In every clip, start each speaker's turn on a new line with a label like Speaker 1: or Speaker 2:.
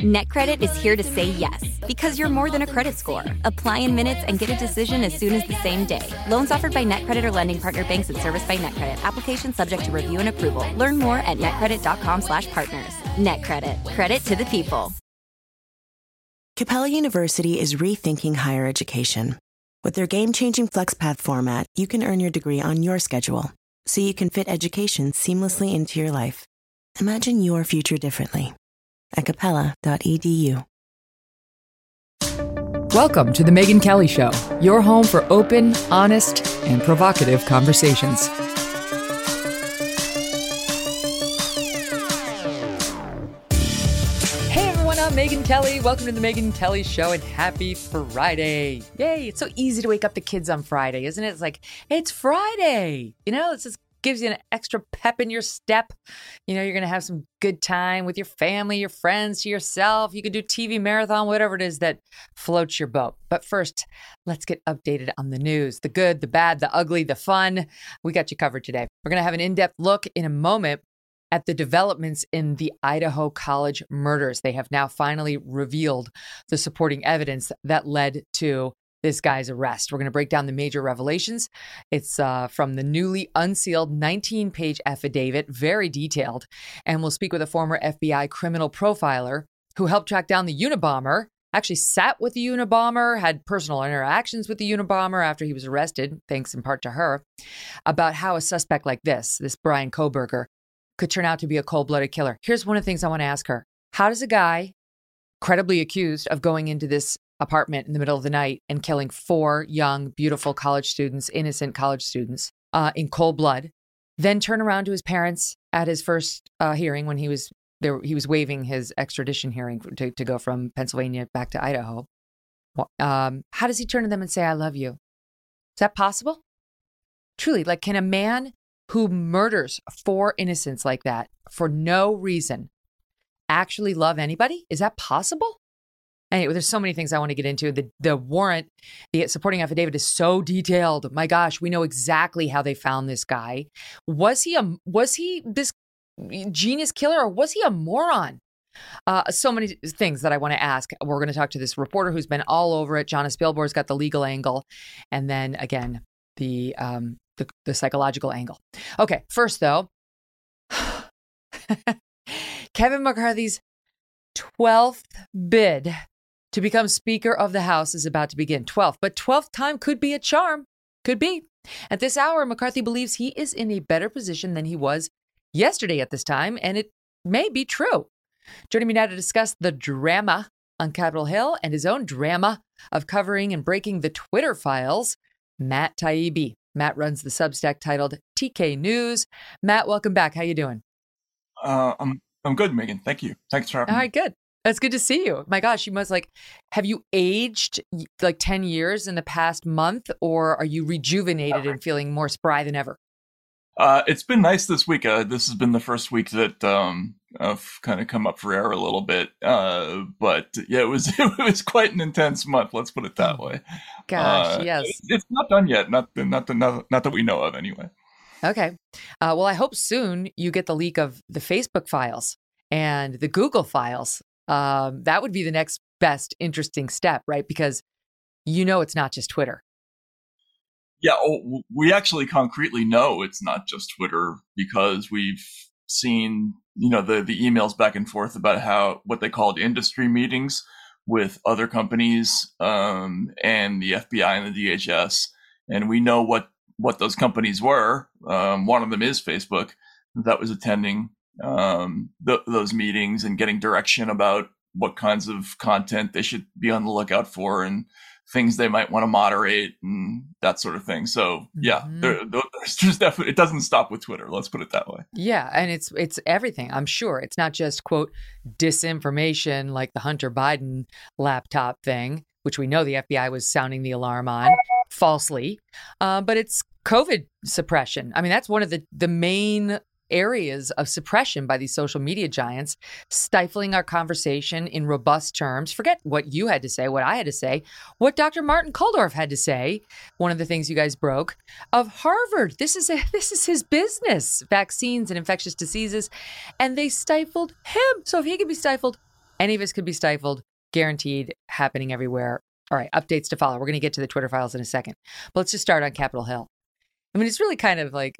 Speaker 1: NetCredit is here to say yes because you're more than a credit score. Apply in minutes and get a decision as soon as the same day. Loans offered by NetCredit or lending partner banks and serviced by NetCredit. Application subject to review and approval. Learn more at netcredit.com/partners. NetCredit. Credit to the people.
Speaker 2: Capella University is rethinking higher education. With their game-changing FlexPath format, you can earn your degree on your schedule, so you can fit education seamlessly into your life. Imagine your future differently at capella.edu.
Speaker 3: Welcome to The Megyn Kelly Show, your home for open, honest, and provocative conversations. Hey everyone, I'm Megyn Kelly. Welcome to The Megyn Kelly Show and happy Friday. Yay, it's so easy to wake up the kids on Friday, isn't it? It's like, it's Friday. You know, it's just gives you an extra pep in your step. You know, you're going to have some good time with your family, your friends, to yourself. You can do TV marathon, whatever it is that floats your boat. But first, let's get updated on the news the good, the bad, the ugly, the fun. We got you covered today. We're going to have an in depth look in a moment at the developments in the Idaho College murders. They have now finally revealed the supporting evidence that led to this guy's arrest. We're going to break down the major revelations. It's uh, from the newly unsealed 19 page affidavit, very detailed. And we'll speak with a former FBI criminal profiler who helped track down the Unabomber. Actually, sat with the Unabomber, had personal interactions with the Unabomber after he was arrested, thanks in part to her, about how a suspect like this, this Bryan Kohberger, could turn out to be a cold blooded killer. Here's one of the things I want to ask her How does a guy credibly accused of going into this apartment in the middle of the night and killing four young, beautiful college students, innocent college students, uh, in cold blood. Then turn around to his parents at his first uh, hearing when he was there. He was waiving his extradition hearing to, to go from Pennsylvania back to Idaho. Um, how does he turn to them and say, "I love you"? Is that possible? Truly, like, can a man who murders four innocents like that for no reason actually love anybody? Is that possible? Anyway, there's so many things I want to get into. The the warrant, the supporting affidavit is so detailed. My gosh, we know exactly how they found this guy. Was he a was he this genius killer or was he a moron? Uh, so many things that I want to ask. We're going to talk to this reporter who's been all over it. Jonna Spilbor's got the legal angle, and then again the um, the, the psychological angle. Okay, first though, Kevin McCarthy's 12th bid to become Speaker of the House is about to begin. 12th, but 12th time could be a charm. Could be. At this hour, McCarthy believes he is in a better position than he was yesterday at this time, and it may be true. Joining me now to discuss the drama on Capitol Hill and his own drama of covering and breaking the Twitter files, Matt Taibbi. Matt runs the Substack titled TK News. Matt, welcome back. How you doing?
Speaker 4: Uh, I'm I'm good, Megyn. Thank you. Thanks for having me.
Speaker 3: All right, good. That's good to see you. My gosh, you must like, have you aged like 10 years in the past month or are you rejuvenated and feeling more spry than ever?
Speaker 4: Uh, it's been nice this week. Uh, this has been the first week that um, I've kind of come up for air a little bit. Uh, but yeah, it was it was quite an intense month. Let's put it that way.
Speaker 3: Gosh, uh, yes.
Speaker 4: It's, it's, not done yet. Not not, not not that we know of, anyway.
Speaker 3: Okay. Uh, well, I hope soon you get the leak of the Facebook files and the Google files um, that would be the next best interesting step, right? Because you know it's not just Twitter.
Speaker 4: Yeah, oh, we actually concretely know it's not just Twitter because we've seen you know the the emails back and forth about how what they called industry meetings with other companies um, and the FBI and the DHS, and we know what what those companies were. Um, one of them is Facebook that was attending um, th- those meetings and getting direction about what kinds of content they should be on the lookout for and things they might want to moderate and that sort of thing. So yeah, mm-hmm. there, there's just definitely it doesn't stop with Twitter. Let's put it that way.
Speaker 3: Yeah, and it's it's everything. I'm sure it's not just quote disinformation like the Hunter Biden laptop thing, which we know the FBI was sounding the alarm on falsely, uh, but it's COVID suppression. I mean, that's one of the the main areas of suppression by these social media giants, stifling our conversation in robust terms. Forget what you had to say, what I had to say, what Dr. Martin Kulldorff had to say. One of the things you guys broke of Harvard. This is a, this is his business, vaccines and infectious diseases, and they stifled him. So if he could be stifled, Any of us could be stifled, guaranteed, happening everywhere. All right, updates to follow. We're going to get to the Twitter files in a second. But let's just start on Capitol Hill. I mean, it's really kind of like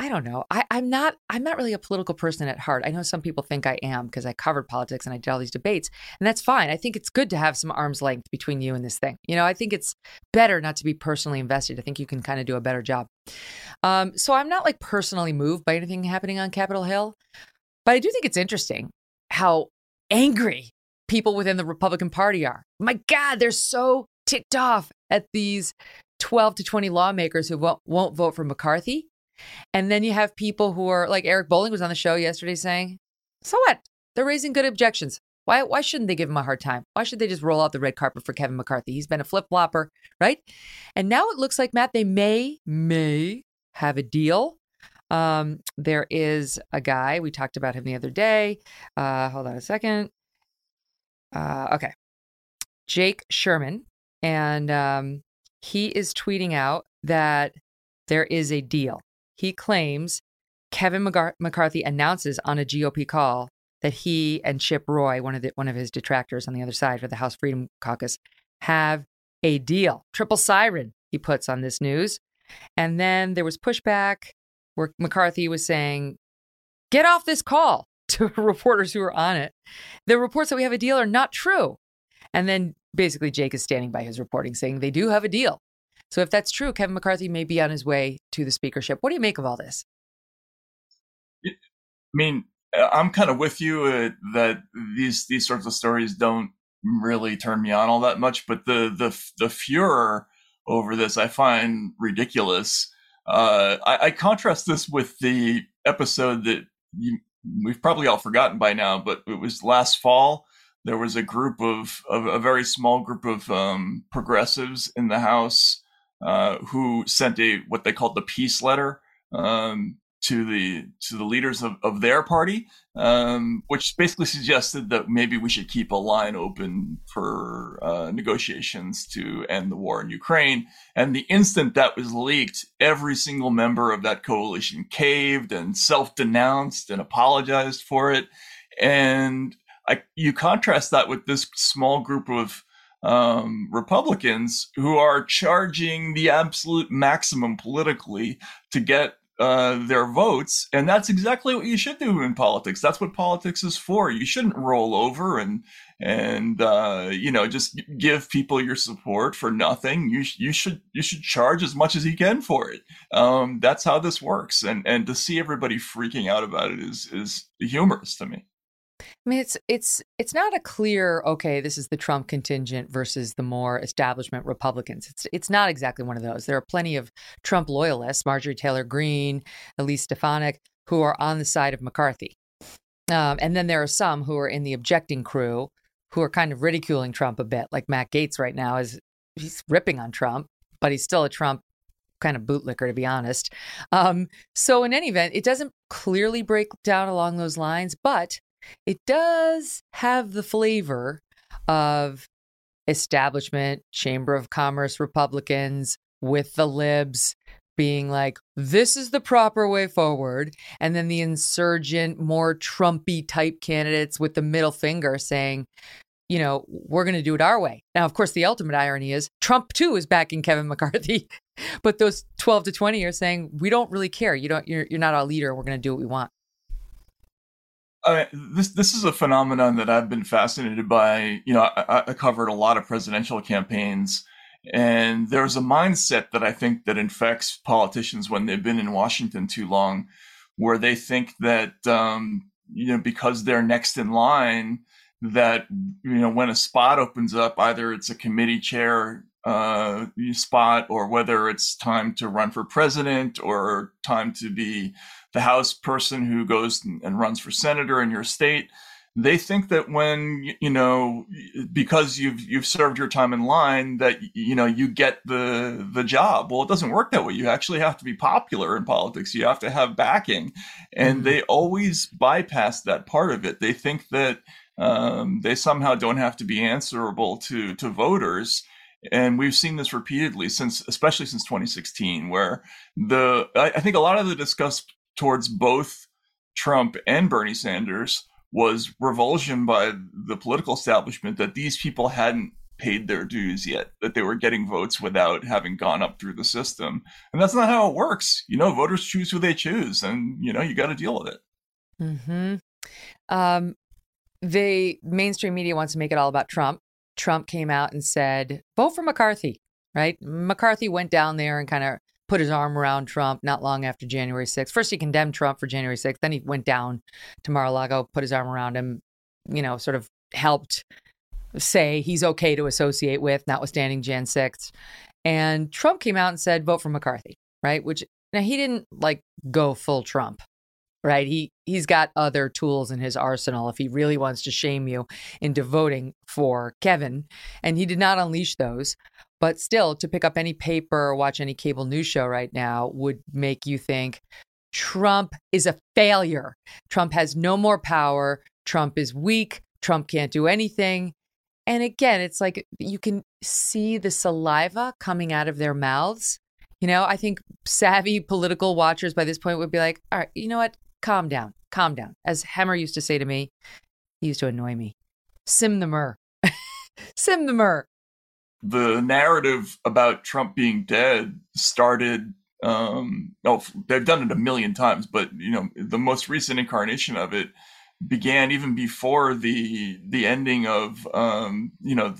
Speaker 3: I don't know. I, I'm not. I'm not really a political person at heart. I know some people think I am because I covered politics and I did all these debates, and that's fine. I think it's good to have some arm's length between you and this thing. You know, I think it's better not to be personally invested. I think you can kind of do a better job. Um, so I'm not like personally moved by anything happening on Capitol Hill, but I do think it's interesting how angry people within the Republican Party are. My God, they're so ticked off at these 12 to 20 lawmakers who won't, won't vote for McCarthy and then you have people who are like Eric Bolling was on the show yesterday saying, so what? They're raising good objections. Why, why shouldn't they give him a hard time? Why should they just roll out the red carpet for Kevin McCarthy? He's been a flip flopper, right? And now it looks like, Matt, they may, may have a deal. Um, there is a guy, we talked about him the other day. Uh, hold on a second. Uh, okay. Jake Sherman. And um, he is tweeting out that there is a deal he claims Kevin McCarthy announces on a GOP call that he and Chip Roy, one of the, one of his detractors on the other side for the House Freedom Caucus, have a deal. Triple siren, he puts on this news. And then there was pushback where McCarthy was saying, "Get off this call." To reporters who were on it, the reports that we have a deal are not true. And then basically Jake is standing by his reporting saying they do have a deal. So if that's true, Kevin McCarthy may be on his way to the speakership. What do you make of all this?
Speaker 4: I mean, I'm kind of with you uh, that these these sorts of stories don't really turn me on all that much, but the the the furor over this I find ridiculous. Uh, I, I, contrast this with the episode that you, we've probably all forgotten by now, but it was last fall. There was a group of, of a very small group of um, progressives in the House uh, who sent a what they called the peace letter um, to the to the leaders of, of their party, um, which basically suggested that maybe we should keep a line open for uh, negotiations to end the war in Ukraine. And the instant that was leaked, every single member of that coalition caved and self denounced and apologized for it. And I, you contrast that with this small group of um, Republicans who are charging the absolute maximum politically to get uh, their votes. And that's exactly what you should do in politics. That's what politics is for. You shouldn't roll over and and uh, you know just give people your support for nothing. You you should you should charge as much as you can for it. Um, that's how this works. And and to see everybody freaking out about it is is humorous to me.
Speaker 3: I mean, it's it's it's not a clear okay. This is the Trump contingent versus the more establishment Republicans. It's it's not exactly one of those. There are plenty of Trump loyalists, Marjorie Taylor Greene, Elise Stefanik, who are on the side of McCarthy, um, and then there are some who are in the objecting crew who are kind of ridiculing Trump a bit, like Matt Gaetz right now is he's ripping on Trump, but he's still a Trump kind of bootlicker to be honest. Um, so in any event, it doesn't clearly break down along those lines, but it does have the flavor of establishment, Chamber of Commerce Republicans with the libs being like, this is the proper way forward. And then the insurgent, more Trumpy type candidates with the middle finger saying, you know, we're going to do it our way. Now, of course, the ultimate irony is Trump too is backing Kevin McCarthy, but those 12 to 20 are saying, we don't really care. You don't, you're, you're not our leader. We're going to do what we want.
Speaker 4: This this is a phenomenon that I've been fascinated by. You know, I, I, covered a lot of presidential campaigns, and there's a mindset that I think that infects politicians when they've been in Washington too long, where they think that um, you know because they're next in line, that you know when a spot opens up, either it's a committee chair uh, spot or whether it's time to run for president or time to be the House person who goes and runs for senator in your state. They think that when you know because you've you've served your time in line that you know you get the the job. Well, it doesn't work that way. You actually have to be popular in politics. You have to have backing, and mm-hmm. they always bypass that part of it. They think that um, they somehow don't have to be answerable to to voters and we've seen this repeatedly since especially since 2016 where the i, I think a lot of the discuss towards both Trump and Bernie Sanders was revulsion by the political establishment that these people hadn't paid their dues yet, that they were getting votes without having gone up through the system. And that's not how it works. You know, voters choose who they choose, and, you know, you got to deal with it.
Speaker 3: Mm-hmm. Um, the mainstream media wants to make it all about Trump. Trump came out and said, "Vote for McCarthy." Right? McCarthy went down there and kind of put his arm around Trump not long after January 6th. First, he condemned Trump for January 6th. Then he went down to Mar-a-Lago, put his arm around him, you know, sort of helped say he's okay to associate with, notwithstanding Jan 6th. And Trump came out and said, vote for McCarthy, right? Which now he didn't like go full Trump, right? He he's got other tools in his arsenal if he really wants to shame you into voting for Kevin, and he did not unleash those. But still, to pick up any paper or watch any cable news show right now would make you think Trump is a failure. Trump has no more power. Trump is weak. Trump can't do anything. And again, it's like you can see the saliva coming out of their mouths. You know, I think savvy political watchers by this point would be like, all right, you know what? Calm down, calm down. As Hemmer used to say to me, he used to annoy me sim the mur. sim the mur.
Speaker 4: The narrative about Trump being dead started um oh they've done it a million times but you know the most recent incarnation of it began even before the the ending of um, you know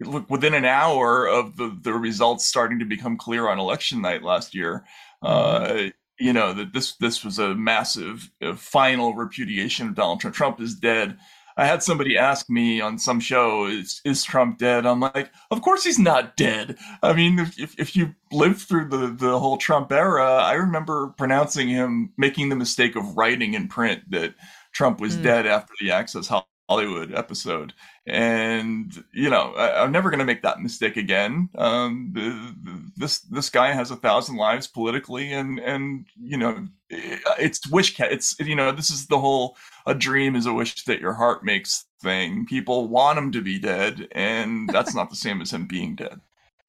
Speaker 4: look within an hour of the the results starting to become clear on election night last year. Uh, you know that this this was a massive uh, final repudiation of Donald Trump. Trump is dead. I had somebody ask me on some show, "Is is Trump dead?" I'm like, "Of course he's not dead." I mean, if if you lived through the the whole Trump era, I remember pronouncing him, making the mistake of writing in print that Trump was mm. dead after the Access Hollywood episode. And you know, I, am never going to make that mistake again. Um, the, the, this this guy has a thousand lives politically, and and you know, it's wish. It's you know, this is the whole a dream is a wish that your heart makes thing. People want him to be dead, and that's not the same as him being dead.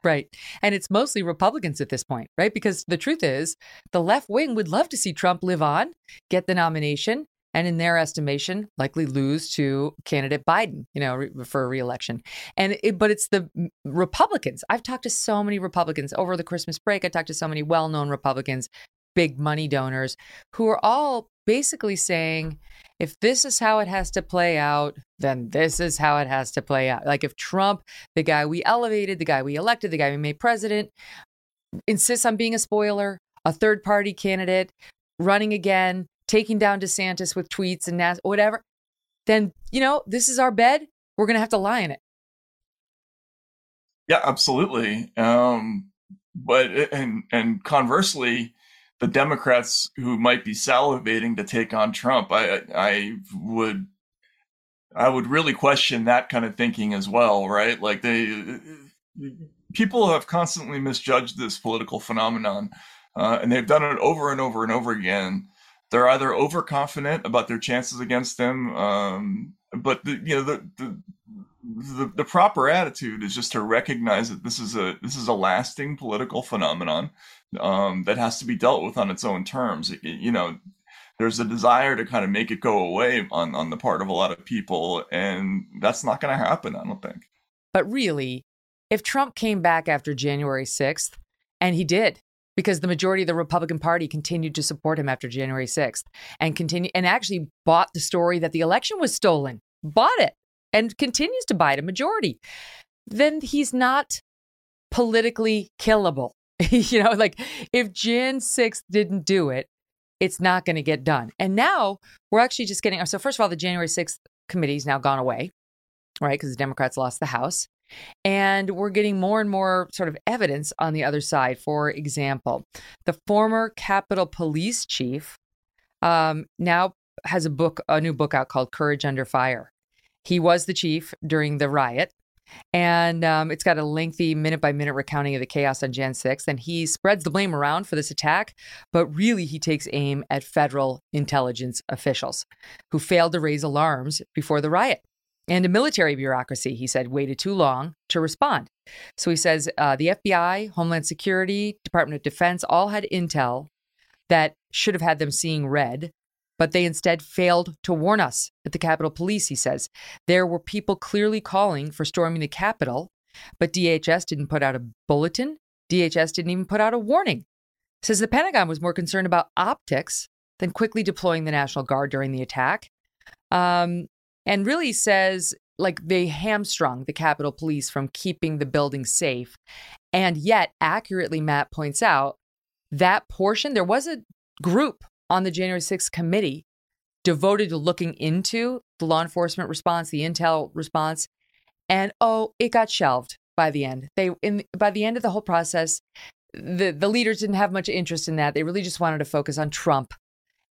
Speaker 3: Right. And it's mostly Republicans at this point, right? Because the truth is, the left wing would love to see Trump live on, get the nomination, and in their estimation, likely lose to candidate Biden, you know, re- for a reelection. And it, but it's the Republicans. I've talked to so many Republicans over the Christmas break. I talked to so many well-known Republicans, big money donors, who are all basically saying, if this is how it has to play out, then this is how it has to play out. Like if Trump, the guy we elevated, the guy we elected, the guy we made president, insists on being a spoiler, a third party candidate, running again, taking down DeSantis with tweets and nas- whatever, then, you know, this is our bed. We're going to have to lie in it.
Speaker 4: Yeah, absolutely. Um, but, and, and conversely, the Democrats who might be salivating to take on Trump, I, I would, I would really question that kind of thinking as well, right? Like they, people have constantly misjudged this political phenomenon, uh, and they've done it over and over and over again they're either overconfident about their chances against them, um, but the, you know the, the the, the proper attitude is just to recognize that this is a this is a lasting political phenomenon um, that has to be dealt with on its own terms. It, you know, there's a desire to kind of make it go away on on the part of a lot of people, and that's not going to happen. I don't think.
Speaker 3: But really, if Trump came back after January sixth, and he did, because the majority of the Republican Party continued to support him after January 6th and continue and actually bought the story that the election was stolen, bought it, and continues to buy it a majority. Then he's not politically killable. you know, like if Jan 6th didn't do it, it's not going to get done. And now we're actually just getting so first of all, the January 6th committee is now gone away, right? Because the Democrats lost the House. And we're getting more and more sort of evidence on the other side. For example, the former Capitol Police Chief um, now has a book, a new book out called Courage Under Fire. He was the chief during the riot. And um, it's got a lengthy minute by minute recounting of the chaos on Jan 6th. And he spreads the blame around for this attack, but really he takes aim at federal intelligence officials who failed to raise alarms before the riot and a military bureaucracy, he said, waited too long to respond. So he says uh, the FBI, Homeland Security, Department of Defense all had intel that should have had them seeing red but they instead failed to warn us at the Capitol Police, he says. There were people clearly calling for storming the Capitol, but DHS didn't put out a bulletin. DHS didn't even put out a warning. Says the Pentagon was more concerned about optics than quickly deploying the National Guard during the attack. Um, and really says like they hamstrung the Capitol Police from keeping the building safe. And yet, accurately, Matt points out that portion, there was a group on the January 6th committee devoted to looking into the law enforcement response, the intel response. And oh, it got shelved by the end. They in by the end of the whole process, the the leaders didn't have much interest in that. They really just wanted to focus on Trump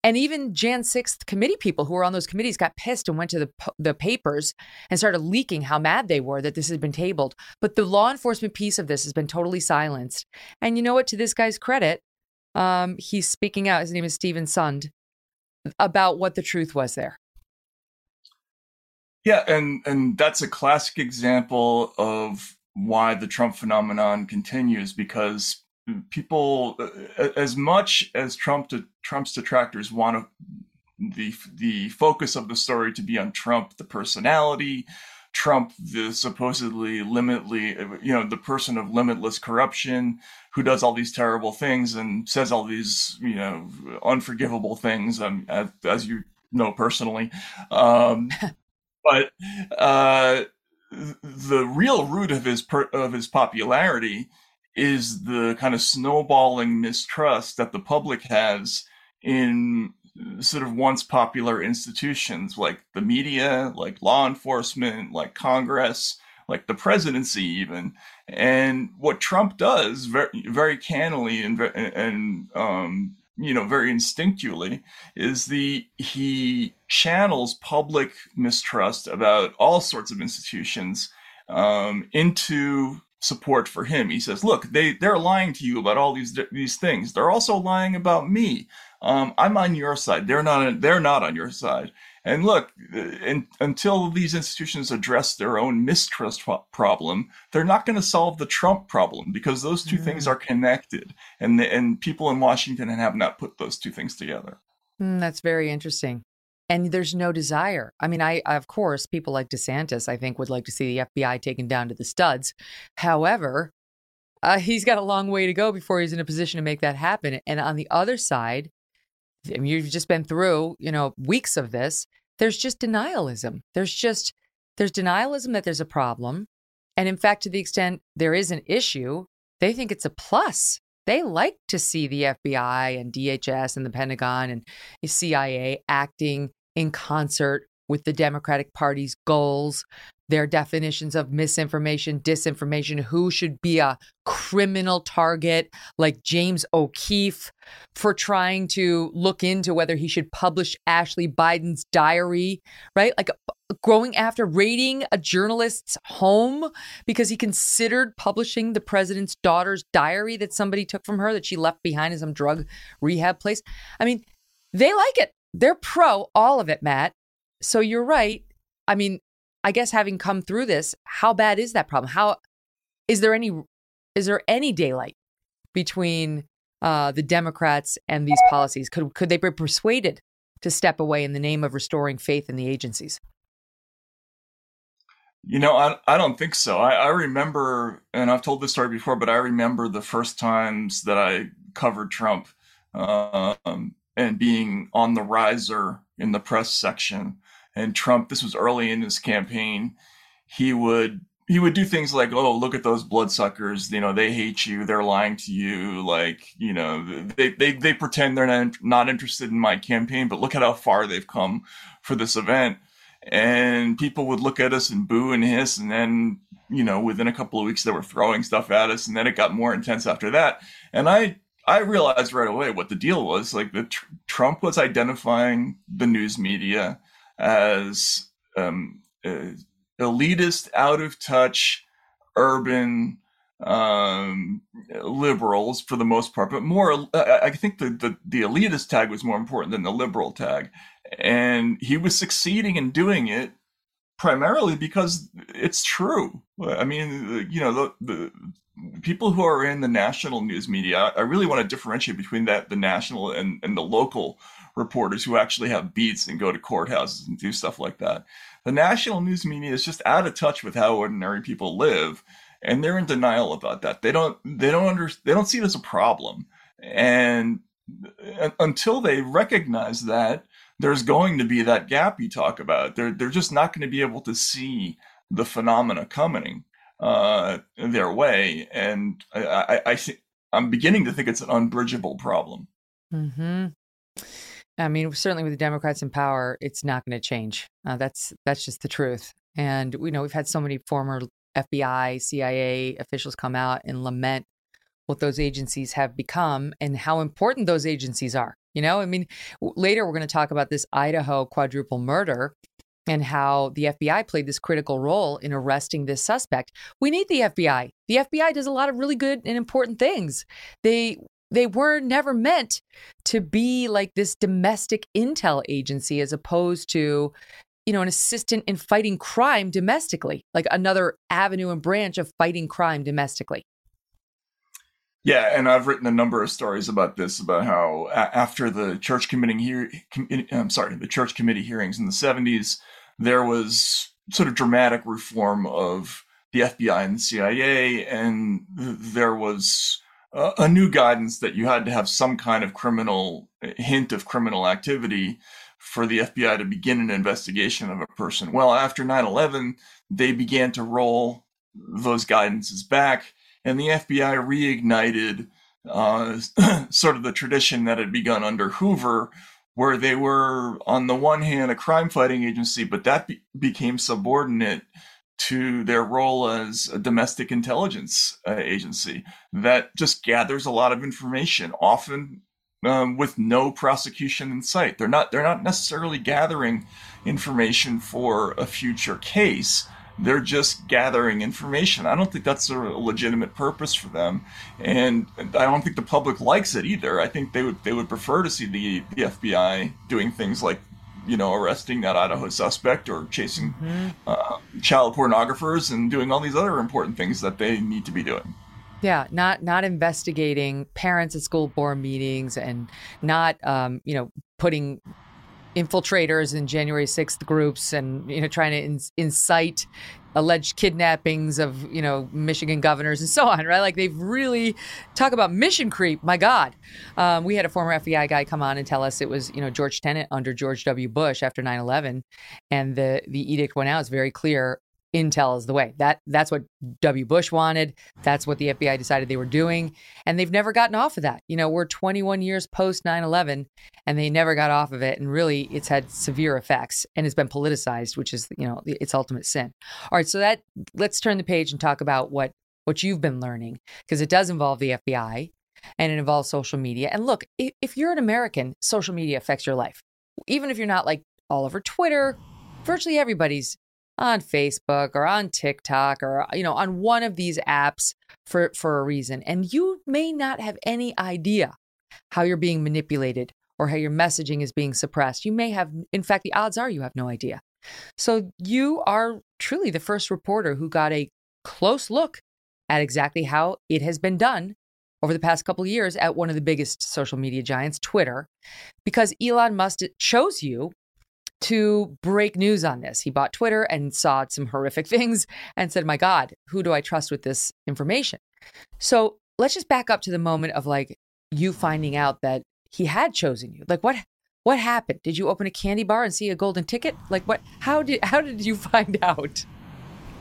Speaker 3: and even Jan 6th committee people who were on those committees got pissed and went to the, the papers and started leaking how mad they were that this had been tabled. But the law enforcement piece of this has been totally silenced. And you know what? To this guy's credit, um, he's speaking out. His name is Steven Sund about what the truth was there.
Speaker 4: Yeah, and and that's a classic example of why the Trump phenomenon continues because people as much as Trump to, Trump's detractors want to, the the focus of the story to be on Trump the personality, Trump the supposedly limitly you know the person of limitless corruption who does all these terrible things and says all these you know unforgivable things um, as, as you know personally. Um, but uh, the real root of his per, of his popularity is the kind of snowballing mistrust that the public has in sort of once popular institutions like the media, like law enforcement, like Congress, like the presidency, even. And what Trump does very, very cannily and, and um, you know, very instinctually, is the he channels public mistrust about all sorts of institutions um, into support for him. He says, "Look, they they're lying to you about all these these things. They're also lying about me. Um, I'm on your side. They're not. They're not on your side. And look, in, until these institutions address their own mistrust problem, they're not going to solve the Trump problem because those two mm. things are connected, and the, and people in Washington have not put those two things together."
Speaker 3: Mm, that's very interesting and there's no desire. I mean, I of course people like DeSantis, I think, would like to see the FBI taken down to the studs. However, uh, he's got a long way to go before he's in a position to make that happen. And on the other side, I mean, you've just been through, you know, weeks of this. There's just denialism. There's just there's denialism that there's a problem, and in fact, to the extent there is an issue, they think it's a plus they like to see the FBI and DHS and the Pentagon and the CIA acting in concert with the Democratic Party's goals, their definitions of misinformation, disinformation, who should be a criminal target, like James O'Keefe, for trying to look into whether he should publish Ashley Biden's diary, right? Like going after raiding a journalist's home because he considered publishing the president's daughter's diary that somebody took from her that she left behind in some drug rehab place. I mean, they like it they're pro all of it, Matt. So you're right. I mean, I guess having come through this, how bad is that problem? How is there any is there any daylight between uh, the Democrats and these policies? Could could they be persuaded to step away in the name of restoring faith in the agencies?
Speaker 4: You know, I, I don't think so. I, I remember, and I've told this story before, but I remember the first times that I covered Trump. Um, and being on the riser in the press section. And Trump, this was early in his campaign, he would he would do things like, "Oh, look at those bloodsuckers! You know, they hate you. They're lying to you. Like, you know, they they they pretend they're not not interested in my campaign, but look at how far they've come for this event." And people would look at us and boo and hiss, and then you know, within a couple of weeks, they were throwing stuff at us, and then it got more intense after that. And I I realized right away what the deal was. Like the tr- Trump was identifying the news media as um, uh, elitist, out of touch, urban um, liberals for the most part, but more. Uh, I think the, the the elitist tag was more important than the liberal tag, and he was succeeding in doing it primarily because it's true. I mean, you know, the, the people who are in the national news media, I really want to differentiate between that the national and, and the local reporters who actually have beats and go to courthouses and do stuff like that. The national news media is just out of touch with how ordinary people live, and they're in denial about that. They don't they don't under, they don't see it as a problem, and until they recognize that, there's going to be that gap you talk about. They're they're just not going to be able to see the phenomena coming uh, their way, and I, I, I think I'm beginning to think it's an unbridgeable problem.
Speaker 3: Hmm. I mean, certainly with the Democrats in power, it's not going to change. Uh, that's that's just the truth. And we know we've had so many former FBI, CIA officials come out and lament what those agencies have become and how important those agencies are. You know, I mean, later we're going to talk about this Idaho quadruple murder and how the FBI played this critical role in arresting this suspect. We need the FBI. The FBI does a lot of really good and important things. They they were never meant to be like this domestic intel agency as opposed to you know an assistant in fighting crime domestically, like another avenue and branch of fighting crime domestically.
Speaker 4: Yeah, and I've written a number of stories about this about how after the church committee here, I'm sorry, the church committee hearings in the 70s, there was sort of dramatic reform of the FBI and the CIA, and there was a, new guidance that you had to have some kind of criminal eh, hint of criminal activity for the FBI to begin an investigation of a person. Well, after 9 11, they began to roll those guidances back and the FBI reignited uh, sort of the tradition that had begun under Hoover, where they were, on the one hand, a crime fighting agency, but that be- became subordinate to their role as a domestic intelligence uh, agency that just gathers a lot of information, often um, with no prosecution in sight. They're not they're not necessarily gathering information for a future case they're just gathering information. I don't think that's a legitimate purpose for them, and I don't think the public likes it either. I think they would they would prefer to see the, the FBI doing things like, you know, arresting that Idaho suspect or chasing mm-hmm. uh, child pornographers and doing all these other important things that they need to be doing.
Speaker 3: Yeah, not not investigating parents at school board meetings and not um, you know putting infiltrators in January 6th groups and you know trying to in- incite alleged kidnappings of you know Michigan governors and so on right? Like they've really talk about mission creep my god. Um, we had a former FBI guy come on and tell us it was you know George Tenet under George W. Bush after 9/11 and the the edict went out. It's very clear intel is the way. That that's what W. Bush wanted. That's what the FBI decided they were doing, and they've never gotten off of that. You know, we're 21 years post 9/11, and they never got off of it. And really, it's had severe effects, and it's been politicized, which is you know its ultimate sin. All right, so that let's turn the page and talk about what what you've been learning because it does involve the FBI and it involves social media. And look, if, if you're an American, social media affects your life, even if you're not like all over Twitter. Virtually everybody's on Facebook or on TikTok or uh, you know on one of these apps for for a reason and you may not have any idea how you're being manipulated or how your messaging is being suppressed. You may have in fact the odds are you have no idea. So you are truly the first reporter who got a close look at exactly how it has been done over the past couple years at one of the biggest social media giants, Twitter, because Elon Musk chose you to break news on this. He bought Twitter and saw some horrific things and said, My God, who do I trust with this information? So let's just back up to the moment of like you finding out that he had chosen you. Like what what happened? Did you open a candy bar and see a golden ticket? Like what how did how did you find out?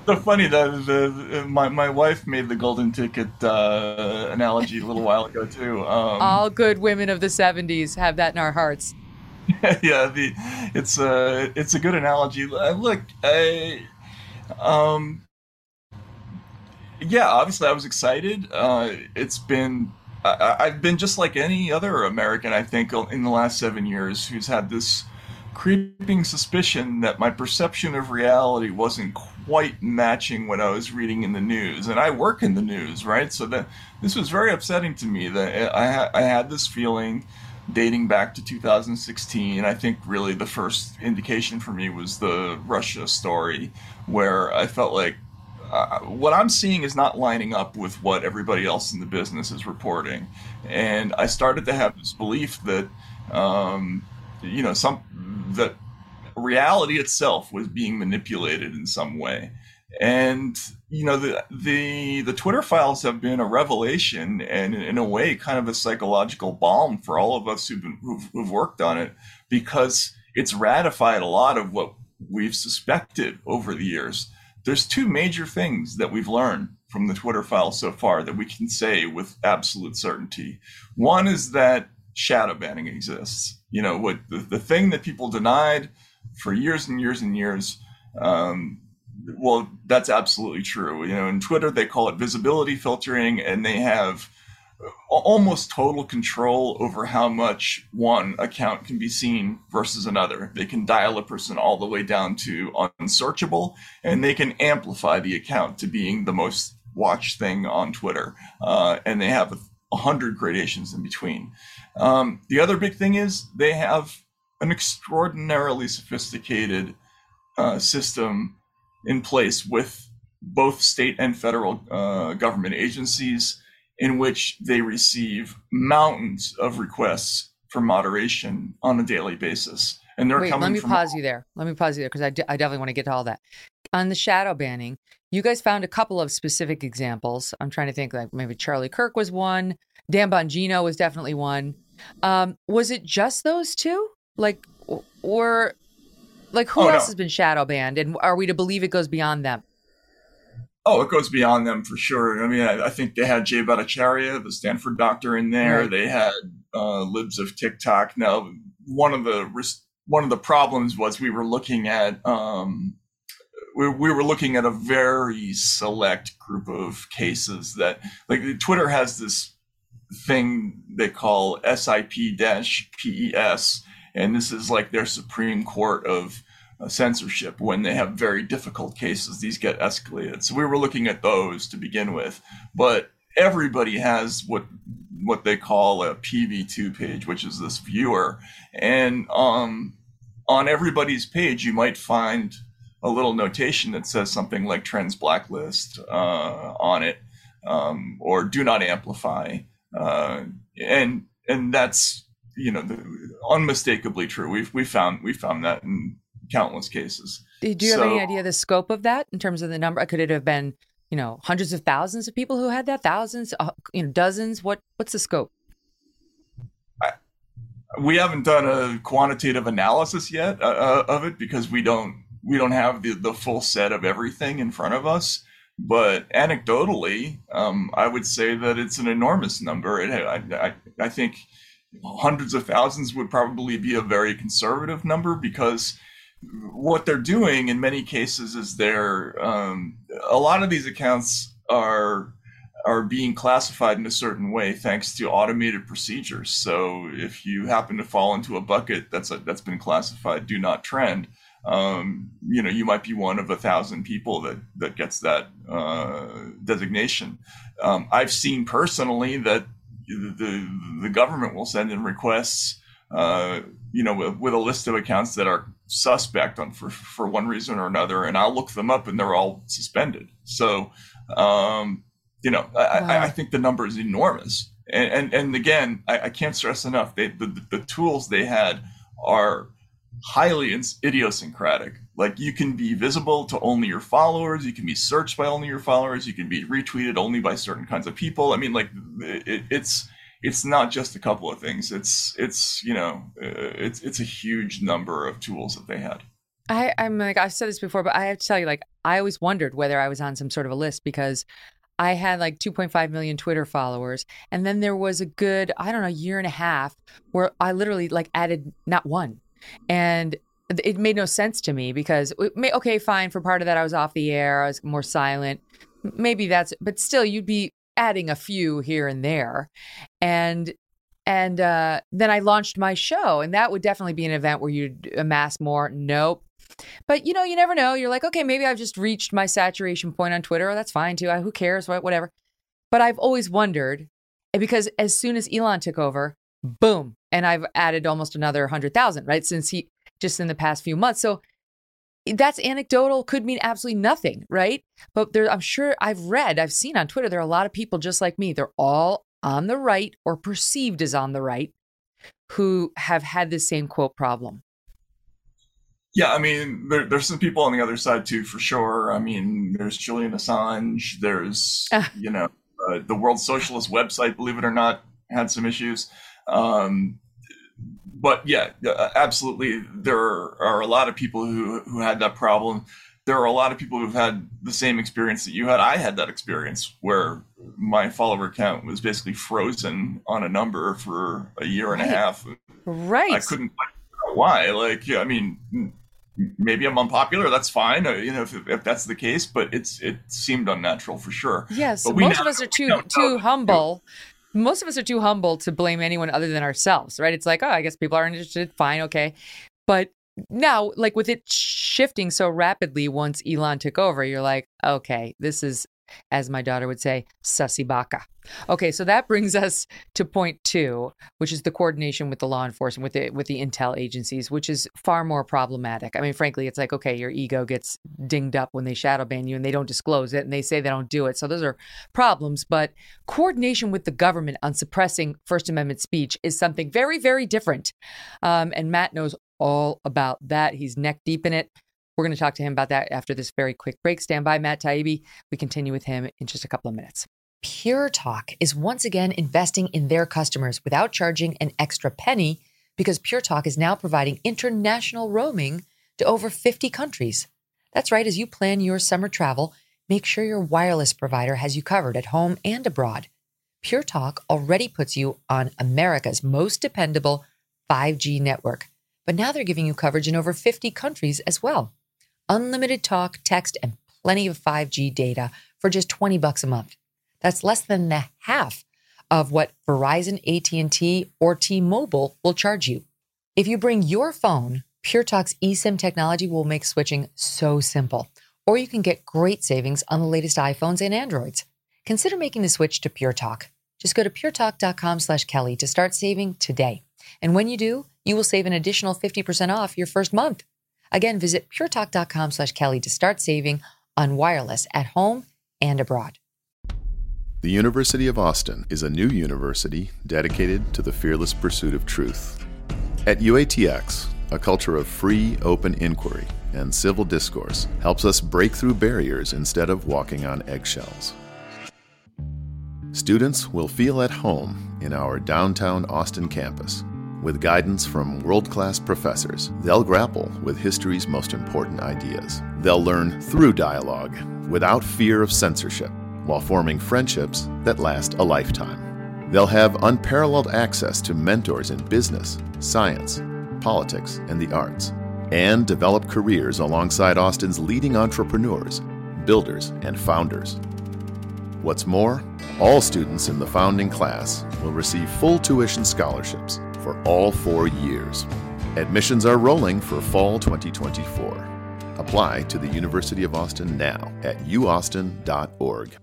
Speaker 4: So funny that the, my my wife made the golden ticket uh, analogy a little while ago too. Um,
Speaker 3: All good women of the '70s have that in our hearts.
Speaker 4: yeah, the it's a it's a good analogy. Uh, look, I um yeah, obviously I was excited. Uh, it's been I, have been just like any other American, I think, in the last seven years, who's had this creeping suspicion that my perception of reality wasn't quite matching what I was reading in the news. And I work in the news, right? So that this was very upsetting to me. That I I had this feeling dating back to 2016. I think really the first indication for me was the Russia story, where I felt like uh, what I'm seeing is not lining up with what everybody else in the business is reporting. And I started to have this belief that um, you know some that reality itself was being manipulated in some way and you know the the the Twitter files have been a revelation and in a way kind of a psychological balm for all of us who've, been, who've, who've worked on it because it's ratified a lot of what we've suspected over the years. There's two major things that we've learned from the Twitter files so far that we can say with absolute certainty. One is that shadow banning exists. You know, what the, the thing that people denied for years and years and years. Um, well, that's absolutely true. You know, in Twitter, they call it visibility filtering, and they have almost total control over how much one account can be seen versus another. They can dial a person all the way down to unsearchable, and they can amplify the account to being the most watched thing on Twitter. Uh, and they have a hundred gradations in between. Um, the other big thing is they have an extraordinarily sophisticated uh, system in place with both state and federal uh, government agencies in which they receive mountains of requests for moderation on a daily basis. And they're
Speaker 3: Wait,
Speaker 4: coming
Speaker 3: let me
Speaker 4: from
Speaker 3: pause you there. Let me pause you there because I, d- I definitely want to get to all that. On the shadow banning, you guys found a couple of specific examples. I'm trying to think like maybe Charlie Kirk was one, Dan Bongino was definitely one. Um, was it just those two? Like, or like who
Speaker 4: Oh,
Speaker 3: else
Speaker 4: no.
Speaker 3: has been shadow banned? And are we to believe it goes beyond them?
Speaker 4: Oh, it goes beyond them for sure. I mean, I, I think they had Jay Bhattacharya, the Stanford doctor, in there.
Speaker 3: Right.
Speaker 4: They had uh, libs of TikTok. Now, one of the one of the problems was we were looking at um, we, we were looking at a very select group of cases that like Twitter has this thing they call SIP-PES, and this is like their Supreme Court of uh, censorship when they have very difficult cases. These get escalated. So we were looking at those to begin with. But everybody has what what they call a pv2 page which is this viewer. And um on everybody's page you might find a little notation that says something like trends blacklist uh, on it um, or do not amplify uh, and and that's you know the, unmistakably true we've we found we found that in countless cases
Speaker 3: Do you have any idea the scope of that in terms of the number? Could it have been, you know, hundreds of thousands of people who had that? Thousands, uh, you know, dozens? What What's the scope?
Speaker 4: we haven't done a quantitative analysis yet uh, uh, of it because we don't we don't have the, the full set of everything in front of us but anecdotally um, i would say that it's an enormous number it, I, I, I think hundreds of thousands would probably be a very conservative number because what they're doing in many cases is they're um, a lot of these accounts are are being classified in a certain way thanks to automated procedures. So if you happen to fall into a bucket that's a, that's been classified do not trend, um, you know you might be one of a thousand people that that gets that uh, designation. Um, I've seen personally that the the government will send in requests, uh, you know, with, with a list of accounts that are suspect on for for one reason or another, and I'll look them up, and they're all suspended. So. Um, you know, I,
Speaker 3: Wow.
Speaker 4: I, I think the number is enormous. And and, and again, I, I can't stress enough they, the, the the tools they had are highly idiosyncratic. Like you can be visible to only your followers, you can be searched by only your followers, you can be retweeted only by certain kinds of people. I mean, like it, it's it's not just a couple of things. It's it's you know uh, it's it's a huge number of tools that they had.
Speaker 3: I, I'm like I've said this before, but I have to tell you, like I always wondered whether I was on some sort of a list because I had like 2.5 million Twitter followers, and then there was a good I don't know year and a half where I literally like added not one, and it made no sense to me because may, okay, fine for part of that I was off the air, I was more silent, maybe that's, but still you'd be adding a few here and there, and and uh, then I launched my show, and that would definitely be an event where you'd amass more. Nope. But you know, you never know. You're like, okay, maybe I've just reached my saturation point on Twitter. That's fine too. I, who cares? What, whatever. But I've always wondered because as soon as Elon took over, boom, and I've added almost another hundred thousand, right? Since he just in the past few months. So that's anecdotal, could mean absolutely nothing, right? But there, I'm sure I've read, I've seen on Twitter, there are a lot of people just like me. They're all on the right or perceived as on the right who have had the same quote problem.
Speaker 4: Yeah, I mean, there, there's some people on the other side too, for sure. I mean, there's Julian Assange. There's, uh. you know, uh, the World Socialist website, believe it or not, had some issues. Um, but yeah, absolutely, there are a lot of people who who had that problem. There are a lot of people who've had the same experience that you had. I had that experience where my follower count was basically frozen on a number for a year and right. a half.
Speaker 3: Right.
Speaker 4: I couldn't why. Like, I mean, maybe I'm unpopular. That's fine. Uh, you know, if, if that's the case, but it's it seemed unnatural for sure.
Speaker 3: Yes, but most of us are too too humble. Most of us are too humble to blame anyone other than ourselves, right? It's like, oh, I guess people aren't interested. Fine, okay, but now, like with it shifting so rapidly once Elon took over, you're like, okay, this is as my daughter would say, sussy baka. Okay, so that brings us to point two, which is the coordination with the law enforcement, with the with the intel agencies, which is far more problematic. I mean, frankly, it's like okay, your ego gets dinged up when they shadow ban you and they don't disclose it and they say they don't do it. So those are problems. But coordination with the government on suppressing First Amendment speech is something very, very different. Um, and Matt knows all about that. He's neck deep in it. We're going to talk to him about that after this very quick break. Stand by, Matt Taibbi. We continue with him in just a couple of minutes. Pure Talk is once again investing in their customers without charging an extra penny because Pure Talk is now providing international roaming to over 50 countries. That's right, as you plan your summer travel, make sure your wireless provider has you covered at home and abroad. Pure Talk already puts you on America's most dependable 5G network, but now they're giving you coverage in over 50 countries as well unlimited talk, text, and plenty of 5G data for just 20 bucks a month. That's less than the half of what Verizon, AT&T, or T-Mobile will charge you. If you bring your phone, Pure Talk's eSIM technology will make switching so simple. Or you can get great savings on the latest iPhones and Androids. Consider making the switch to Pure Talk. Just go to puretalk.com slash Kelly to start saving today. And when you do, you will save an additional 50% off your first month. Again, visit puretalk.com slash Kelly to start saving on wireless at home and abroad.
Speaker 5: The University of Austin is a new university dedicated to the fearless pursuit of truth. At UATX, a culture of free, open inquiry and civil discourse helps us break through barriers instead of walking on eggshells. Students will feel at home in our downtown Austin campus with guidance from world class professors, they'll grapple with history's most important ideas. They'll learn through dialogue, without fear of censorship, while forming friendships that last a lifetime. They'll have unparalleled access to mentors in business, science, politics, and the arts, and develop careers alongside Austin's leading entrepreneurs, builders, and founders. What's more, all students in the founding class will receive full tuition scholarships for all four years. Admissions are rolling for fall 2024. Apply to the University of Austin now at uaustin.org.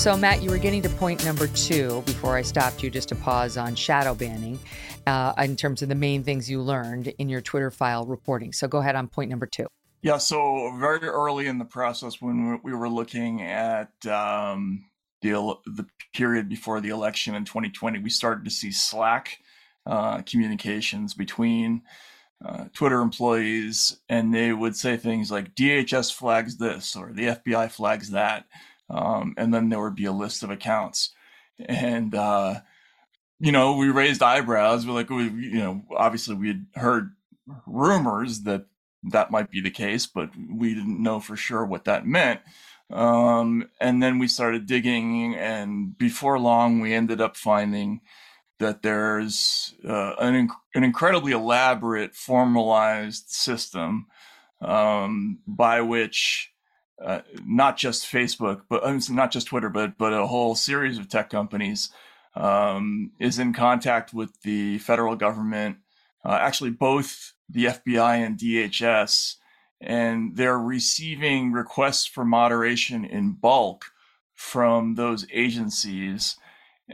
Speaker 3: So, Matt, you were getting to point number two before I stopped you just to pause on shadow banning uh, in terms of the main things you learned in your Twitter file reporting. So, go ahead on point number two.
Speaker 4: Yeah, so very early in the process when we were looking at um, the the period before the election in 2020, we started to see Slack uh, communications between uh, Twitter employees, and they would say things like DHS flags this or the FBI flags that, um, and then there would be a list of accounts, and uh, you know we raised eyebrows. We're like, we, you know, obviously we had heard rumors that that might be the case, but we didn't know for sure what that meant. Um, and then we started digging, and before long, we ended up finding that there's uh, an, inc- an incredibly elaborate, formalized system um, by which uh, not just Facebook, but uh, not just Twitter, but but a whole series of tech companies um, is in contact with the federal government. Uh, actually, both the FBI and DHS and they're receiving requests for moderation in bulk from those agencies.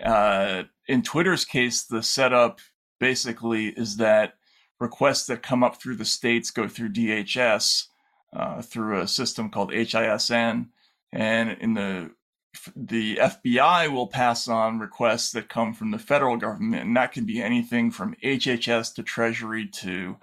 Speaker 4: Uh, in Twitter's case, the setup basically is that requests that come up through the states go through DHS uh, through a system called HISN. And in the the FBI will pass on requests that come from the federal government, and that can be anything from HHS to Treasury to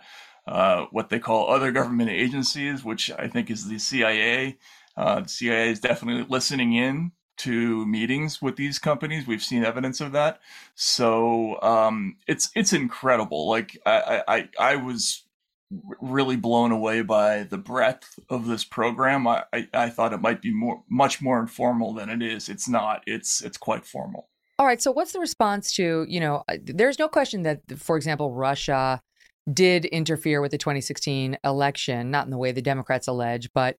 Speaker 4: uh, what they call other government agencies, which I think is the CIA. Uh, the CIA is definitely listening in to meetings with these companies. We've seen evidence of that. So um, it's it's incredible. Like I, I I was really blown away by the breadth of this program. I, I, I thought it might be more much more informal than it is. It's not. It's it's quite formal.
Speaker 3: All right. So what's the response to you know? There's no question that, for example, Russia did interfere with the 2016 election, not in the way the Democrats allege, but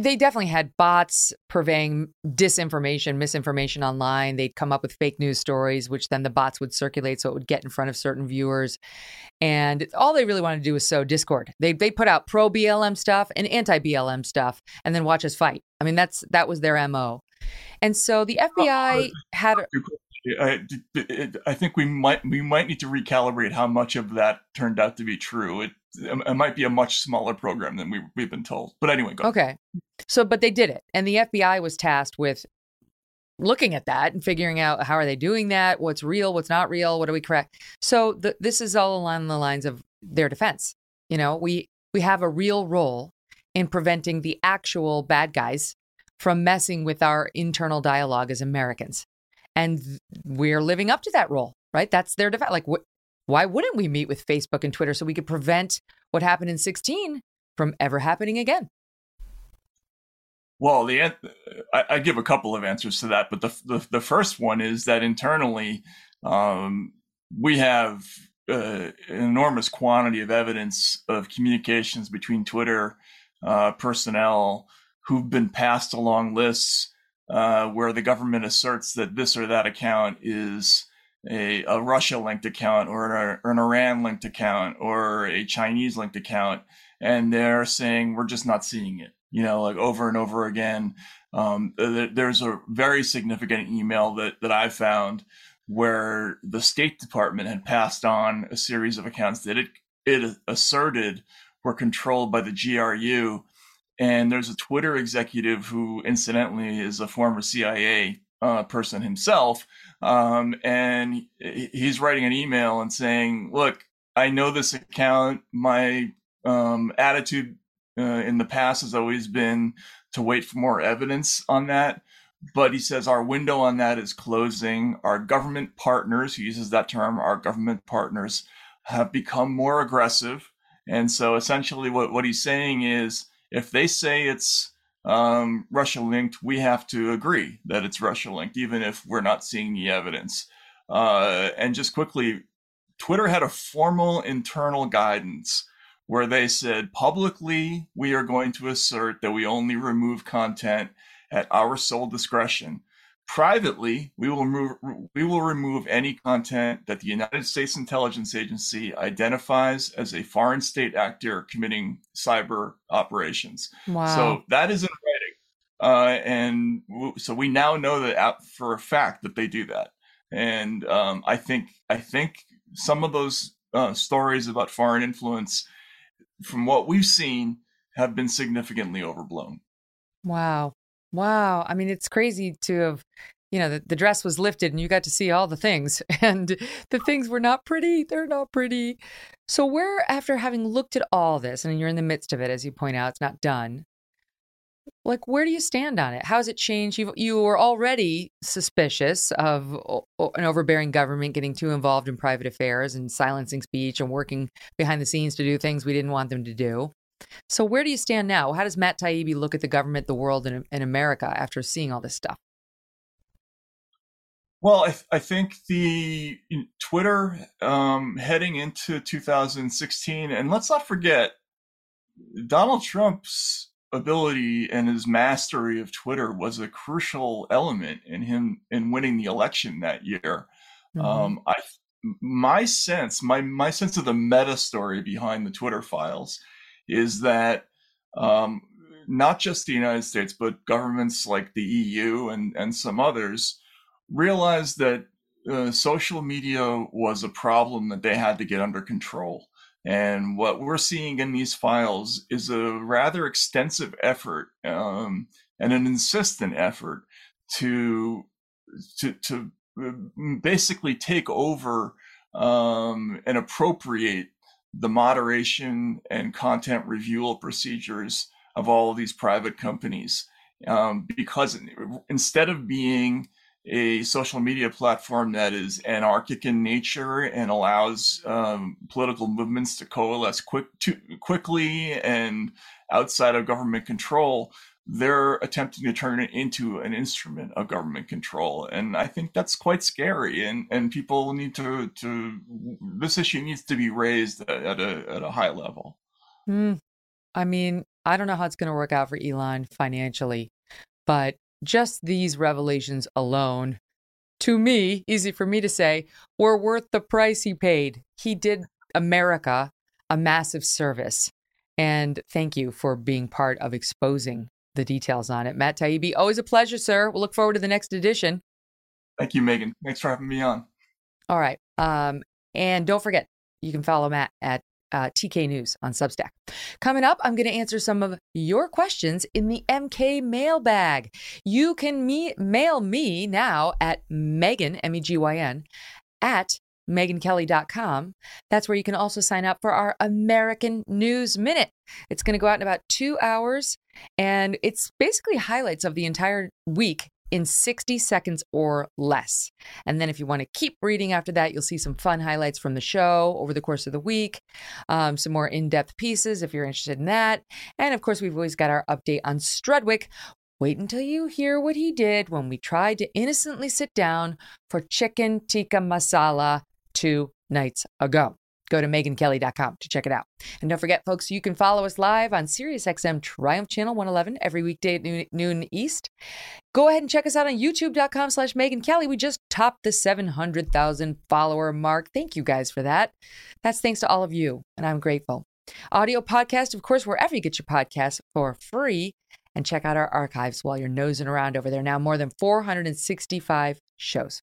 Speaker 3: they definitely had bots purveying disinformation, misinformation online. They'd come up with fake news stories, which then the bots would circulate so it would get in front of certain viewers. And all they really wanted to do was sow discord. They they put out pro BLM stuff and anti BLM stuff, and then watch us fight. I mean, that's that was their mo. And so the FBI had.
Speaker 4: I, I think we might we might need to recalibrate how much of that turned out to be true. It it might be a much smaller program than we, we've been told. But anyway, go.
Speaker 3: Okay. So, but they did it. And the FBI was tasked with looking at that and figuring out how are they doing that? What's real? What's not real? What do we correct? So the, this is all along the lines of their defense. You know, we, we have a real role in preventing the actual bad guys from messing with our internal dialogue as Americans. And we're living up to that role, right? That's their defense. Like, what, why wouldn't we meet with Facebook and Twitter so we could prevent what happened in 16 from ever happening again?
Speaker 4: Well, the I, I give a couple of answers to that, but the the, the first one is that internally um, we have uh, an enormous quantity of evidence of communications between Twitter uh, personnel who've been passed along lists uh, where the government asserts that this or that account is a, a Russia linked account or, an Iran linked account or a Chinese linked account, and they're saying we're just not seeing it. You know, like over and over again. Um, there's a very significant email that that I found where the State Department had passed on a series of accounts that it it asserted were controlled by the GRU. And there's a Twitter executive who, incidentally, is a former CIA uh, person himself, um, and he's writing an email and saying, "Look, I know this account. My um, attitude uh, in the past has always been to wait for more evidence on that." But he says our window on that is closing. Our government partners, he uses that term, our government partners have become more aggressive. And so essentially what, what he's saying is if they say it's um, Russia linked, we have to agree that it's Russia linked, even if we're not seeing the evidence. Uh, and just quickly, Twitter had a formal internal guidance where they said publicly, we are going to assert that we only remove content at our sole discretion. Privately, we will remove, we will remove any content that the United States Intelligence Agency identifies as a foreign state actor committing cyber operations. Wow. So that is in writing. Uh, and w- so we now know that for a fact that they do that. And um, I think I think some of those uh, stories about foreign influence, from what we've seen, have been significantly overblown.
Speaker 3: Wow. Wow. I mean, it's crazy to have, you know, the, the dress was lifted and you got to see all the things, and the things were not pretty. They're not pretty. So, where, after having looked at all this, and you're in the midst of it, as you point out, it's not done, like where do you stand on it how has it changed you you were already suspicious of an overbearing government getting too involved in private affairs and silencing speech and working behind the scenes to do things we didn't want them to do so where do you stand now? How does Matt Taibbi look at the government, the world, and, and America after seeing all this stuff?
Speaker 4: Well, I, th- I think the you know, Twitter um, heading into 2016, and let's not forget Donald Trump's ability and his mastery of Twitter was a crucial element in him in winning the election that year. Mm-hmm. Um, I my sense, my my sense of the meta story behind the Twitter files is that um, not just the United States, but governments like the EU and, and some others realized that uh, social media was a problem that they had to get under control. And what we're seeing in these files is a rather extensive effort um, and an insistent effort to to to uh, basically take over um, and appropriate the moderation and content review procedures of all of these private companies. Um, because instead of being a social media platform that is anarchic in nature and allows um, political movements to coalesce quick, quickly and outside of government control, they're attempting to turn it into an instrument of government control, and I think that's quite scary. And and people need to to this issue needs to be raised at a at a high level.
Speaker 3: Mm. I mean, I don't know how it's going to work out for Elon financially, but just these revelations alone, to me, easy for me to say, were worth the price he paid. He did America a massive service. And thank you for being part of exposing the details on it. Matt Taibbi, always a pleasure, sir. We'll look forward to the next edition.
Speaker 4: Thank you, Megyn. Thanks for having me on.
Speaker 3: All right. Um, and don't forget, you can follow Matt at uh, TK News on Substack. Coming up, I'm going to answer some of your questions in the MK mailbag. You can me- mail me now at Megyn, M E G Y N, at megynkelly.com. That's where you can also sign up for our American News Minute. It's going to go out in about two hours, and it's basically highlights of the entire week in 60 seconds or less. And then if you want to keep reading after that, you'll see some fun highlights from the show over the course of the week, um, some more in depth pieces if you're interested in that. And of course, we've always got our update on Strudwick. Wait until you hear what he did when we tried to innocently sit down for chicken tikka masala two nights ago. Go to megynkelly.com to check it out. And don't forget, folks, you can follow us live on SiriusXM Triumph Channel 111 every weekday at noon, East. Go ahead and check us out on youtube.com slash Megyn Kelly. We just topped the 700,000 follower mark. Thank you guys for that. That's thanks to all of you, and I'm grateful. Audio podcast, of course, wherever you get your podcasts for free. And check out our archives while you're nosing around over there. Now, more than 465 shows.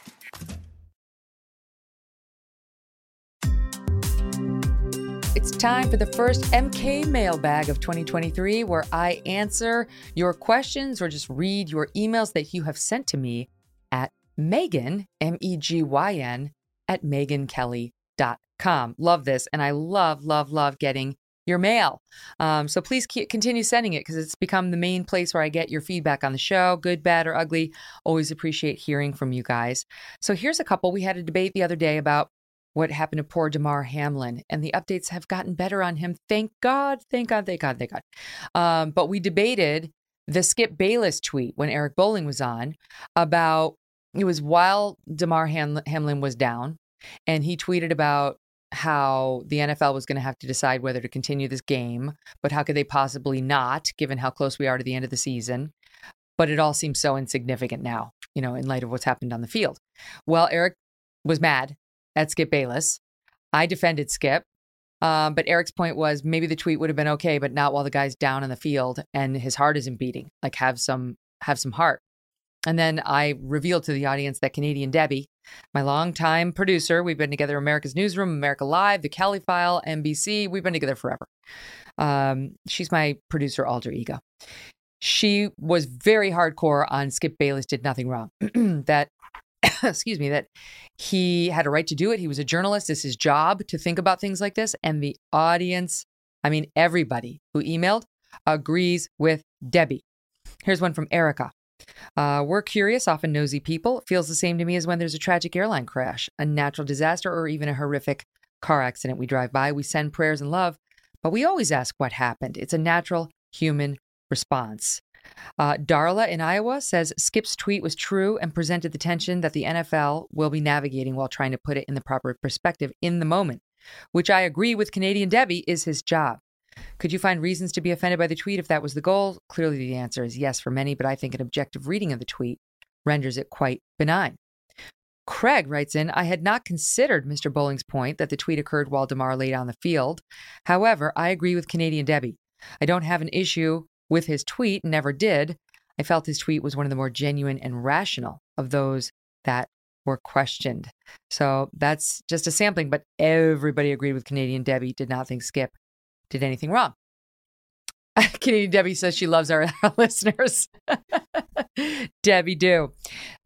Speaker 3: It's time for the first MK mailbag of 2023, where I answer your questions or just read your emails that you have sent to me at Megyn, M E G Y N, at megynkelly.com. Love this. And I love, love, love getting your mail. Um, so please keep, continue sending it because it's become the main place where I get your feedback on the show, good, bad, or ugly. Always appreciate hearing from you guys. So here's a couple. We had a debate the other day about what happened to poor Damar Hamlin, and the updates have gotten better on him. Thank God, thank God, thank God, thank God. Um, but we debated the Skip Bayless tweet when Eric Bolling was on about it was while Damar Ham- Hamlin was down, and he tweeted about how the NFL was going to have to decide whether to continue this game, but how could they possibly not, given how close we are to the end of the season? But it all seems so insignificant now, you know, in light of what's happened on the field. Well, Eric was mad at Skip Bayless. I defended Skip. Um, but Eric's point was maybe the tweet would have been okay, but not while the guy's down in the field and his heart isn't beating. Like have some have some heart. And then I revealed to the audience that Canadian Debbie, my longtime producer, we've been together America's Newsroom, America Live, The Kelly File, NBC. We've been together forever. Um, she's my producer alter ego. She was very hardcore on Skip Bayless did nothing wrong. that excuse me, that he had a right to do it. He was a journalist. It's his job to think about things like this. And the audience, I mean, everybody who emailed agrees with Debbie. Here's one from Erica. Uh, we're curious, often nosy people. It feels the same to me as when there's a tragic airline crash, a natural disaster, or even a horrific car accident we drive by. We send prayers and love, but we always ask what happened. It's a natural human response. Uh, Darla in Iowa says Skip's tweet was true and presented the tension that the NFL will be navigating while trying to put it in the proper perspective in the moment, which I agree with Canadian Debbie is his job. Could you find reasons to be offended by the tweet if that was the goal? Clearly, the answer is yes for many, but I think an objective reading of the tweet renders it quite benign. Craig writes in, I had not considered Mr. Bolling's point that the tweet occurred while Damar laid on the field. However, I agree with Canadian Debbie. I don't have an issue with his tweet, never did. I felt his tweet was one of the more genuine and rational of those that were questioned. So that's just a sampling, but everybody agreed with Canadian Debbie, did not think Skip did anything wrong. Canadian Debbie says she loves our, our listeners. Debbie do.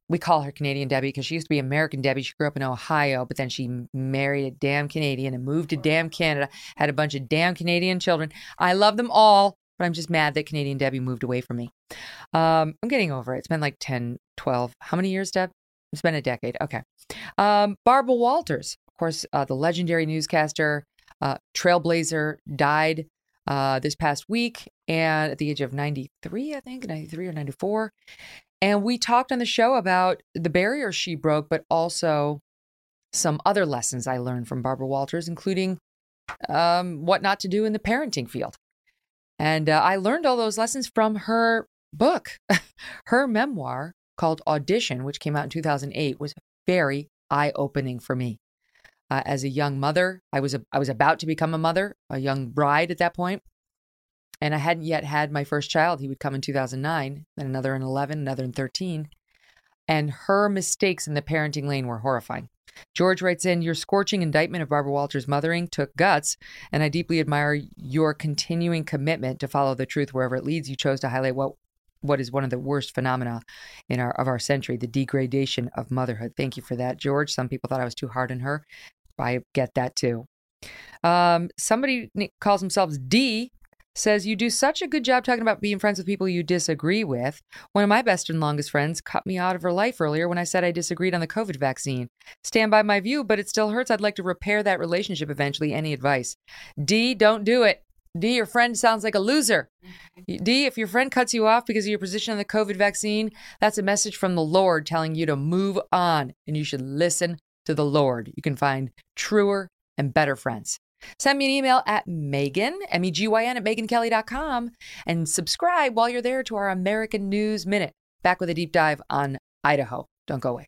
Speaker 3: We call her Canadian Debbie because she used to be American Debbie. She grew up in Ohio, but then she married a damn Canadian and moved to damn Canada, had a bunch of damn Canadian children. I love them all, but I'm just mad that Canadian Debbie moved away from me. Um, I'm getting over it. It's been like 10, 12. How many years, Deb? It's been a decade. Okay. Um, Barbara Walters, of course, uh, the legendary newscaster, uh, trailblazer, died uh, this past week and at the age of 93, I think, 93 or 94. And we talked on the show about the barriers she broke, but also some other lessons I learned from Barbara Walters, including um, what not to do in the parenting field. And uh, I learned all those lessons from her book. her memoir called Audition, which came out in 2008, was very eye opening for me. Uh, as a young mother, I was a, I was about to become a mother, a young bride at that point, and I hadn't yet had my first child. He would come in 2009, then another in 11, another in 13. And her mistakes in the parenting lane were horrifying. George writes in, Your scorching indictment of Barbara Walters' mothering took guts, and I deeply admire your continuing commitment to follow the truth wherever it leads. You chose to highlight what what is one of the worst phenomena in our of our century, the degradation of motherhood. Thank you for that, George. Some people thought I was too hard on her. I get that too. Um, somebody calls themselves D says you do such a good job talking about being friends with people you disagree with. One of my best and longest friends cut me out of her life earlier when I said I disagreed on the COVID vaccine. Stand by my view, but it still hurts. I'd like to repair that relationship eventually. Any advice? D, don't do it. D, your friend sounds like a loser. Mm-hmm. D, if your friend cuts you off because of your position on the COVID vaccine, that's a message from the Lord telling you to move on and you should listen to the Lord. You can find truer and better friends. Send me an email at Megyn, M E G Y N, at MegynKelly.com and subscribe while you're there to our American News Minute. Back with a deep dive on Idaho. Don't go away.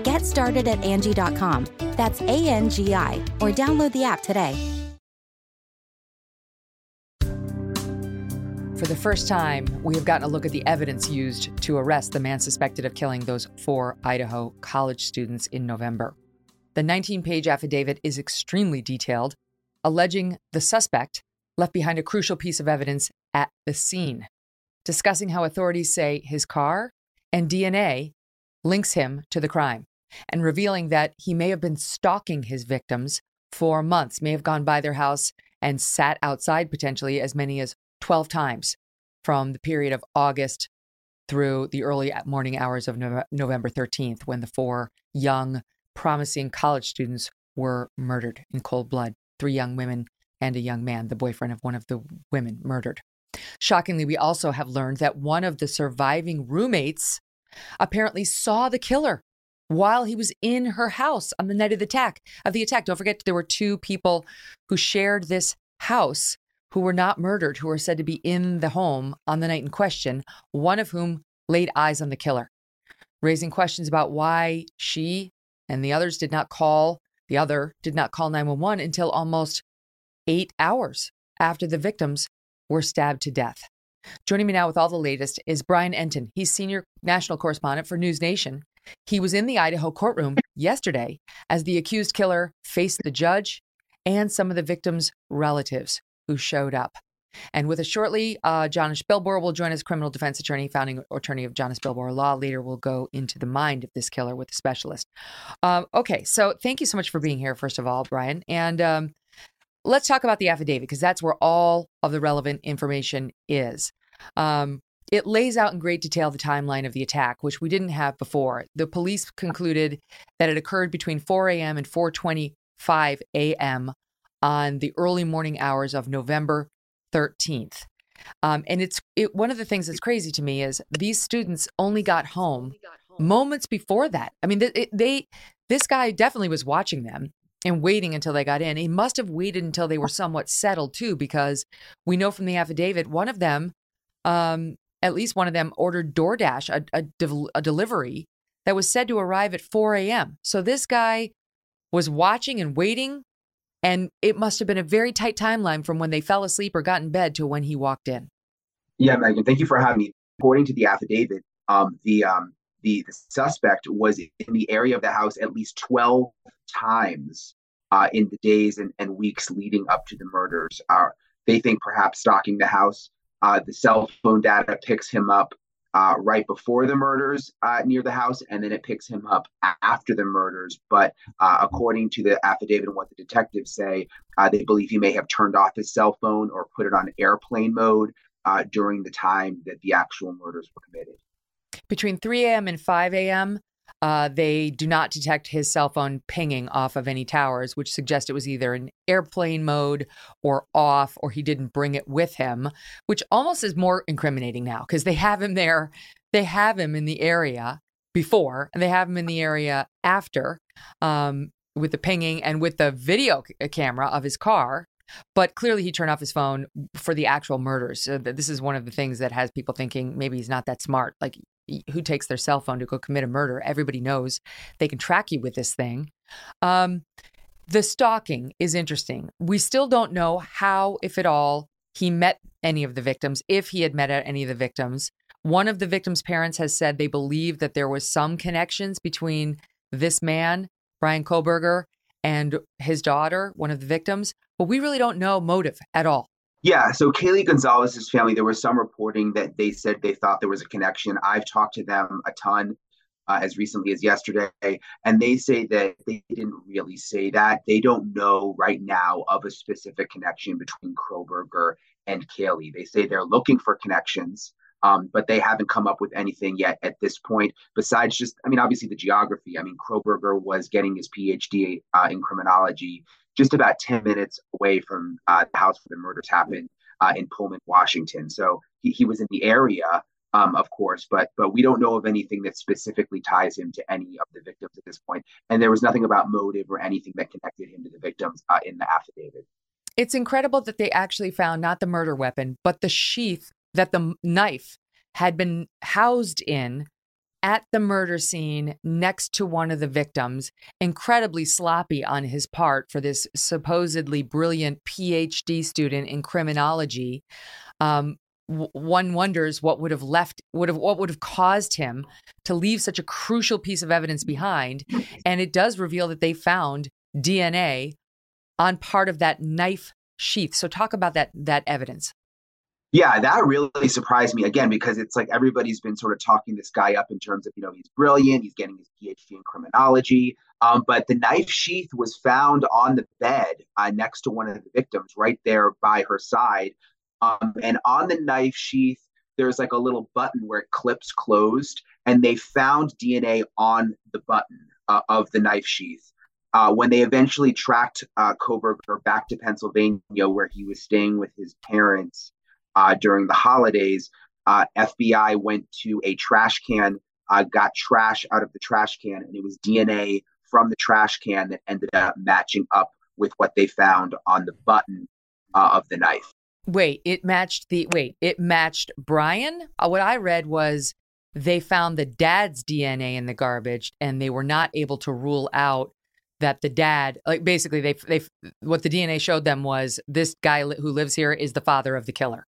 Speaker 1: Get started at Angie.com. That's A N G I, or download the app today.
Speaker 3: For the first time, we have gotten a look at the evidence used to arrest the man suspected of killing those four Idaho college students in November. The 19 page affidavit is extremely detailed, alleging the suspect left behind a crucial piece of evidence at the scene, discussing how authorities say his car and DNA links him to the crime, and revealing that he may have been stalking his victims for months, may have gone by their house and sat outside potentially as many as 12 times from the period of August through the early morning hours of November 13th, when the four young, promising college students were murdered in cold blood. Three young women and a young man, the boyfriend of one of the women, murdered. Shockingly, we also have learned that one of the surviving roommates apparently saw the killer while he was in her house on the night of the attack. Of the attack, don't forget there were two people who shared this house who were not murdered, who were said to be in the home on the night in question, one of whom laid eyes on the killer, raising questions about why she and the others did not call, the other did not call 911 until almost eight hours after the victims were stabbed to death. Joining me now with all the latest is Brian Entin. He's senior national correspondent for NewsNation. He was in the Idaho courtroom yesterday as the accused killer faced the judge and some of the victims' relatives who showed up. And with us shortly, uh, Jonna Spilbor will join us, criminal defense attorney, founding attorney of Jonna Spilbor Law. Later, we'll go into the mind of this killer with a specialist. Um, okay, so thank you so much for being here, first of all, Brian. And um, let's talk about the affidavit because that's where all of the relevant information is. Um, it lays out in great detail the timeline of the attack, which we didn't have before. The police concluded that it occurred between 4 a.m. and 4:25 a.m. on the early morning hours of November 13th. Um, and it's it, one of the things that's crazy to me is these students only got home moments before that. I mean, they, this guy definitely was watching them and waiting until they got in. He must have waited until they were somewhat settled too, because we know from the affidavit one of them, um, at least one of them, ordered DoorDash a, a, a delivery that was said to arrive at 4 a.m. So this guy was watching and waiting and it must have been a very tight timeline from when they fell asleep or got in bed to when he walked in.
Speaker 6: Yeah, Megyn, thank you for having me. According to the affidavit, um, the, um, the, the suspect was in the area of the house at least 12 times uh, in the days and, and weeks leading up to the murders. Uh, they think perhaps stalking the house. Uh, the cell phone data picks him up uh, right before the murders uh, near the house, and then it picks him up after the murders. But uh, according to the affidavit and what the detectives say, uh, they believe he may have turned off his cell phone or put it on airplane mode uh, during the time that the actual murders were committed.
Speaker 3: Between 3 a.m. and 5 a.m., uh, they do not detect his cell phone pinging off of any towers, which suggests it was either in airplane mode or off, or he didn't bring it with him, which almost is more incriminating now because they have him there. They have him in the area before, and they have him in the area after um, with the pinging and with the video c- camera of his car. But clearly, he turned off his phone for the actual murders. So this is one of the things that has people thinking maybe he's not that smart. Like who takes their cell phone to go commit a murder. Everybody knows they can track you with this thing. Um, the stalking is interesting. We still don't know how, if at all, he met any of the victims, if he had met any of the victims. One of the victims' parents has said they believe that there was some connections between this man, Bryan Kohberger, and his daughter, one of the victims, but we really don't know motive at all.
Speaker 6: Yeah, so Kaylee Goncalves's family, there was some reporting that they said they thought there was a connection. I've talked to them a ton uh, as recently as yesterday, and they say that they didn't really say that. They don't know right now of a specific connection between Kohberger and Kaylee. They say they're looking for connections, um, but they haven't come up with anything yet at this point, besides just, I mean, obviously the geography. I mean, Kohberger was getting his PhD uh, in criminology just about 10 minutes away from uh, the house where the murders happened uh, in Pullman, Washington. So he, he was in the area, um, of course, but but we don't know of anything that specifically ties him to any of the victims at this point. And there was nothing about motive or anything that connected him to the victims uh, in the affidavit.
Speaker 3: It's incredible that they actually found not the murder weapon, but the sheath that the knife had been housed in at the murder scene next to one of the victims, incredibly sloppy on his part for this supposedly brilliant PhD student in criminology. Um, one wonders what would have left, would have what would have caused him to leave such a crucial piece of evidence behind. And it does reveal that they found DNA on part of that knife sheath. So talk about that that evidence.
Speaker 6: Yeah, that really surprised me again because it's like everybody's been sort of talking this guy up in terms of, you know, he's brilliant, he's getting his PhD in criminology. Um, but the knife sheath was found on the bed uh, next to one of the victims, right there by her side. Um, and on the knife sheath, there's like a little button where it clips closed, and they found DNA on the button uh, of the knife sheath. Uh, when they eventually tracked uh, Kohberger back to Pennsylvania, where he was staying with his parents, uh, during the holidays, uh, FBI went to a trash can, uh, got trash out of the trash can, and it was DNA from the trash can that ended up matching up with what they found on the button uh, of the knife.
Speaker 3: Wait, it matched the wait, it matched Bryan. Uh, what I read was they found the dad's DNA in the garbage and they were not able to rule out that the dad like basically they they what the DNA showed them was this guy who lives here is the father of the killer.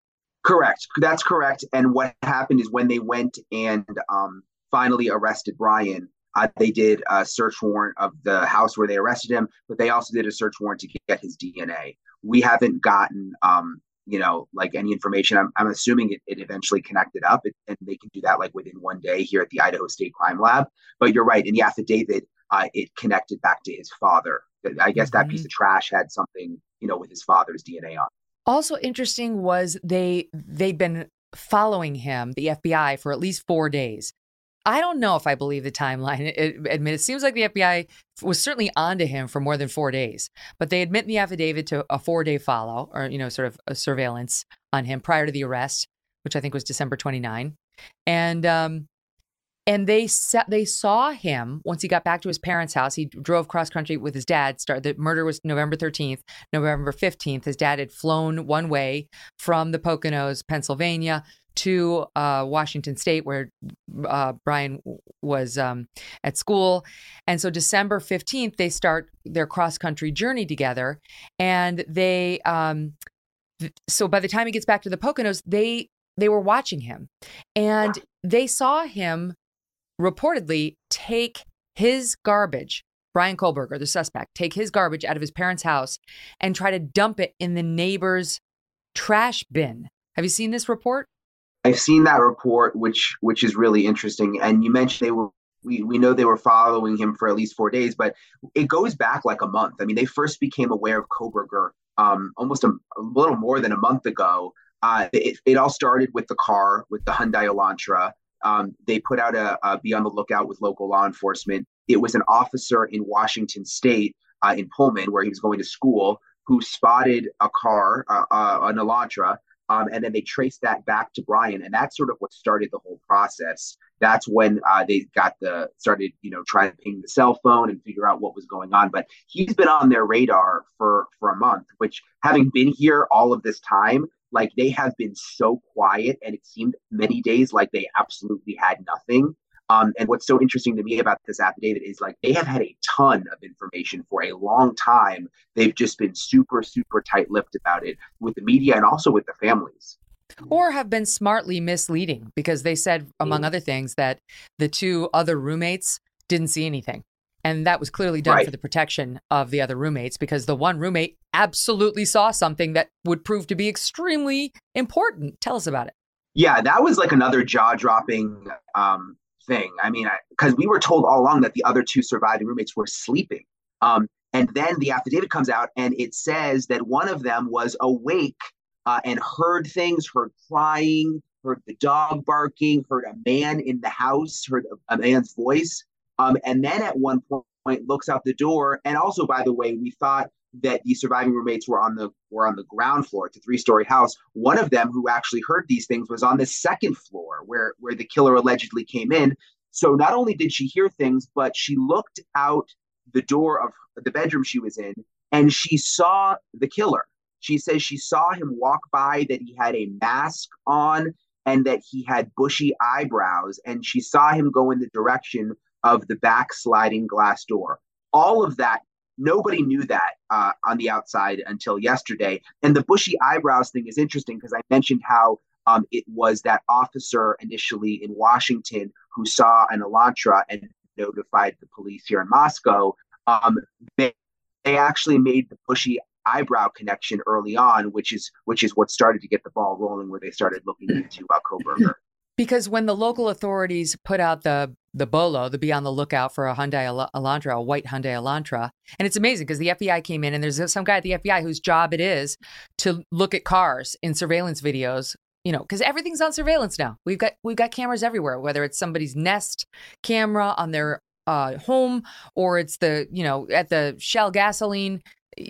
Speaker 6: Correct. That's correct. And what happened is when they went and um, finally arrested Bryan, Uh, they did a search warrant of the house where they arrested him, but they also did a search warrant to get his DNA. We haven't gotten, um, you know, like any information. I'm, I'm assuming it, it eventually connected up, and they can do that like within one day here at the Idaho State Crime Lab. But you're right. In the affidavit, uh, it connected back to his father. I guess that piece mm-hmm. of trash had something, you know, with his father's DNA on.
Speaker 3: Also interesting was they they'd been following him, the FBI, for at least four days. I don't know if I believe the timeline. It, admit it seems like the FBI was certainly onto him for more than four days, but they admit in the affidavit to a four day follow or you know sort of a surveillance on him prior to the arrest, which I think was December 29. And um, and they sa- they saw him once he got back to his parents' house. He drove cross country with his dad. Start the murder was November 13th. November 15th, his dad had flown one way from the Poconos, Pennsylvania, to uh, Washington State, where uh, Bryan was um, at school. And so December 15th, they start their cross country journey together. And they, um, th- so by the time he gets back to the Poconos, they they were watching him and they saw him reportedly take his garbage, Bryan Kohberger, the suspect, take his garbage out of his parents' house and try to dump it in the neighbor's trash bin. Have you seen this report?
Speaker 6: I've seen that report, which which is really interesting. And you mentioned they were we, we know they were following him for at least four days, but it goes back like a month. I mean, they first became aware of Kohberger um, almost a, a, little more than a month ago. Uh, it, it all started with the car, with the Hyundai Elantra um, they put out a, a, be on the lookout with local law enforcement. It was an officer in Washington State, uh, in Pullman, where he was going to school, who spotted a car, uh, uh, an Elantra, um, and then they traced that back to Bryan, and that's sort of what started the whole process. That's when uh, they got the started, you know, trying to ping the cell phone and figure out what was going on. But he's been on their radar for for a month, which having been here all of this time, like they have been so quiet, and it seemed many days like they absolutely had nothing. Um, and what's so interesting to me about this affidavit is like they have had a ton of information for a long time. They've just been super, super tight lipped about it with the media and also with the families.
Speaker 3: Or have been smartly misleading because they said, among mm. other things, that the two other roommates didn't see anything. And that was clearly done right. for the protection of the other roommates because the one roommate absolutely saw something that would prove to be extremely important. Tell us about it.
Speaker 6: Yeah, that was like another jaw dropping um, thing. I mean, because we were told all along that the other two surviving roommates were sleeping. Um, and then the affidavit comes out and it says that one of them was awake uh, and heard things, heard crying, heard the dog barking, heard a man in the house, heard a man's voice. Um, and then at one point looks out the door. And also, by the way, we thought that the surviving roommates were on the were on the ground floor. It's a three story house. One of them who actually heard these things was on the second floor where where the killer allegedly came in. So not only did she hear things, but she looked out the door of the bedroom she was in and she saw the killer. She says she saw him walk by, that he had a mask on and that he had bushy eyebrows. And she saw him go in the direction of the back sliding glass door. All of that, nobody knew that uh, on the outside until yesterday. And the bushy eyebrows thing is interesting because I mentioned how um, it was that officer initially in Washington who saw an Elantra and notified the police here in Moscow. Um, they, they actually made the bushy eyebrow connection early on, which is which is what started to get the ball rolling, where they started looking into uh, Kohberger.
Speaker 3: Because when the local authorities put out the the bolo, the be on the lookout for a Hyundai Elantra, a white Hyundai Elantra, and it's amazing because the FBI came in and there's some guy at the FBI whose job it is to look at cars in surveillance videos. You know, because everything's on surveillance now. We've got we've got cameras everywhere, whether it's somebody's Nest camera on their uh, home or it's the you know at the Shell gasoline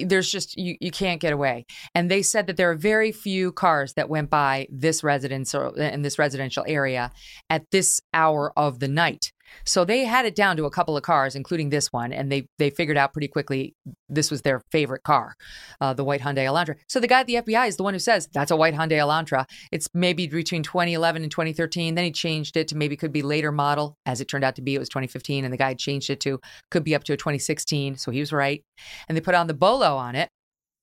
Speaker 3: there's just you, you can't get away. And they said that there are very few cars that went by this residence or in this residential area at this hour of the night so they had it down to a couple of cars, including this one, and they they figured out pretty quickly this was their favorite car, uh, the white Hyundai Elantra. So the guy at the FBI is the one who says that's a white Hyundai Elantra. It's maybe between 2011 and 2013. Then he changed it to maybe could be later model. As it turned out to be, it was 2015, and the guy changed it to could be up to a 2016. So he was right. And they put on the bolo on it,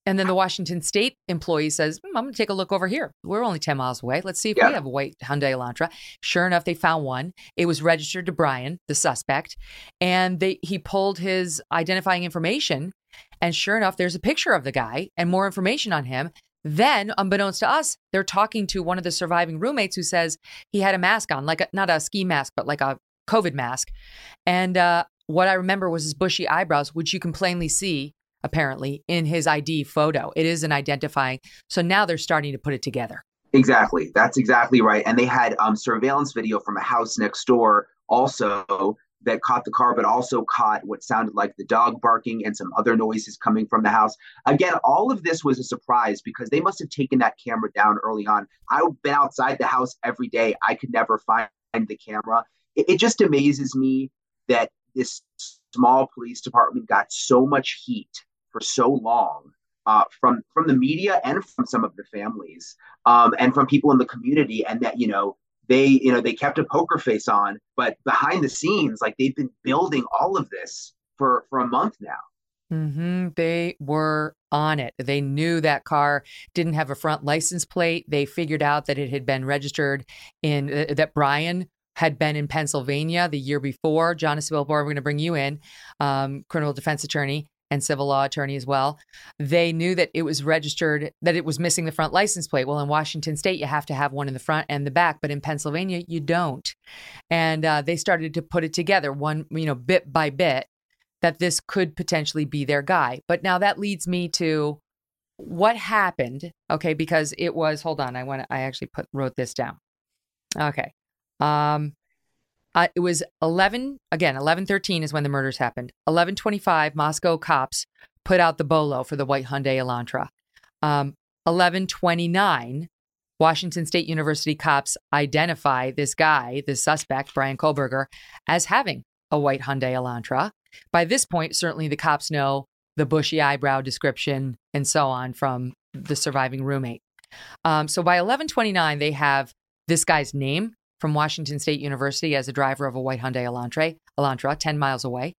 Speaker 3: and then the Washington State employee says, hmm, "I'm going to take a look over here. We're only ten miles away. Let's see if
Speaker 6: Yeah.
Speaker 3: we have a white Hyundai Elantra." Sure enough, they found one. It was registered to Bryan, the suspect, and they he pulled his identifying information, and sure enough, there's a picture of the guy and more information on him. Then, unbeknownst to us, they're talking to one of the surviving roommates who says he had a mask on, like a, not a ski mask, but like a COVID mask. And uh, what I remember was his bushy eyebrows, which you can plainly see apparently in his ID photo. It is an identifying. So now they're starting to put it together.
Speaker 6: Exactly. That's exactly right. And they had um, surveillance video from a house next door also that caught the car, but also caught what sounded like the dog barking and some other noises coming from the house. Again, all of this was a surprise because they must have taken that camera down early on. I've been outside the house every day. I could never find the camera. It, it just amazes me that this small police department got so much heat for so long uh, from from the media and from some of the families um, and from people in the community, and that you know they you know they kept a poker face on, but behind the scenes, like they've been building all of this for for a month now.
Speaker 3: hmm They were on it. They knew that car didn't have a front license plate. They figured out that it had been registered in uh, that Bryan had been in Pennsylvania the year before. Jonna Spilbor, we're going to bring you in, um, criminal defense attorney and civil law attorney as well. They knew that it was registered, that it was missing the front license plate. Well, in Washington state, you have to have one in the front and the back, but in Pennsylvania, you don't. And uh, they started to put it together one, you know, bit by bit that this could potentially be their guy. But now that leads me to what happened. Okay, because it was. Hold on, I want. To, I actually put wrote this down. Okay, um, uh, it was eleven again. Eleven thirteen is when the murders happened. Eleven twenty five. Moscow cops put out the bolo for the white Hyundai Elantra. Um, Eleven twenty nine. Washington State University cops identify this guy, this suspect, Bryan Kohlberger, as having a white Hyundai Elantra. By this point, certainly the cops know the bushy eyebrow description and so on from the surviving roommate. Um, so by 1129, they have this guy's name from Washington State University as a driver of a white Hyundai Elantra, Elantra 10 miles away.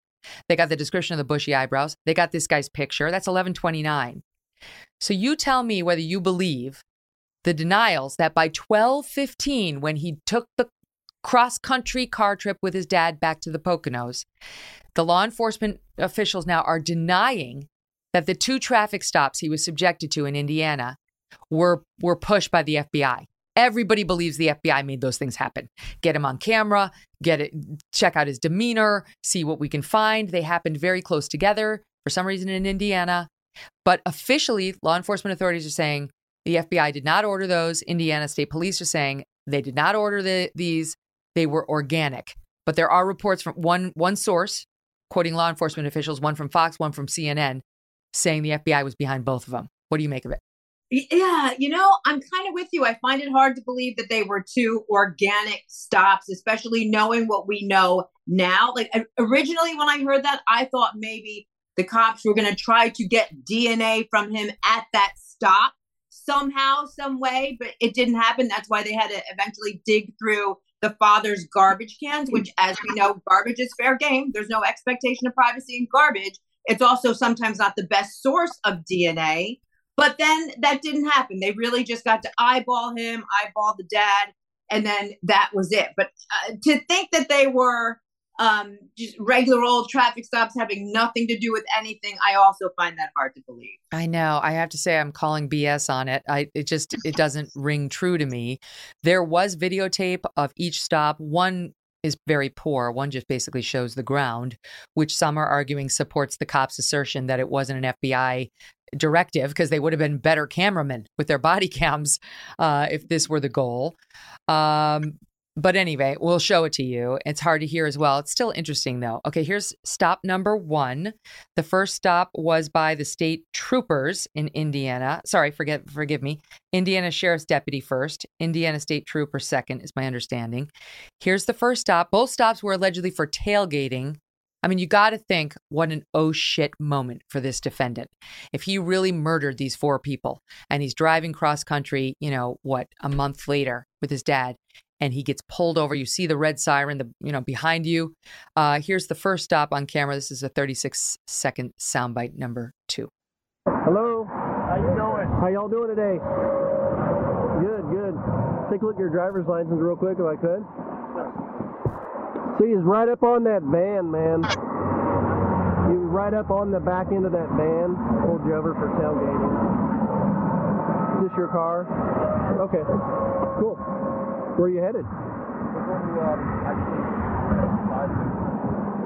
Speaker 3: They got the description of the bushy eyebrows. They got this guy's picture. That's 1129. So you tell me whether you believe the denials that by 1215, when he took the cross country car trip with his dad back to the Poconos, the law enforcement officials now are denying that the two traffic stops he was subjected to in Indiana were were pushed by the FBI. Everybody believes the FBI made those things happen. Get him on camera, get it check out his demeanor, see what we can find. They happened very close together for some reason in Indiana. But officially, law enforcement authorities are saying the FBI did not order those. Indiana State Police are saying they did not order the, these. They were organic. But there are reports from one one source quoting law enforcement officials, one from Fox, one from CNN, saying the FBI was behind both of them. What do you make of it?
Speaker 7: Yeah, you know, I'm kind of with you. I find it hard to believe that they were two organic stops, especially knowing what we know now. Like originally, when I heard that, I thought maybe the cops were going to try to get DNA from him at that stop somehow, some way, but it didn't happen. That's why they had to eventually dig through the father's garbage cans, mm. which, as we know, garbage is fair game. There's no expectation of privacy in garbage. It's also sometimes not the best source of DNA. But then that didn't happen. They really just got to eyeball him, eyeball the dad, and then that was it. But uh, to think that they were um, just regular old traffic stops having nothing to do with anything, I also find that hard to believe.
Speaker 3: I know. I have to say I'm calling BS on it. I it just it doesn't ring true to me. There was videotape of each stop. One is very poor. One just basically shows the ground, which some are arguing supports the cops' assertion that it wasn't an FBI directive because they would have been better cameramen with their body cams uh, if this were the goal. Um, but anyway, we'll show it to you. It's hard to hear as well. It's still interesting though. Okay, here's stop number one. The first stop was by the state troopers in Indiana. Sorry, forget forgive me. Indiana Sheriff's Deputy first, Indiana State Trooper second, is my understanding. Here's the first stop. Both stops were allegedly for tailgating. I mean, you got to think what an oh shit moment for this defendant. If he really murdered these four people and he's driving cross country, you know, what, a month later with his dad, and he gets pulled over. You see the red siren, the you know behind you. Uh, here's the first stop on camera. This is a 36 second soundbite number two.
Speaker 8: Hello, how you doing? How y'all doing today? Good, good. Take a look at your driver's license real quick if I could. See, he's right up on that van, man. He was right up on the back end of that van. Pulled you over for tailgating. Is this your car? Okay. Cool. Where are you headed?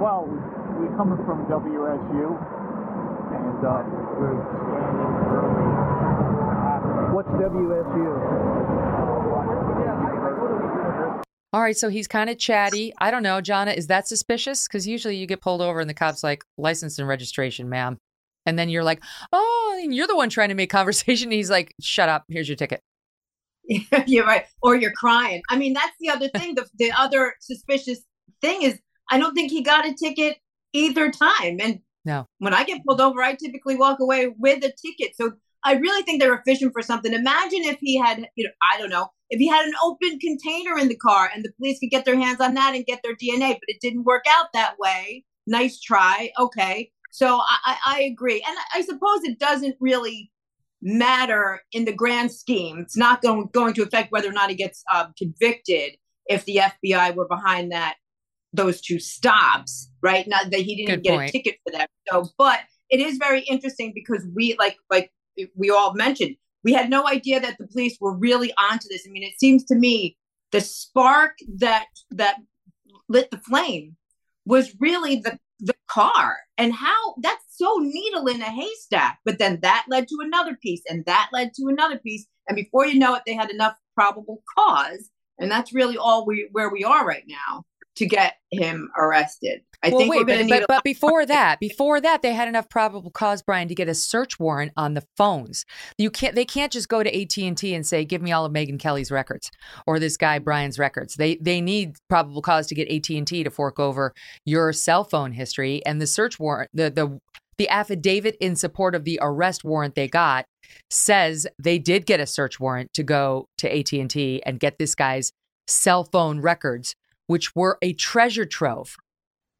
Speaker 9: Well, we're coming from WSU, and uh, we're standing early.
Speaker 8: What's WSU?
Speaker 3: All right, so he's kind of chatty. I don't know, Jonna, is that suspicious? Because usually you get pulled over and the cop's like, license and registration, ma'am. And then you're like, oh, and you're the one trying to make conversation. he's like, shut up, here's your ticket.
Speaker 7: you're right. Or you're crying. I mean, that's the other thing. The, the other suspicious thing is I don't think he got a ticket either time. And
Speaker 3: no,
Speaker 7: when I get pulled over, I typically walk away with a ticket. So I really think they were fishing for something. Imagine if he had, you know, I don't know, if he had an open container in the car and the police could get their hands on that and get their DNA, but it didn't work out that way. Nice try. Okay. So I, I agree. And I suppose it doesn't really matter in the grand scheme. It's not going, going to affect whether or not he gets uh, convicted if the FBI were behind that those two stops, right? Not that he didn't Good get point. a ticket for that. So, but it is very interesting because we like like we all mentioned we had no idea that the police were really onto this. I mean, it seems to me the spark that that lit the flame was really the the car and how that's so needle in a haystack. But then that led to another piece, and that led to another piece, and before you know it, they had enough probable cause, and that's really all we where we are right now to get him arrested. I well, think
Speaker 3: wait, but, but, but before that, before that, they had enough probable cause, Brian, to get a search warrant on the phones. You can't, they can't just go to AT and T and say, "Give me all of Megyn Kelly's records" or this guy Bryan's records. They they need probable cause to get AT and T to fork over your cell phone history and the search warrant. The the the affidavit in support of the arrest warrant they got says they did get a search warrant to go to AT and T and get this guy's cell phone records which were a treasure trove.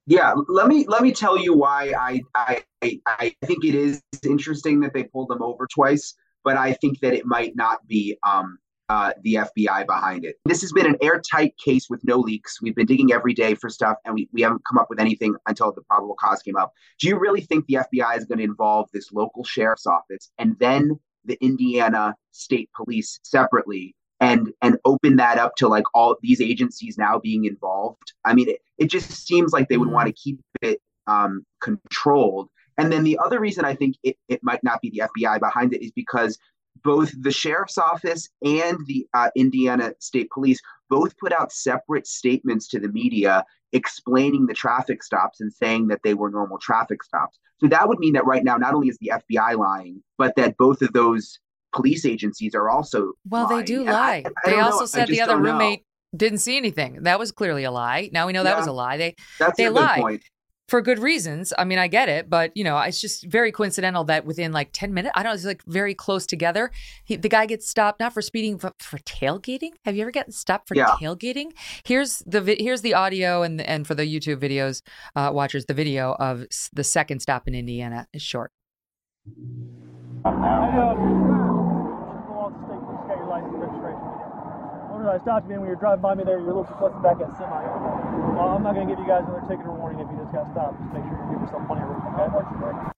Speaker 6: Yeah, let me let me tell you why I I I think it is interesting that they pulled them over twice, but I think that it might not be um, uh, the FBI behind it. This has been an airtight case with no leaks. We've been digging every day for stuff, and we, we haven't come up with anything until the probable cause came up. Do you really think the FBI is going to involve this local sheriff's office and then the Indiana State Police separately and and open that up to like all these agencies now being involved i mean it, it just seems like they would want to keep it um, controlled. And then the other reason i think it, it might not be the fbi behind it is because both the sheriff's office and the uh, indiana state police both put out separate statements to the media explaining the traffic stops and saying that they were normal traffic stops. So that would mean that right now not only is the fbi lying but that both of those police agencies are also
Speaker 3: well lying. they do lie I, I they also know. said the other roommate know. didn't see anything that was clearly a lie now we know that yeah, was a lie they they lie for good reasons i mean i get it but you know it's just very coincidental that within like 10 minutes i don't know it's like very close together he, the guy gets stopped not for speeding but for tailgating have you ever gotten stopped for yeah. tailgating here's the here's the audio and and for the youtube videos uh, watchers the video of the second stop in indiana is short
Speaker 9: I stopped you, man, when you were driving by me there, you're a little too close to back at semi. Well, I'm not going to give you guys another ticket or warning if you just got stopped. Just make sure you give yourself plenty of room, okay?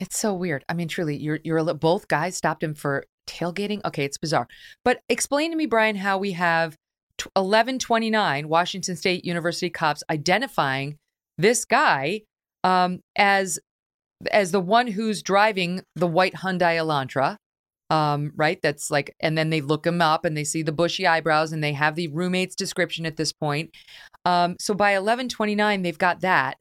Speaker 3: It's so weird. I mean, truly, you're you're a, both guys stopped him for tailgating. Okay, it's bizarre. But explain to me, Brian, how we have 1129 Washington State University cops identifying this guy um, as as the one who's driving the white Hyundai Elantra um, right? That's like, and then they look him up and they see the bushy eyebrows and they have the roommate's description at this point. Um, so by 1129, they've got that.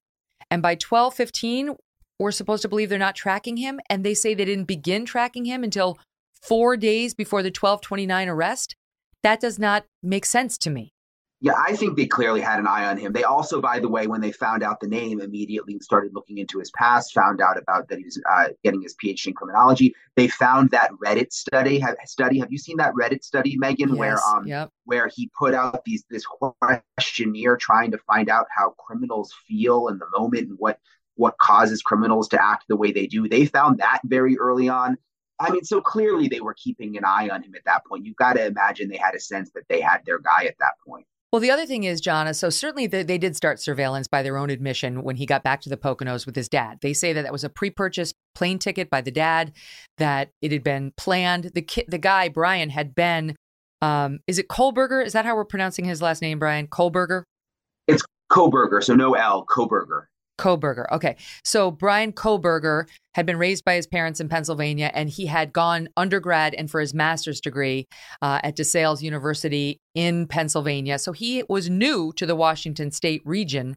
Speaker 3: And by 1215, we're supposed to believe they're not tracking him. And they say they didn't begin tracking him until four days before the 1229 arrest. That does not make sense to me.
Speaker 6: Yeah, I think they clearly had an eye on him. They also, by the way, when they found out the name, immediately started looking into his past, found out about that he was uh, getting his PhD in criminology. They found that Reddit study. Have, study. Have you seen that Reddit study, Megyn?
Speaker 3: yes,
Speaker 6: where um,
Speaker 3: yep.
Speaker 6: where he put out these this questionnaire trying to find out how criminals feel in the moment and what what causes criminals to act the way they do. They found that very early on. I mean, so clearly they were keeping an eye on him at that point. You've got to imagine they had a sense that they had their guy at that point.
Speaker 3: Well, the other thing is, Jonna, so certainly they, they did start surveillance by their own admission when he got back to the Poconos with his dad. They say that that was a pre purchased plane ticket by the dad, that it had been planned. The, ki- the guy, Bryan, had been, um, is it Kohlberger? Is that how we're pronouncing his last name, Brian? Kohlberger?
Speaker 6: It's Kohberger, so no L, Kohberger.
Speaker 3: Kohberger. Okay. So Bryan Kohberger had been raised by his parents in Pennsylvania, and he had gone undergrad and for his master's degree uh, at DeSales University in Pennsylvania. So he was new to the Washington state region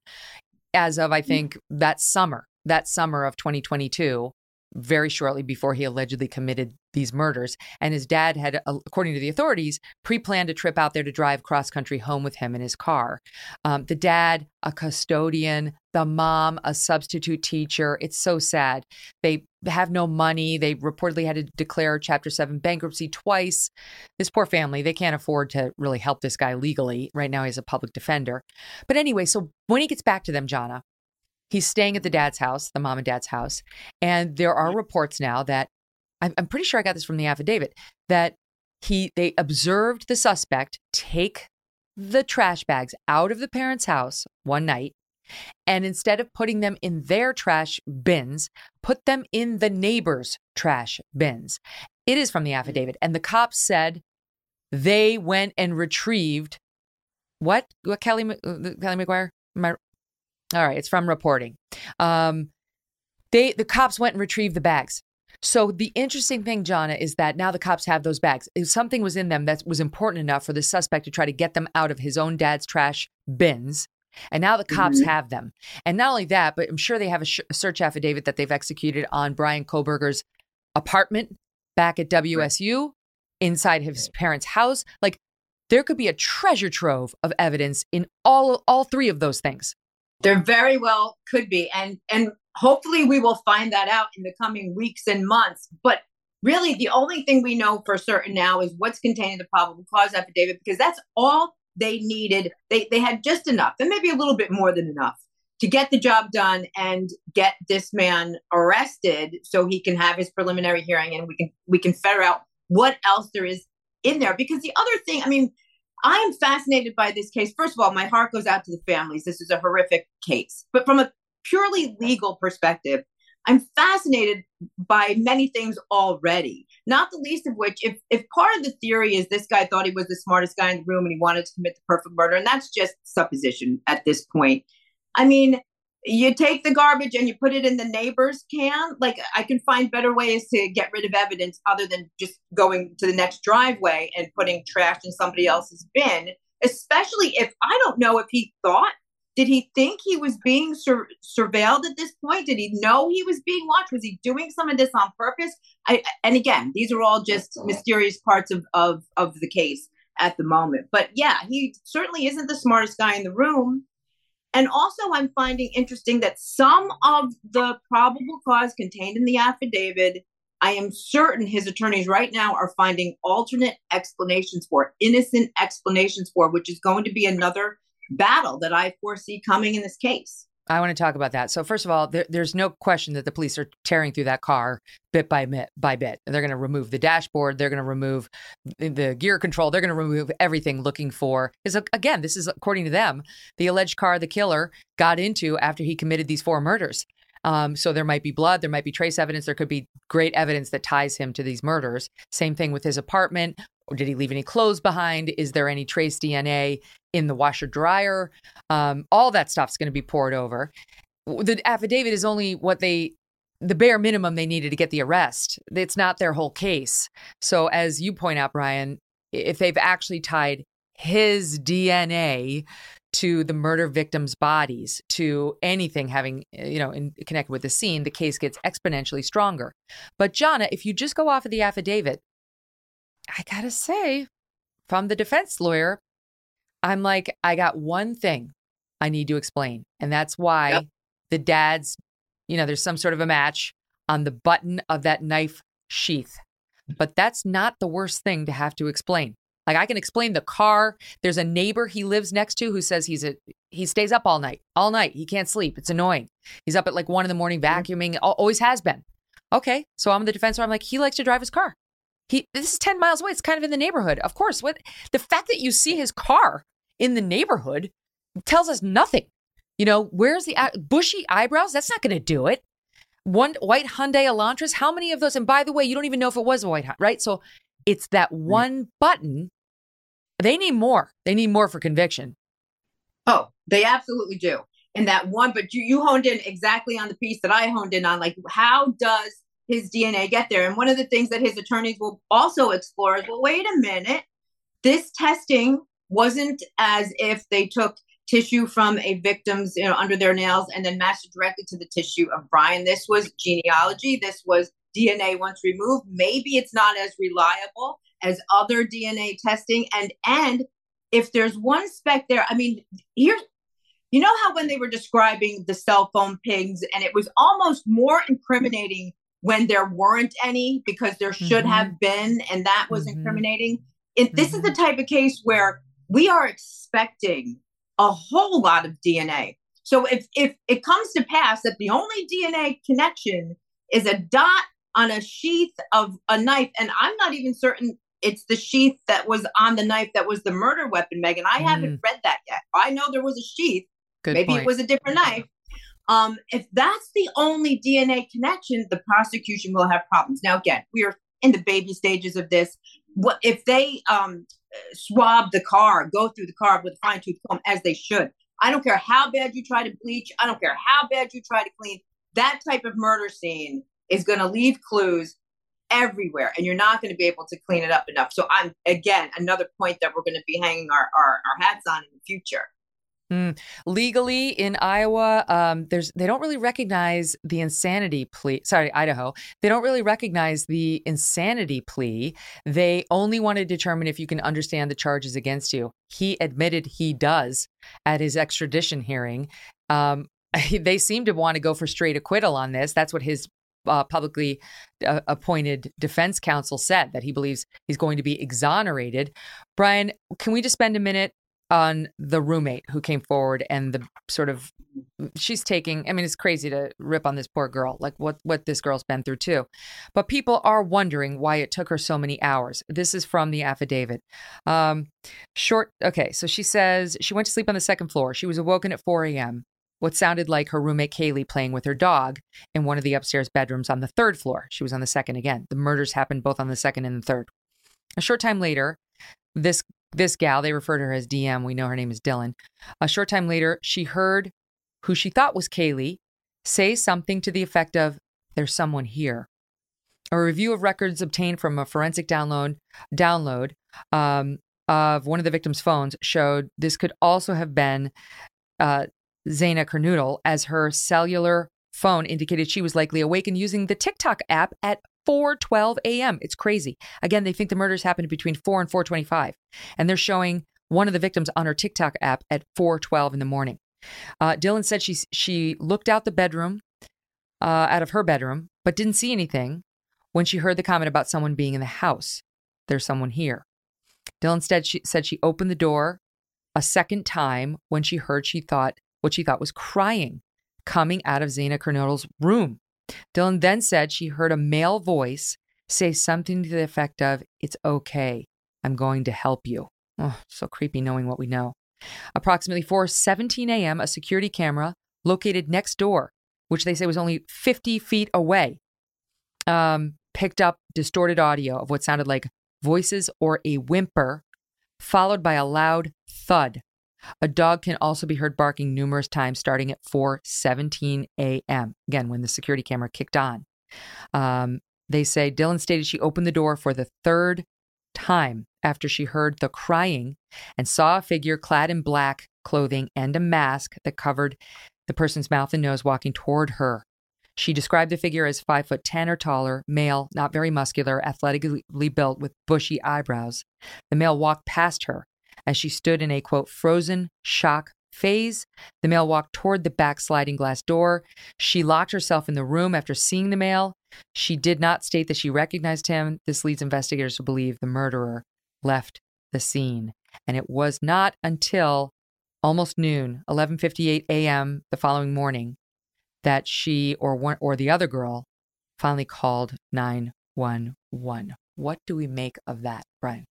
Speaker 3: as of, I think, that summer, that summer of 2022 very shortly before he allegedly committed these murders. And his dad had, uh, according to the authorities, pre planned a trip out there to drive cross country home with him in his car. Um, the dad, a custodian, the mom, a substitute teacher. It's so sad. They have no money. They reportedly had to declare Chapter 7 bankruptcy twice. This poor family, they can't afford to really help this guy legally. Right now, he's a public defender. But anyway, so when he gets back to them, Jonna, He's staying at the dad's house, the mom and dad's house. And there are reports now that I'm, I'm pretty sure I got this from the affidavit that he they observed the suspect take the trash bags out of the parents' house one night and instead of putting them in their trash bins, put them in the neighbor's trash bins. It is from the affidavit. And the cops said they went and retrieved what? What Kelly, uh, Kelly McGuire? Am I, all right, it's from reporting. Um, they the cops went and retrieved the bags. So the interesting thing, Jonna, is that now the cops have those bags. If something was in them that was important enough for the suspect to try to get them out of his own dad's trash bins. And now the cops mm-hmm. have them. And not only that, but I'm sure they have a, sh- a search affidavit that they've executed on Bryan Kohberger's apartment back at WSU, right. inside his parents' house. Like there could be a treasure trove of evidence in all all three of those things.
Speaker 7: There very well could be. And and hopefully we will find that out in the coming weeks and months. But really the only thing we know for certain now is what's contained in the probable cause affidavit because that's all they needed. They they had just enough, and maybe a little bit more than enough to get the job done and get this man arrested so he can have his preliminary hearing and we can we can figure out what else there is in there because the other thing i mean I am fascinated by this case. First of all, my heart goes out to the families. This is a horrific case. But from a purely legal perspective, I'm fascinated by many things already. Not the least of which, if if part of the theory is this guy thought he was the smartest guy in the room and he wanted to commit the perfect murder, and that's just supposition at this point. I mean, you take the garbage and you put it in the neighbor's can like i can find better ways to get rid of evidence other than just going to the next driveway and putting trash in somebody else's bin especially if i don't know if he thought did he think he was being sur- surveilled at this point? Did he know he was being watched? Was he doing some of this on purpose? I, and again these are all just mysterious parts of, of of the case at the moment. But yeah he certainly isn't the smartest guy in the room and also, I'm finding interesting that some of the probable cause contained in the affidavit, I am certain his attorneys right now are finding alternate explanations for, innocent explanations for, which is going to be another battle that I foresee coming in this case.
Speaker 3: I want to talk about that. So first of all, there, there's no question that the police are tearing through that car bit by bit by bit. They're going to remove the dashboard. They're going to remove the gear control. They're going to remove everything looking for is again, this is according to them, the alleged car the killer got into after he committed these four murders. Um, so there might be blood, there might be trace evidence, there could be great evidence that ties him to these murders. Same thing with his apartment. Did he leave any clothes behind? Is there any trace DNA in the washer dryer. Um, all that stuff's going to be poured over. The affidavit is only what they, the bare minimum they needed to get the arrest. It's not their whole case. So, as you point out, Brian, if they've actually tied his DNA to the murder victims' bodies, to anything having, eh, you know, in, connected with the scene, the case gets exponentially stronger. But, Jonna, if you just go off of the affidavit, I gotta say, from the defense lawyer, I'm like, I got one thing I need to explain. And that's why yep. the dad's, you know, there's some sort of a match on the button of that knife sheath. But that's not the worst thing to have to explain. Like I can explain the car. There's a neighbor he lives next to who says he's a he stays up all night, all night. He can't sleep. It's annoying. He's up at like one in the morning mm-hmm. vacuuming. Always has been. Okay, so I'm the defense. I'm like, he likes to drive his car. He this is 10 miles away. It's kind of in the neighborhood. Of course, what the fact that you see his car in the neighborhood tells us nothing. You know, where's the bushy eyebrows? That's not going to do it. One white Hyundai Elantras. How many of those? And by the way, you don't even know if it was a white, right? So it's that mm. one button. They need more. They need more for conviction.
Speaker 7: Oh, they absolutely do. And that one, but you you honed in exactly on the piece that I honed in on. Like, how does his DNA get there? And one of the things that his attorneys will also explore is, well, wait a minute, this testing wasn't as if they took tissue from a victim's you know under their nails and then matched it directly to the tissue of Bryan. This was genealogy. This was DNA once removed. Maybe it's not as reliable as other DNA testing. And and if there's one speck there, I mean, here, you know how when they were describing the cell phone pings and it was almost more incriminating when there weren't any because there should mm-hmm. have been and that was mm-hmm. incriminating. It, this mm-hmm. is the mm-hmm. type of case where we are expecting a whole lot of DNA. So if if it comes to pass that the only DNA connection is a dot on a sheath of a knife, and I'm not even certain it's the sheath that was on the knife that was the murder weapon, Megyn. I mm. haven't read that yet. I know there was a sheath. Good Maybe point. it was a different knife. Um, if that's the only DNA connection, the prosecution will have problems. Now, again, we are in the baby stages of this. What if they um, swab the car, go through the car with a fine tooth comb as they should. I don't care how bad you try to bleach. I don't care how bad you try to clean. That type of murder scene is going to leave clues everywhere and you're not going to be able to clean it up enough. So I'm again another point that we're going to be hanging our, our, our hats on in the future.
Speaker 3: Mm. Legally in Iowa, um, there's they don't really recognize the insanity plea. Sorry, Idaho. They don't really recognize the insanity plea. They only want to determine if you can understand the charges against you. He admitted he does at his extradition hearing. Um, they seem to want to go for straight acquittal on this. That's what his uh, publicly uh, appointed defense counsel said that he believes he's going to be exonerated. Brian, can we just spend a minute on the roommate who came forward and the sort of she's taking i mean it's crazy to rip on this poor girl like what what this girl's been through too. But people are wondering why it took her so many hours. This is from the affidavit. Um short okay so she says she went to sleep on the second floor. She was awoken at 4 a.m what sounded like her roommate Kaylee playing with her dog in one of the upstairs bedrooms on the third floor. She was on the second again. The murders happened both on the second and the third. A short time later, this this gal, they refer to her as DM, we know her name is Dylan. A short time later, she heard who she thought was Kaylee say something to the effect of, There's someone here. A review of records obtained from a forensic download download um, of one of the victim's phones showed this could also have been uh, Xana Kernodle, as her cellular phone indicated she was likely awake and using the TikTok app at 4:12 a.m. It's crazy. Again, they think the murders happened between 4 and 4:25, and they're showing one of the victims on her TikTok app at 4:12 in the morning. Uh, Dylan said she she looked out the bedroom, uh, out of her bedroom, but didn't see anything when she heard the comment about someone being in the house. There's someone here. Dylan said she said she opened the door a second time when she heard she thought what she thought was crying coming out of Xana Kernodle's room. Dylan then said she heard a male voice say something to the effect of, It's okay. I'm going to help you. Oh, so creepy knowing what we know. Approximately 4:17 a.m., a security camera located next door, which they say was only 50 feet away, um, picked up distorted audio of what sounded like voices or a whimper, followed by a loud thud. A dog can also be heard barking numerous times starting at 4:17 a.m. Again, when the security camera kicked on. Um, they say Dylan stated she opened the door for the third time after she heard the crying and saw a figure clad in black clothing and a mask that covered the person's mouth and nose walking toward her. She described the figure as five foot ten or taller, male, not very muscular, athletically built with bushy eyebrows. The male walked past her, as she stood in a quote, frozen shock phase. The male walked toward the back sliding glass door. She locked herself in the room after seeing the male. She did not state that she recognized him. This leads investigators to believe the murderer left the scene. And it was not until almost noon, 11:58 a.m. the following morning, that she or one or the other girl finally called 911. What do we make of that, Brian?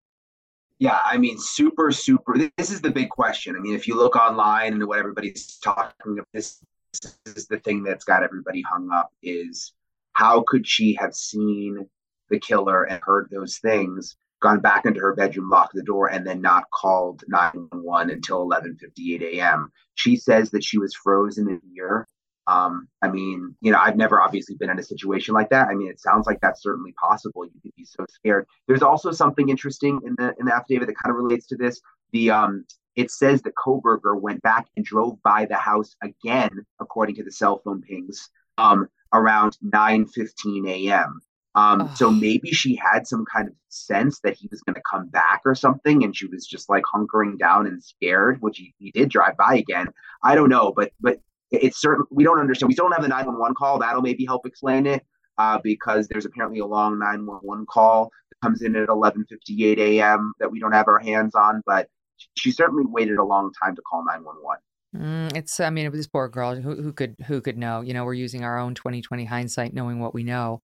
Speaker 6: Yeah, I mean, super, super. This is the big question. I mean, if you look online and what everybody's talking about, this, this is the thing that's got everybody hung up is how could she have seen the killer and heard those things, gone back into her bedroom, locked the door, and then not called 911 until 11:58 a.m. She says that she was frozen in fear um, I mean, you know, I've never obviously been in a situation like that. I mean, it sounds like that's certainly possible. You could be so scared. There's also something interesting in the in the affidavit that kind of relates to this. The um, it says that Kohberger went back and drove by the house again, according to the cell phone pings, um, around 9:15 a.m. Um. So maybe she had some kind of sense that he was going to come back or something, and she was just like hunkering down and scared, which he, he did drive by again. I don't know, but but it's certain we don't understand. We still don't have the 911 call. That'll maybe help explain it uh, because there's apparently a long 911 call that comes in at 11:58 a.m. that we don't have our hands on. But she certainly waited a long time to call 911.
Speaker 3: Mm, it's, I mean, it this poor girl who, who could, who could know, you know, we're using our own 2020 hindsight, knowing what we know.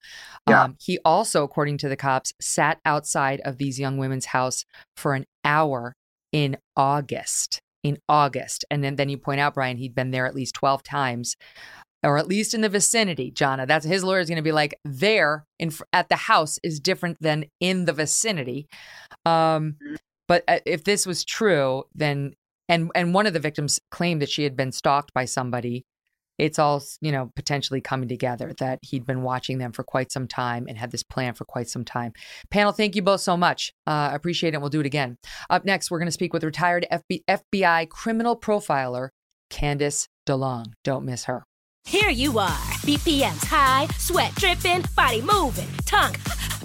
Speaker 3: Yeah. Um, he also, according to the cops, sat outside of these young women's house for an hour in August in August. And then, then you point out, Brian, he'd been there at least 12 times or at least in the vicinity. Jonna, that's his lawyer is going to be like there in at the house is different than in the vicinity. Um, but uh, if this was true, then and and one of the victims claimed that she had been stalked by somebody it's all you know potentially coming together that he'd been watching them for quite some time and had this plan for quite some time. Panel thank you both so much. Uh, appreciate it we'll do it again. Up next we're going to speak with retired FB- fbi criminal profiler candice delong. Don't miss her.
Speaker 10: Here you are. Bpms high sweat dripping body moving tongue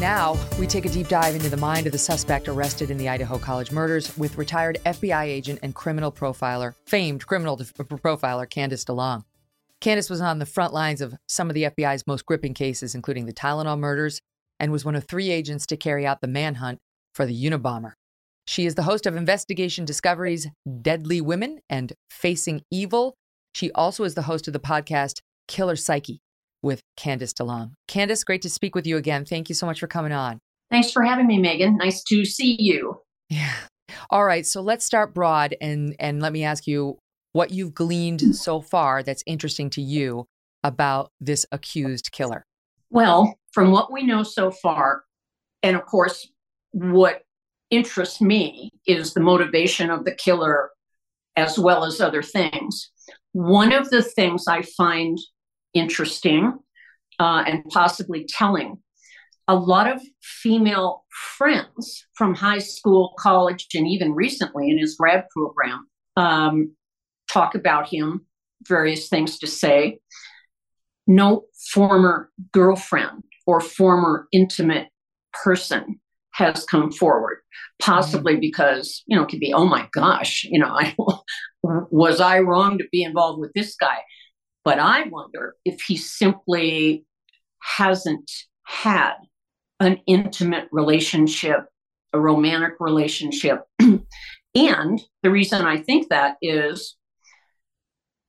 Speaker 3: Now, we take a deep dive into the mind of the suspect arrested in the Idaho College murders with retired FBI agent and criminal profiler, famed criminal uh, profiler Candice DeLong. Candice was on the front lines of some of the FBI's most gripping cases, including the Tylenol murders, and was one of three agents to carry out the manhunt for the Unabomber. She is the host of Investigation Discovery's Deadly Women and Facing Evil. She also is the host of the podcast Killer Psyche, with Candice DeLong. Candice, great to speak with you again. Thank you so much for coming on.
Speaker 11: Thanks for having me, Megyn. Nice to see you.
Speaker 3: Yeah. All right, so let's start broad and and let me ask you what you've gleaned so far that's interesting to you about this accused killer.
Speaker 11: Well, from what we know so far, and of course, what interests me is the motivation of the killer as well as other things. One of the things I find interesting uh, and possibly telling. A lot of female friends from high school, college, and even recently in his grad program um, talk about him, various things to say. No former girlfriend or former intimate person has come forward, possibly mm-hmm. because, you know, it could be, oh my gosh, you know, I, was I wrong to be involved with this guy? But I wonder if he simply hasn't had an intimate relationship, a romantic relationship. and the reason I think that is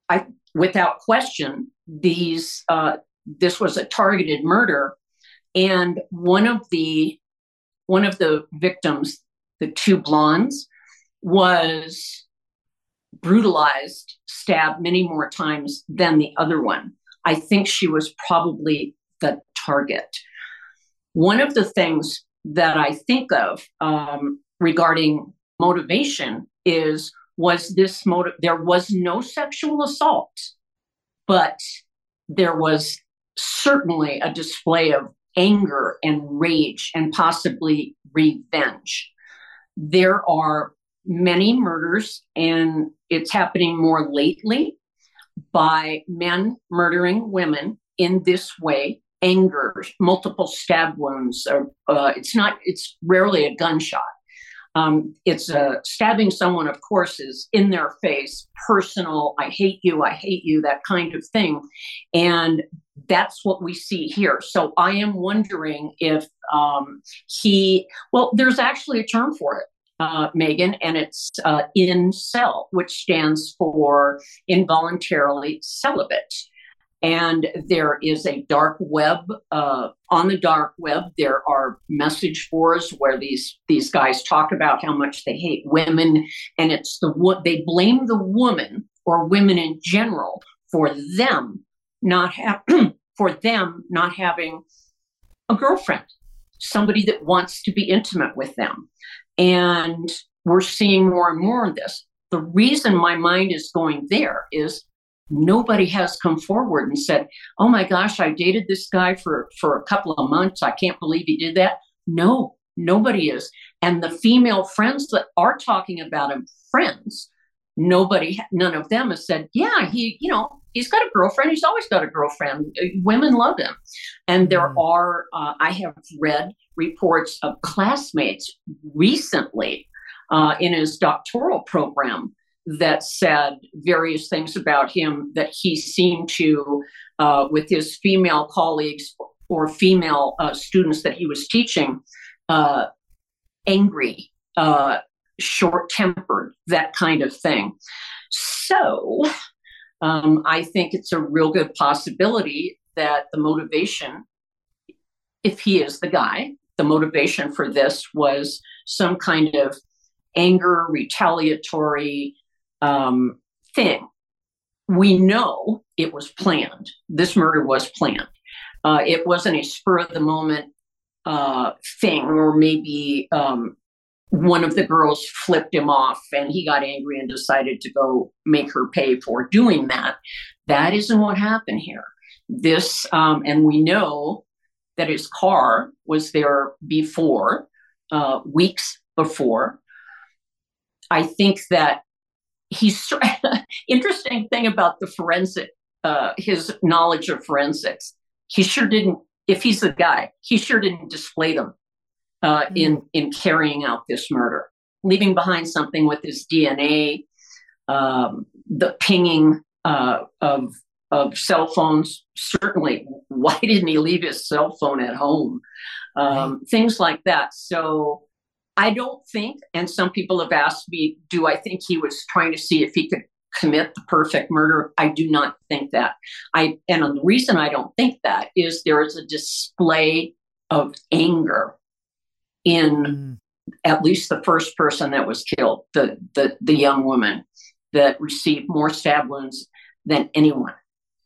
Speaker 11: I without question, these uh, this was a targeted murder. And one of the one of the victims, the two blondes, was brutalized, stabbed many more times than the other one. I think she was probably the target. One of the things that I think of um, regarding motivation is was this motive there was no sexual assault but there was certainly a display of anger and rage and possibly revenge there are many murders, and it's happening more lately by men murdering women in this way. anger, multiple stab wounds. Or, uh, it's not. It's rarely a gunshot. Um, it's uh, stabbing someone, of course, is in their face, personal. I hate you. I hate you. That kind of thing, and that's what we see here. So I am wondering if um, he. Well, there's actually a term for it. Uh, Megyn, and it's uh, incel, which stands for involuntarily celibate. And there is a dark web uh, on the dark web there are message boards where these these guys talk about how much they hate women. And it's the what they blame the woman or women in general for them not have for them not having a girlfriend somebody that wants to be intimate with them and we're seeing more and more of this the reason my mind is going there is nobody has come forward and said, "Oh my gosh, I dated this guy for for a couple of months. I can't believe he did that." No, nobody is. And the female friends that are talking about him, friends, nobody, none of them has said, "Yeah, he, you know, he's got a girlfriend. He's always got a girlfriend. Women love him." And there mm. are, uh, I have read reports of classmates recently uh, in his doctoral program that said various things about him that he seemed to, uh, with his female colleagues or female uh, students that he was teaching, uh, angry, uh, short tempered, that kind of thing. So um, I think it's a real good possibility that the motivation, if he is the guy, the motivation for this was some kind of anger, retaliatory, um, thing. We know it was planned. This murder was planned. Uh, it wasn't a spur of the moment uh, thing, or maybe um, one of the girls flipped him off and he got angry and decided to go make her pay for doing that. That isn't what happened here. This, um, and we know that his car was there before, uh, weeks before. I think that he's interesting thing about the forensic uh, his knowledge of forensics he sure didn't if he's the guy he sure didn't display them uh, mm. in in carrying out this murder leaving behind something with his dna um, the pinging uh, of of cell phones certainly why didn't he leave his cell phone at home um, right. things like that so I don't think, and some people have asked me, do I think he was trying to see if he could commit the perfect murder? I do not think that. I and the reason I don't think that is there is a display of anger in mm. at least the first person that was killed, the the the young woman that received more stab wounds than anyone.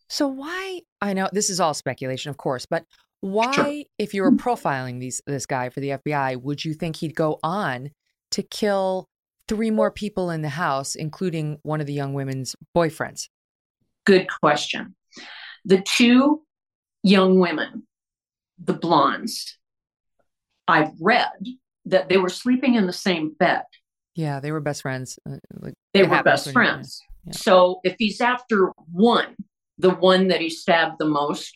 Speaker 3: So why I know this is all speculation, of course, but why, sure. if you were profiling these this guy for the FBI, would you think he'd go on to kill three more people in the house, including one of the young women's boyfriends?
Speaker 11: Good question. The two young women, the blondes, I've read that they were sleeping in the same bed.
Speaker 3: Yeah, they were best friends. Uh,
Speaker 11: like, they were best friends. Yeah. So if he's after one, the one that he stabbed the most,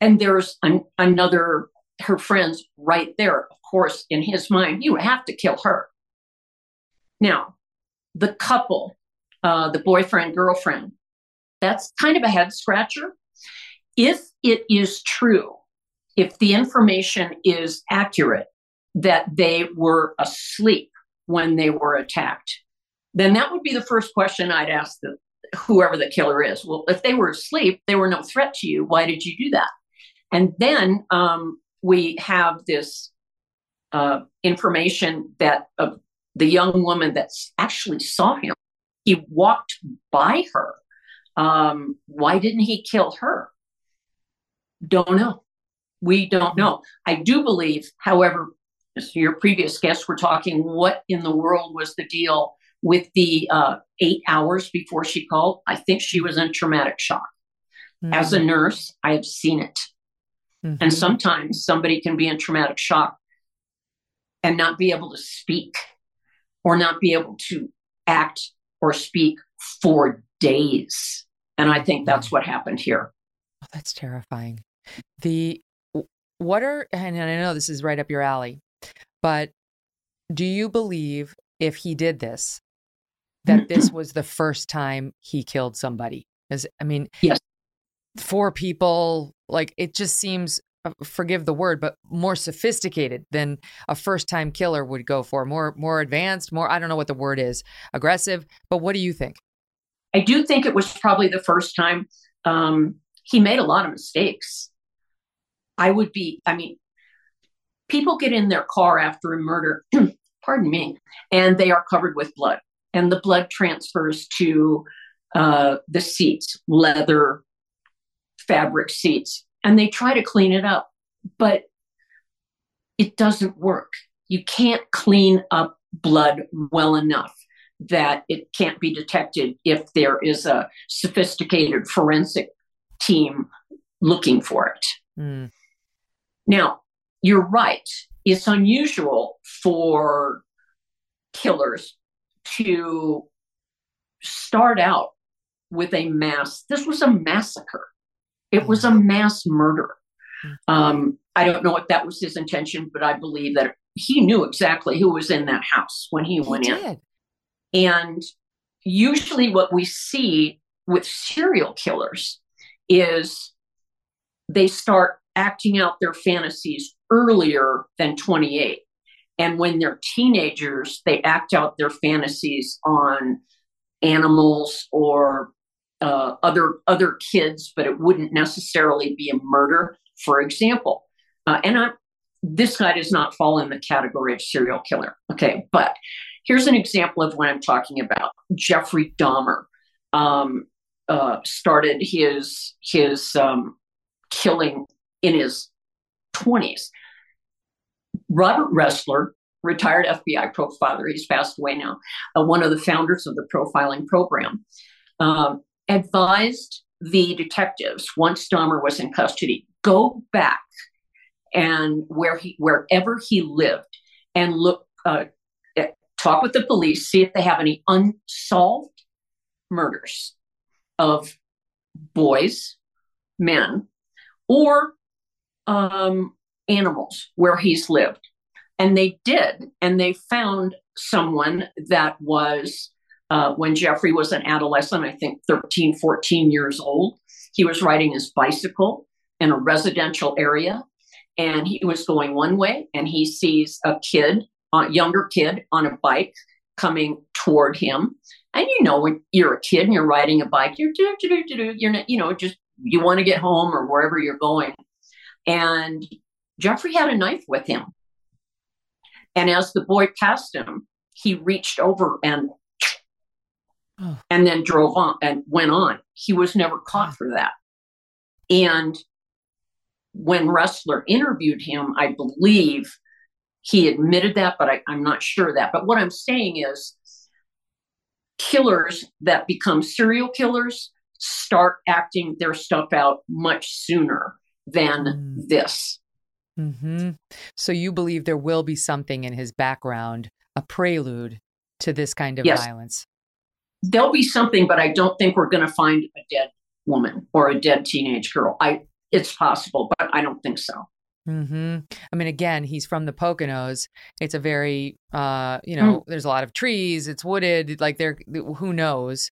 Speaker 11: and there's an, another, her friends right there. Of course, in his mind, you have to kill her. Now, the couple, uh, the boyfriend, girlfriend, that's kind of a head scratcher. If it is true, if the information is accurate that they were asleep when they were attacked, then that would be the first question I'd ask the, whoever the killer is. Well, if they were asleep, they were no threat to you. Why did you do that? And then um, we have this uh, information that uh, the young woman that actually saw him, he walked by her. Um, why didn't he kill her? Don't know. We don't know. I do believe, however, your previous guests were talking, what in the world was the deal with the uh, eight hours before she called? I think she was in traumatic shock. Mm-hmm. As a nurse, I have seen it. Mm-hmm. And sometimes somebody can be in traumatic shock and not be able to speak or not be able to act or speak for days. And I think that's what happened here.
Speaker 3: Oh, that's terrifying. The what are and I know this is right up your alley, but do you believe if he did this that this was the first time he killed somebody? As I mean,
Speaker 11: yes,
Speaker 3: four people. Like it just seems, uh, forgive the word, but more sophisticated than a first-time killer would go for. More, more advanced. More. I don't know what the word is. Aggressive. But what do you think?
Speaker 11: I do think it was probably the first time. Um, he made a lot of mistakes. I would be. I mean, people get in their car after a murder. pardon me, and they are covered with blood and the blood transfers to uh, the seats, leather fabric seats, and they try to clean it up, but it doesn't work. You can't clean up blood well enough that it can't be detected if there is a sophisticated forensic team looking for it. Mm. Now, you're right. It's unusual for killers to start out with a mass. This was a massacre. It was a mass murder. Um, I don't know if that was his intention, but I believe that he knew exactly who was in that house when he, he went did. in. And usually, what we see with serial killers is they start acting out their fantasies earlier than 28. And when they're teenagers, they act out their fantasies on animals or uh, other other kids, but it wouldn't necessarily be a murder, for example. Uh, and I, this guy does not fall in the category of serial killer. Okay, but here's an example of what I'm talking about. Jeffrey Dahmer um, uh, started his his um, killing in his 20s. Robert Ressler, retired FBI profiler, he's passed away now, uh, one of the founders of the profiling program, um, advised the detectives once Dahmer was in custody, go back and where he wherever he lived and look uh, talk with the police, see if they have any unsolved murders of boys, men, or um, animals where he's lived. And they did. And they found someone that was, uh, when Jeffrey was an adolescent, I think 13, 14 years old, he was riding his bicycle in a residential area. And he was going one way, and he sees a kid, a younger kid on a bike coming toward him. And you know, when you're a kid and you're riding a bike, you're, you're not, you know, just you want to get home or wherever you're going. And Jeffrey had a knife with him. And as the boy passed him, he reached over and oh. and then drove on and went on. He was never caught for that. And when Ressler interviewed him, I believe he admitted that, but I, I'm not sure that. But what I'm saying is killers that become serial killers start acting their stuff out much sooner than mm. this.
Speaker 3: Mm-hmm. So you believe there will be something in his background, a prelude to this kind of yes. violence?
Speaker 11: There'll be something, but I don't think we're going to find a dead woman or a dead teenage girl. I it's possible, but I don't think so.
Speaker 3: Mm-hmm. I mean, again, he's from the Poconos. It's a very, uh, you know, mm. there's a lot of trees. It's wooded. Like there, who knows?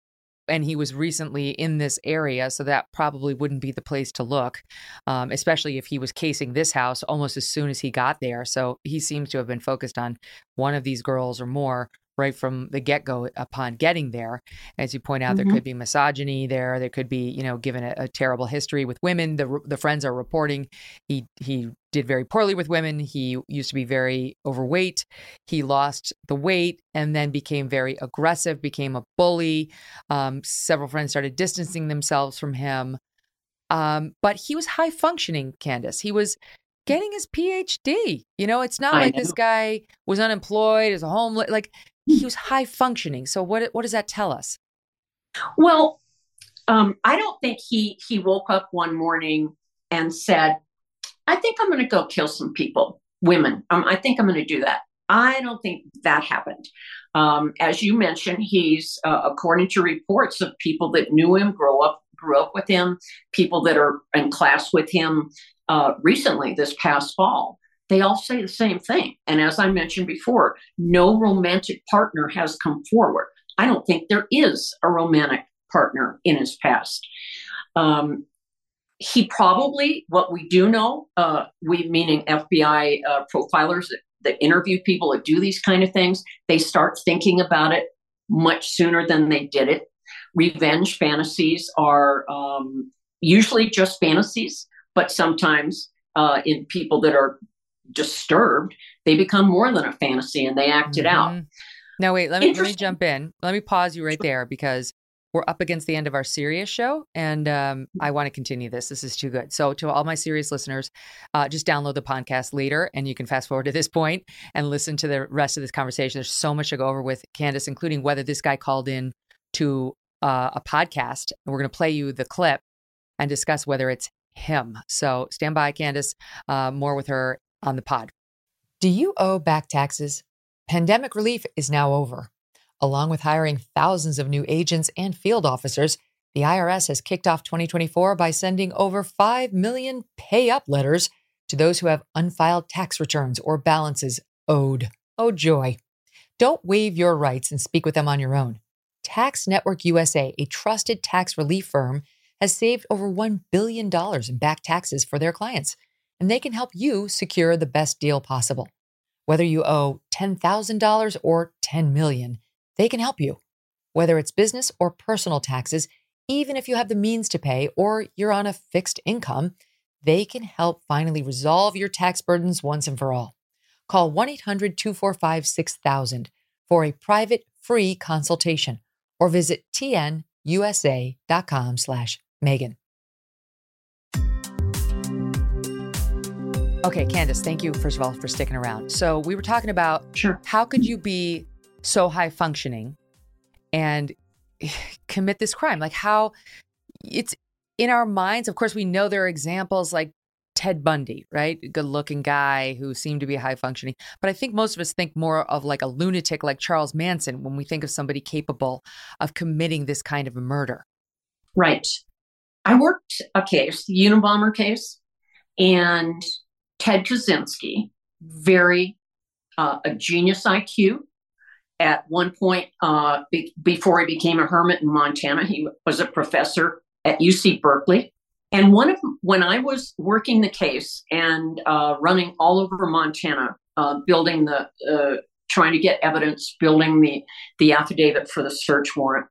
Speaker 3: And he was recently in this area, so that probably wouldn't be the place to look, um, especially if he was casing this house almost as soon as he got there. So he seems to have been focused on one of these girls or more right from the get go upon getting there. As you point out, mm-hmm. there could be misogyny there. There could be, you know, given a, a, terrible history with women. The the friends are reporting he he did very poorly with women. He used to be very overweight. He lost the weight and then became very aggressive, became a bully. Um, several friends started distancing themselves from him. Um, but he was high functioning, Candice. He was getting his PhD. You know, it's not I like know. this guy was unemployed as a homeless. Like he was high functioning. So what what does that tell us?
Speaker 11: Well, um, I don't think he he woke up one morning and said, "I think I'm going to go kill some people, women. Um, I think I'm going to do that." I don't think that happened. Um, as you mentioned, he's uh, according to reports of people that knew him, grow up grew up with him, people that are in class with him uh, recently this past fall, they all say the same thing. And as I mentioned before, no romantic partner has come forward. I don't think there is a romantic partner in his past. Um, he probably, what we do know, uh, we meaning FBI uh, profilers that, that interview people that do these kind of things, they start thinking about it much sooner than they did it. Revenge fantasies are um, usually just fantasies, but sometimes uh, in people that are disturbed, they become more than a fantasy and they act mm-hmm. it out.
Speaker 3: Mm-hmm. Now, wait, let me, let me jump in. Let me pause you right there because we're up against the end of our Sirius show and um, i want to continue this this is too good so to all my Sirius listeners uh, just download the podcast later and you can fast forward to this point and listen to the rest of this conversation there's so much to go over with candice including whether this guy called in to uh, a podcast and we're going to play you the clip and discuss whether it's him so stand by candice uh, more with her on the pod do you owe back taxes pandemic relief is now over Along with hiring thousands of new agents and field officers, the IRS has kicked off 2024 by sending over 5 million pay up letters to those who have unfiled tax returns or balances owed. Oh, joy. Don't waive your rights and speak with them on your own. Tax Network USA, a trusted tax relief firm, has saved over $1 billion in back taxes for their clients, and they can help you secure the best deal possible. Whether you owe $10,000 or 10 million, they can help you, whether it's business or personal taxes, even if you have the means to pay or you're on a fixed income, they can help finally resolve your tax burdens once and for all. Call 1 800 245 6000 for a private free consultation or visit tnusa.com slash Megyn. Okay, Candice, thank you, first of all, for sticking around. So we were talking about
Speaker 11: sure.
Speaker 3: how could you be so high functioning and commit this crime? Like how it's in our minds. Of course, we know there are examples like Ted Bundy, right? Good looking guy who seemed to be high functioning. But I think most of us think more of like a lunatic like Charles Manson when we think of somebody capable of committing this kind of a murder.
Speaker 11: Right. I worked a case, the Unabomber case, and Ted Kaczynski, very uh, a genius IQ, at one point uh, be- before he became a hermit in Montana. He was a professor at UC Berkeley. And one of when I was working the case and uh, running all over Montana, uh, building the, uh, trying to get evidence, building the the affidavit for the search warrant.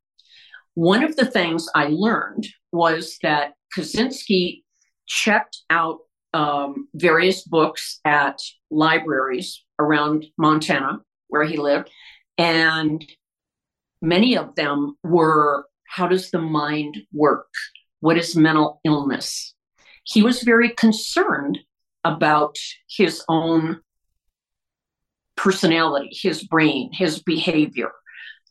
Speaker 11: One of the things I learned was that Kaczynski checked out um, various books at libraries around Montana where he lived, and many of them were how does the mind work? What is mental illness? He was very concerned about his own personality, his brain, his behavior.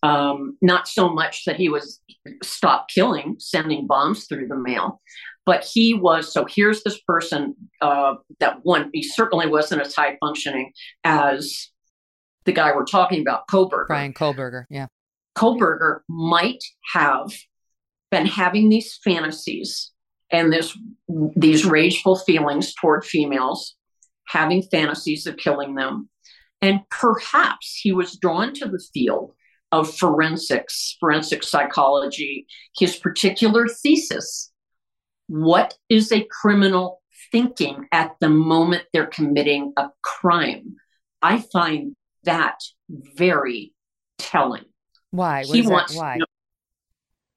Speaker 11: Um, not so much that he was stopped killing, sending bombs through the mail, but he was. So here's this person uh, that one, he certainly wasn't as high functioning as the guy we're talking about, Kohberger.
Speaker 3: Bryan Kohberger, yeah.
Speaker 11: Kohberger might have been having these fantasies and this these rageful feelings toward females, having fantasies of killing them. And perhaps he was drawn to the field of forensics, forensic psychology, his particular thesis. What is a criminal thinking at the moment they're committing a crime? I find that very telling.
Speaker 3: Why? What he wants why? Know,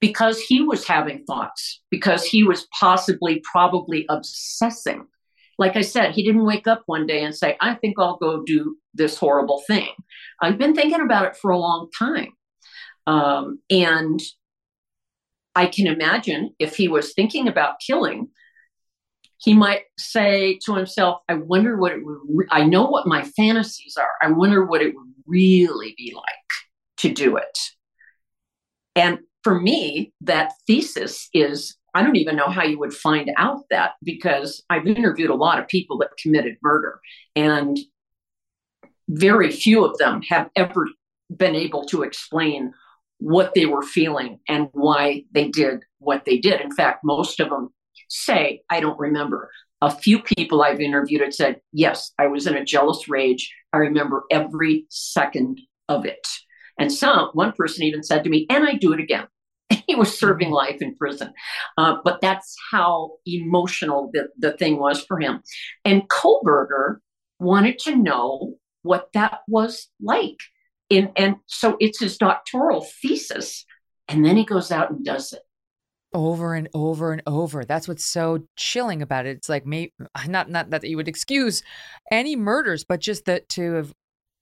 Speaker 11: because he was having thoughts, because he was possibly, probably obsessing. Like I said, he didn't wake up one day and say, I think I'll go do this horrible thing. I've been thinking about it for a long time. Um, and I can imagine if he was thinking about killing, he might say to himself, I wonder what it would, re- I know what my fantasies are. I wonder what it would really be like to do it. And for me, that thesis is I don't even know how you would find out that because I've interviewed a lot of people that committed murder, and very few of them have ever been able to explain what they were feeling and why they did what they did. In fact, most of them say, I don't remember. A few people I've interviewed had said, Yes, I was in a jealous rage. I remember every second of it. And some, one person even said to me, and I do it again. he was serving mm-hmm. life in prison. Uh, but that's how emotional the, the thing was for him. And Kohberger wanted to know what that was like. In, and so it's his doctoral thesis. And then he goes out and does it
Speaker 3: over and over and over. That's what's so chilling about it. It's like not not that you would excuse any murders, but just that to have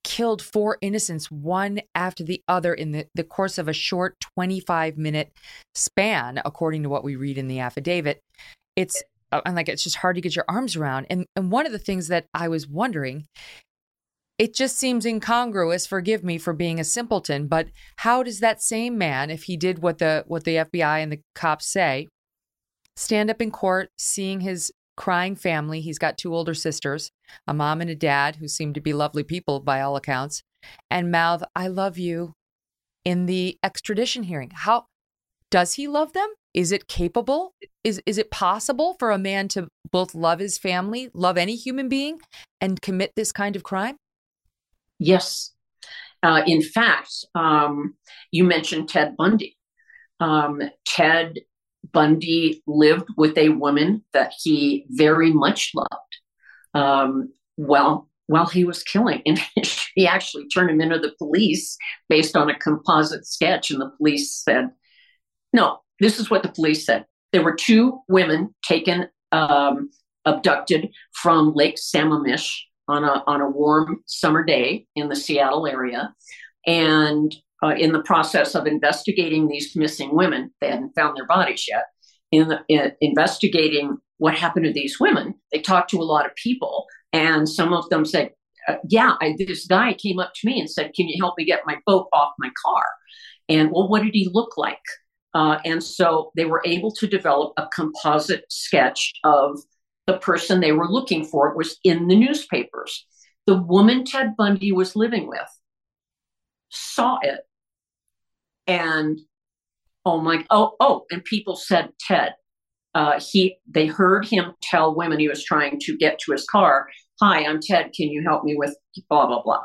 Speaker 3: killed four innocents one after the other in the, the course of a short 25 minute span, according to what we read in the affidavit. It's uh, and like it's just hard to get your arms around. And and one of the things that I was wondering, it just seems incongruous. Forgive me for being a simpleton, but how does that same man, if he did what the what the FBI and the cops say, stand up in court, seeing his crying family. He's got two older sisters, a mom and a dad who seem to be lovely people by all accounts, and mouth, I love you in the extradition hearing. How does he love them? Is it capable? Is is it possible for a man to both love his family, love any human being, and commit this kind of crime?
Speaker 11: Yes. Uh, in fact, um, you mentioned Ted Bundy. Um, Ted Bundy lived with a woman that he very much loved. Um, well, while he was killing, and she actually turned him into the police based on a composite sketch. And the police said, "No, this is what the police said. There were two women taken, um, abducted from Lake Sammamish on a on a warm summer day in the Seattle area, and uh, in the process of investigating these missing women. They hadn't found their bodies yet. In, the, in investigating what happened to these women, they talked to a lot of people, and some of them said, uh, "Yeah, I, this guy came up to me and said, "Can you help me get my boat off my car?" And well, what did he look like? Uh, and so they were able to develop a composite sketch of the person they were looking for. Was in the newspapers. The woman Ted Bundy was living with saw it and oh my oh oh and people said ted uh, he they heard him tell women he was trying to get to his car hi i'm ted can you help me with blah blah blah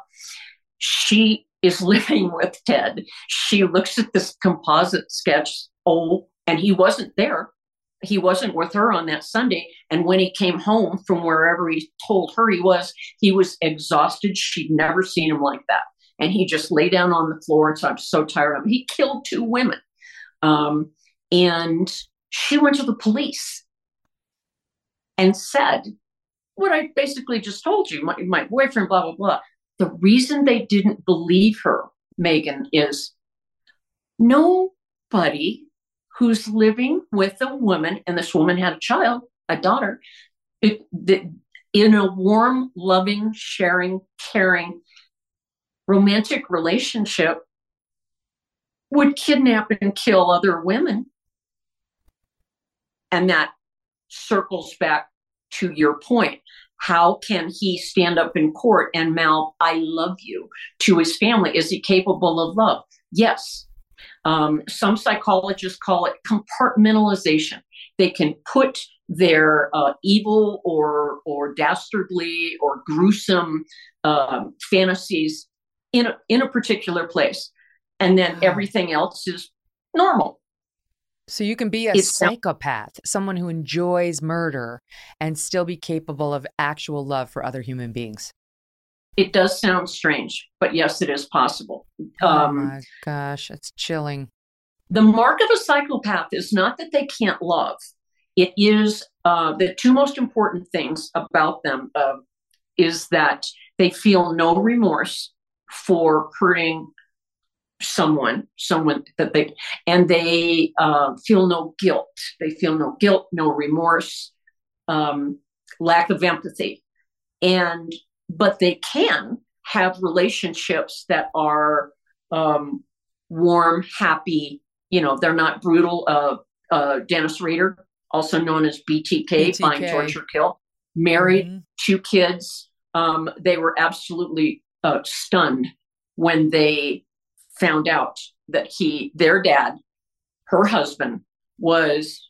Speaker 11: she is living with ted she looks at this composite sketch oh and he wasn't there he wasn't with her on that sunday and when he came home from wherever he told her he was he was exhausted she'd never seen him like that and he just lay down on the floor and said, I'm so tired of him. He killed two women. Um, and she went to the police and said, What I basically just told you, my, my boyfriend, blah, blah, blah. The reason they didn't believe her, Megyn, is nobody who's living with a woman, and this woman had a child, a daughter, in a warm, loving, sharing, caring, romantic relationship would kidnap and kill other women. And that circles back to your point. How can he stand up in court and mouth, I love you to his family? Is he capable of love? Yes. Um, some psychologists call it compartmentalization. They can put their uh, evil or or dastardly or gruesome um, fantasies in a, in a particular place and then everything else is normal.
Speaker 3: So you can be a it's psychopath someone who enjoys murder and still be capable of actual love for other human beings
Speaker 11: it does sound strange but yes it is possible.
Speaker 3: Oh um, my gosh it's chilling.
Speaker 11: the mark of a psychopath is not that they can't love. It is uh, the two most important things about them uh, is that they feel no remorse for hurting someone someone that they and they uh, feel no guilt. They feel no guilt no remorse um, lack of empathy. And but they can have relationships that are um, warm happy you know they're not brutal uh, uh, dennis rader also known as btk, BTK. torture kill married mm-hmm. two kids um, they were absolutely uh, stunned when they found out that he, their dad, her husband, was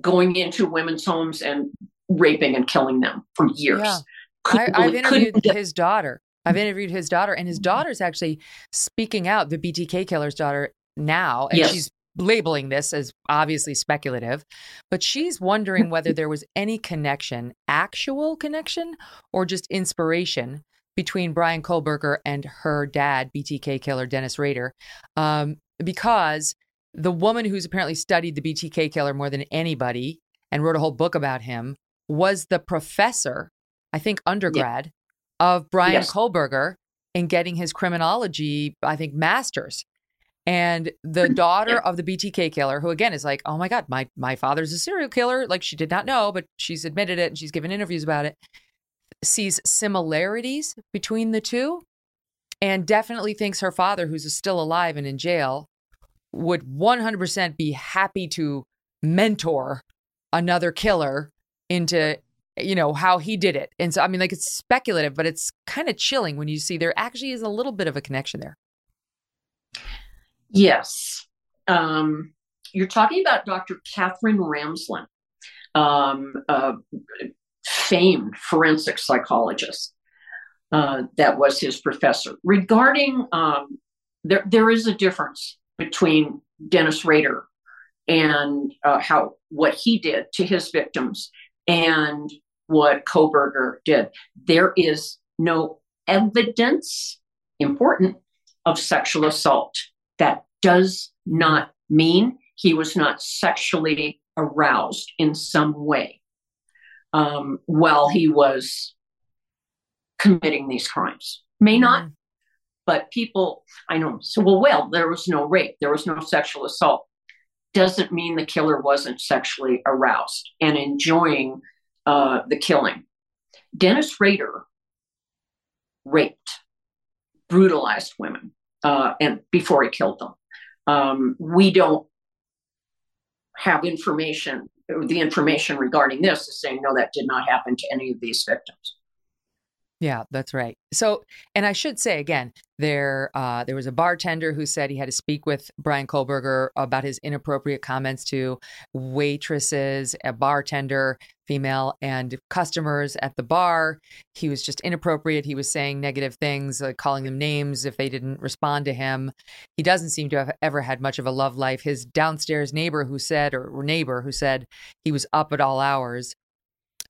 Speaker 11: going into women's homes and raping and killing them for years.
Speaker 3: Yeah. I, I've interviewed his daughter. I've interviewed his daughter, and his daughter's actually speaking out. The BTK killer's daughter now, and
Speaker 11: Yes.
Speaker 3: she's labeling this as obviously speculative, but she's wondering whether there was any connection, actual connection, or just inspiration between Bryan Kohberger and her dad, BTK killer Dennis Rader, um, because the woman who's apparently studied the BTK killer more than anybody and wrote a whole book about him was the professor, I think undergrad, of Bryan
Speaker 11: Yes.
Speaker 3: Kohberger in getting his criminology, I think, master's. And the hmm. daughter of the BTK killer, who again is like, oh my God, my my father's a serial killer. Like she did not know, but she's admitted it and she's given interviews about it, sees similarities between the two and definitely thinks her father, who's still alive and in jail, would 100% be happy to mentor another killer into you know how he did it and so i mean like it's speculative but it's kind of chilling when you see there actually is a little bit of a connection there
Speaker 11: Yes. Um, you're talking about Dr. Katherine Ramsland, um, a famed forensic psychologist. Uh, that was his professor. Regarding, um, there, there is a difference between Dennis Rader and uh, how what he did to his victims and what Kohberger did. There is no evidence, important, of sexual assault. That does not mean he was not sexually aroused in some way um, while he was committing these crimes. May not, but people, I know, so well, well, there was no rape, there was no sexual assault. Doesn't mean the killer wasn't sexually aroused and enjoying uh, the killing. Dennis Rader raped, brutalized women, uh, and before he killed them. Um, we don't have information. The information regarding this is saying no, that did not happen to any of these victims.
Speaker 3: Yeah, that's right. So, and I should say again, there uh, there was a bartender who said he had to speak with Bryan Kohberger about his inappropriate comments to waitresses, a bartender, female, and customers at the bar. He was just inappropriate. He was saying negative things, like calling them names if they didn't respond to him. He doesn't seem to have ever had much of a love life. His downstairs neighbor who said, or neighbor who said he was up at all hours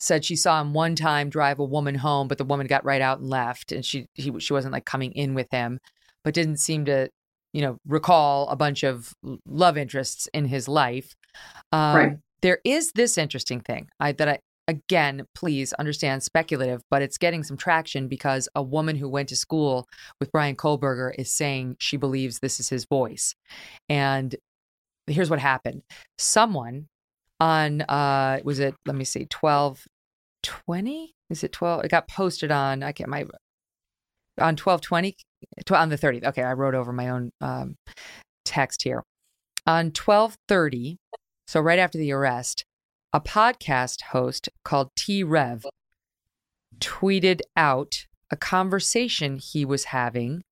Speaker 3: said she saw him one time drive a woman home, but the woman got right out and left, and she he she wasn't like coming in with him, but didn't seem to, you know, recall a bunch of love interests in his life. Um,
Speaker 11: Right.
Speaker 3: There is this interesting thing I, that I again, please understand, speculative, but it's getting some traction because a woman who went to school with Bryan Kohberger is saying she believes this is his voice, and here's what happened: someone on uh was it let me see 12 20 is it 12 it got posted on i can't my on 1220 tw- on the 30th okay i wrote over my own um text here. On 1230 so right after the arrest a podcast host called t rev tweeted out a conversation he was having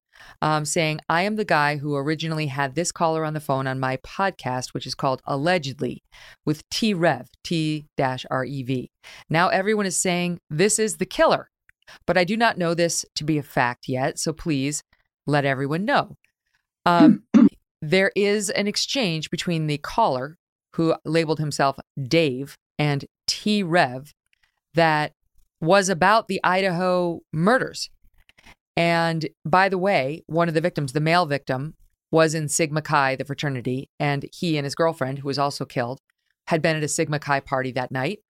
Speaker 3: um, saying, I am the guy who originally had this caller on the phone on my podcast, which is called Allegedly, with T Rev, T R E V. Now everyone is saying this is the killer, but I do not know this to be a fact yet. So please let everyone know. Um, there is an exchange between the caller, who labeled himself Dave, and T Rev that was about the Idaho murders. And by the way, one of the victims, the male victim, was in Sigma Chi, the fraternity, and he and his girlfriend, who was also killed, had been at a Sigma Chi party that night.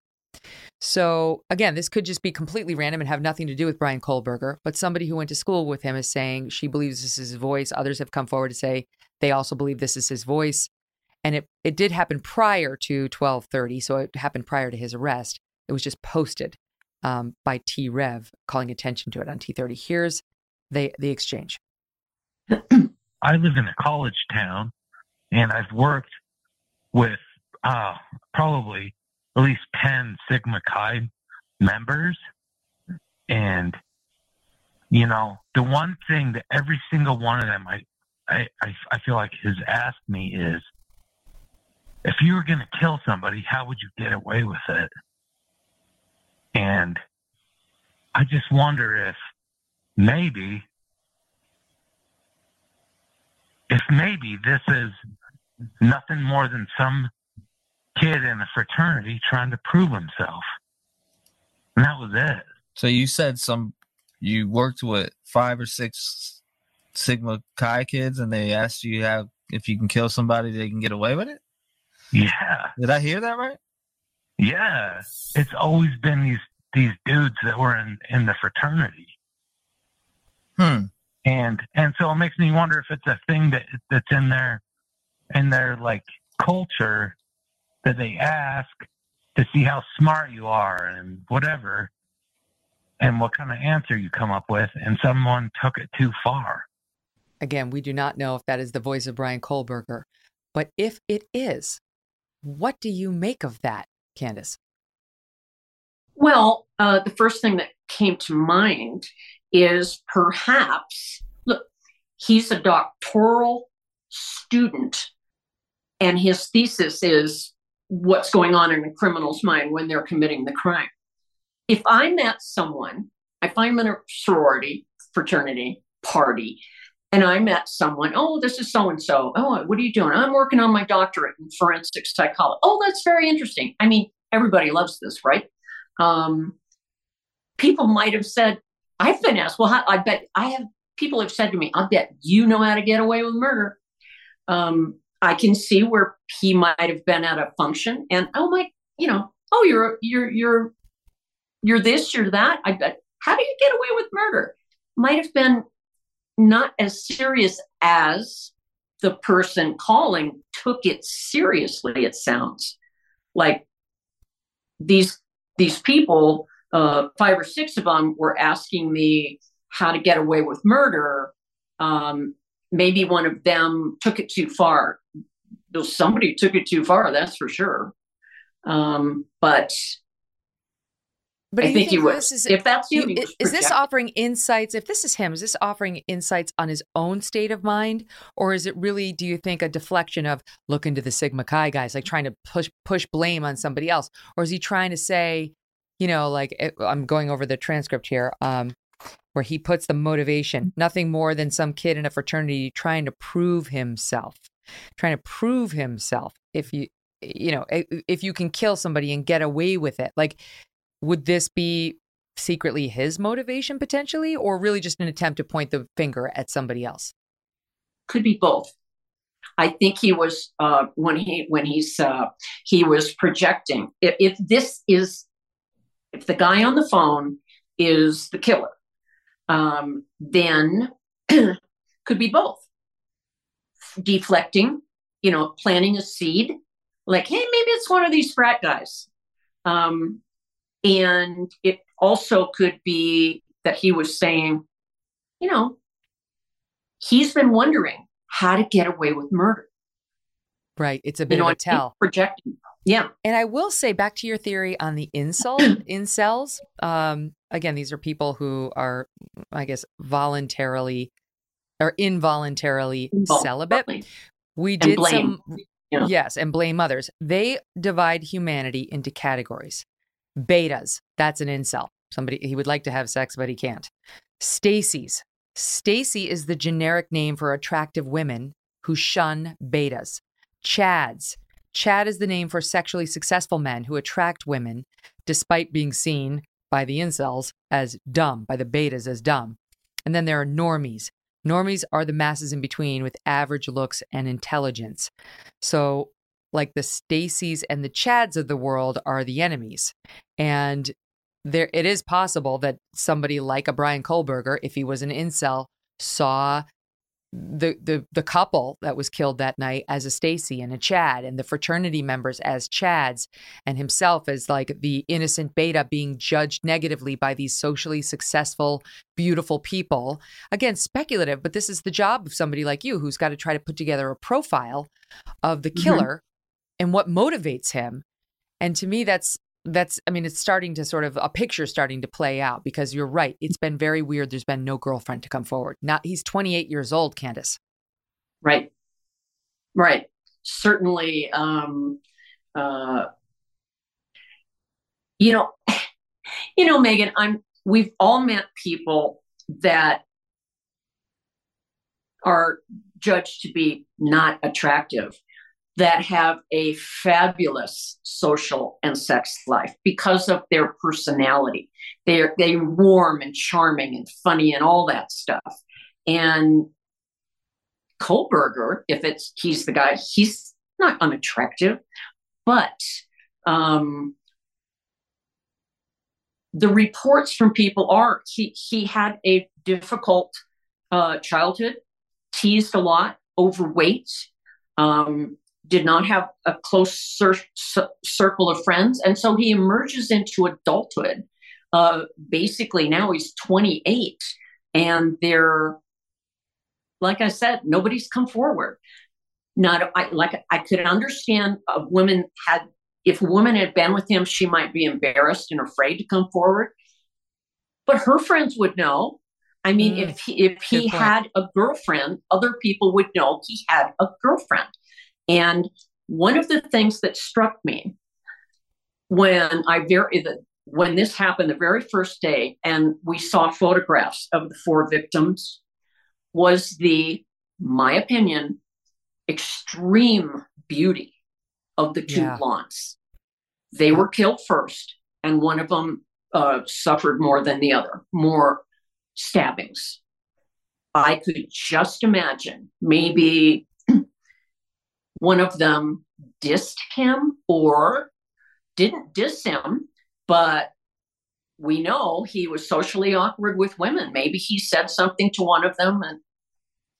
Speaker 3: So again, this could just be completely random and have nothing to do with Bryan Kohberger, but somebody who went to school with him is saying she believes this is his voice. Others have come forward to say they also believe this is his voice. And it, it did happen prior to 1230, so it happened prior to his arrest. It was just posted um, by T Rev, calling attention to it on T30. Here's the the exchange.
Speaker 12: I live in a college town and I've worked with uh, probably at least 10 Sigma Chi members. And, you know, the one thing that every single one of them I, I, I, I feel like has asked me is, if you were going to kill somebody, how would you get away with it? And I just wonder if maybe, if maybe this is nothing more than some kid in a fraternity trying to prove himself. And that was it.
Speaker 13: So you said some, you worked with five or six Sigma Chi kids, and they asked you how if you can kill somebody, they can get away with it.
Speaker 12: Yeah.
Speaker 13: Did I hear that right?
Speaker 12: Yeah. It's always been these these dudes that were in in the fraternity.
Speaker 13: Hmm.
Speaker 12: And and so it makes me wonder if it's a thing that that's in their in their like culture that they ask to see how smart you are and whatever and what kind of answer you come up with and someone took it too far.
Speaker 3: Again, we do not know if that is the voice of Bryan Kohberger, but if it is, what do you make of that, Candice?
Speaker 11: Well, uh, the first thing that came to mind is perhaps look, he's a doctoral student, and his thesis is what's going on in a criminal's mind when they're committing the crime. If I met someone, if I'm in a sorority, fraternity, party, and I met someone, oh, this is so and so. Oh, what are you doing? I'm working on my doctorate in forensic psychology. Oh, that's very interesting. I mean, everybody loves this, right? Um, people might have said, I've been asked, well, I bet I have people have said to me, I bet you know how to get away with murder. Um, I can see where he might have been at a function and oh my, you know, oh you're you're you're you're this, you're that. I bet how do you get away with murder? Might have been not as serious as the person calling took it seriously, it sounds like these these people, uh, five or six of them, were asking me how to get away with murder. Um, maybe one of them took it too far. Somebody took it too far, that's for sure. Um, but
Speaker 3: But
Speaker 11: I
Speaker 3: you
Speaker 11: think he was.
Speaker 3: is,
Speaker 11: if that's
Speaker 3: you-
Speaker 11: he was
Speaker 3: is this offering insights? If this is him, is this offering insights on his own state of mind, or is it really, do you think, a deflection of look into the Sigma Chi guys, like trying to push push blame on somebody else, or is he trying to say, you know, like it, I'm going over the transcript here, um, where he puts the motivation, nothing more than some kid in a fraternity trying to prove himself, trying to prove himself. If you, you know, if you can kill somebody and get away with it, like would this be secretly his motivation potentially or really just an attempt to point the finger at somebody else
Speaker 11: could be both. I think he was uh, when he when he's uh, he was projecting. If, if this is if the guy on the phone is the killer, um, then could be both. Deflecting, you know, planting a seed, like hey, maybe it's one of these frat guys, um, and it also could be that he was saying, you know, he's been wondering how to get away with murder.
Speaker 3: right it's a bit
Speaker 11: You know,
Speaker 3: of a tell
Speaker 11: projecting. Yeah.
Speaker 3: and i will say back to your theory on the insult incels um again these are people who are i guess voluntarily or involuntarily celibate we
Speaker 11: And
Speaker 3: did
Speaker 11: blame.
Speaker 3: some
Speaker 11: Yeah.
Speaker 3: yes and blame others they divide humanity into categories betas that's an incel somebody he would like to have sex but he can't stacy's stacy is the generic name for attractive women who shun betas chads chad is the name for sexually successful men who attract women despite being seen by the incels as dumb by the betas as dumb. And then there are normies. Normies are the masses in between with average looks and intelligence. So like the Stacys and the Chads of the world are the enemies. And there it is possible that somebody like a Bryan Kohberger, if he was an incel, saw the the the couple that was killed that night as a Stacy and a Chad and the fraternity members as Chads and himself as like the innocent beta being judged negatively by these socially successful beautiful people again speculative but this is the job of somebody like you who's got to try to put together a profile of the
Speaker 11: Mhm.
Speaker 3: killer and what motivates him and to me that's that's i mean it's starting to sort of a picture starting to play out because you're right it's been very weird there's been no girlfriend to come forward not he's 28 years old candice
Speaker 11: Right. Right. Certainly. Um, uh, you know, you know, Megyn, I'm. We've all met people that are judged to be not attractive that have a fabulous social and sex life because of their personality. They're they're warm and charming and funny and all that stuff. And Kohberger, if it's he's the guy, he's not unattractive, but um, the reports from people are he he had a difficult uh, childhood, teased a lot, overweight, um, did not have a close cir- circle of friends, and so he emerges into adulthood. Uh, basically, now he's 28, and they're like I said, nobody's come forward. Not I, like I could understand a woman had if a woman had been with him, she might be embarrassed and afraid to come forward. But her friends would know. I mean, mm, if he if he had a girlfriend, other people would know he had a girlfriend. And one of the things that struck me when I very when this happened the very first day, and we saw photographs of the four victims, was the, my opinion, extreme beauty of the two yeah. blondes. They were killed first, and one of them uh, suffered more than the other, more stabbings. I could just imagine maybe one of them dissed him or didn't diss him, but we know he was socially awkward with women. Maybe he said something to one of them and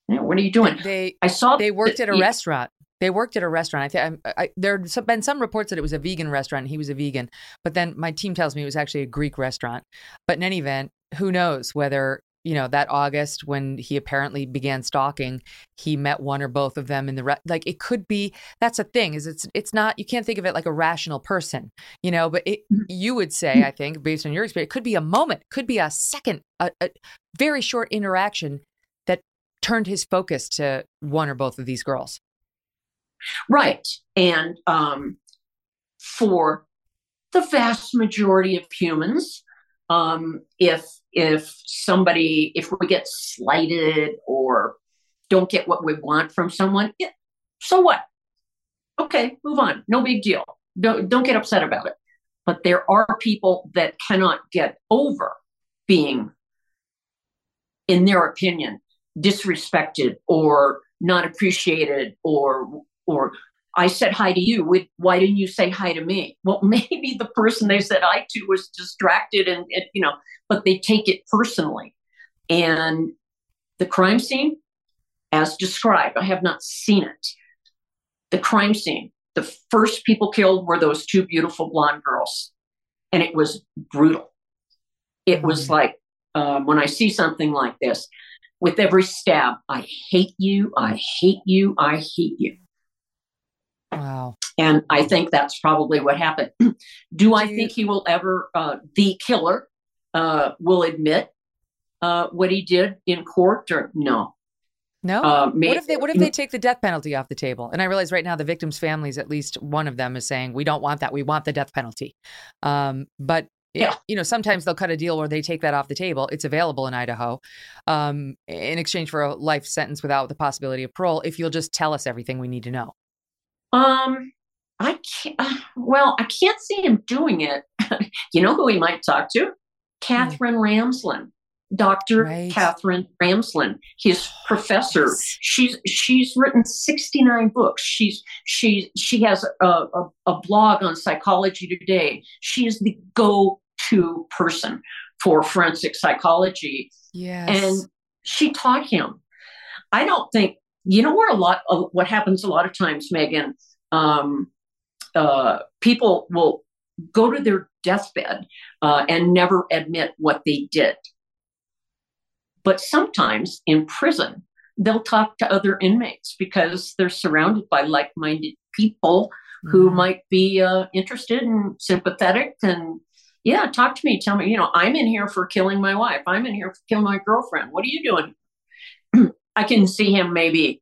Speaker 11: you know, what are you doing?
Speaker 3: They
Speaker 11: I saw
Speaker 3: they worked at a restaurant. They worked at a restaurant. I think I, there have been some reports that it was a vegan restaurant. he was a vegan, but then my team tells me it was actually a Greek restaurant. But in any event, who knows whether you know that August when he apparently began stalking, he met one or both of them in the re- like it could be. That's a thing is it's it's not you can't think of it like a rational person, you know. But it, mm-hmm. you would say I think based on your experience, it could be a moment, could be a second, a, a very short interaction that turned his focus to one or both of these girls.
Speaker 11: Right. And um, for the vast majority of humans, um, if if somebody if we get slighted or don't get what we want from someone, yeah, so what? Okay, move on. No big deal. Don't don't get upset about it. But there are people that cannot get over being, in their opinion, disrespected or not appreciated or or I said hi to you. Why didn't you say hi to me? Well, maybe the person they said hi to was distracted and, and, you know, but they take it personally. And the crime scene, as described, I have not seen it. The crime scene, the first people killed were those two beautiful blonde girls. And it was brutal. It was mm-hmm. like um, when I see something like this, with every stab, I hate you, I hate you, I hate you.
Speaker 3: Wow.
Speaker 11: And I think that's probably what happened. Do I think he will ever, uh, the killer, uh, will admit uh, what he did in court? Or no,
Speaker 3: no. Uh, what if they What if they take the death penalty off the table? And I realize right now the victims' families, at least one of them, is saying we don't want that. We want the death penalty. Um, but yeah. you know, sometimes they'll cut a deal where they take that off the table. It's available in Idaho um, in exchange for a life sentence without the possibility of parole. If you'll just tell us everything we need to know.
Speaker 11: Um, I can't. Uh, well, I can't see him doing it. you know who he might talk to? Katherine Ramsland, Doctor right. Katherine Ramsland, his professor. Yes. She's she's written sixty nine books. She's she she has a, a, a blog on Psychology Today. She is the go to person for forensic psychology.
Speaker 3: Yes,
Speaker 11: and she taught him. I don't think you know where a lot of what happens a lot of times, Megyn. Um, uh, people will go to their deathbed uh, and never admit what they did. But sometimes in prison, they'll talk to other inmates because they're surrounded by like minded people mm-hmm. who might be uh, interested and sympathetic and yeah talk to me tell me you know i'm in here for killing my wife i'm in here for killing my girlfriend what are you doing i can see him maybe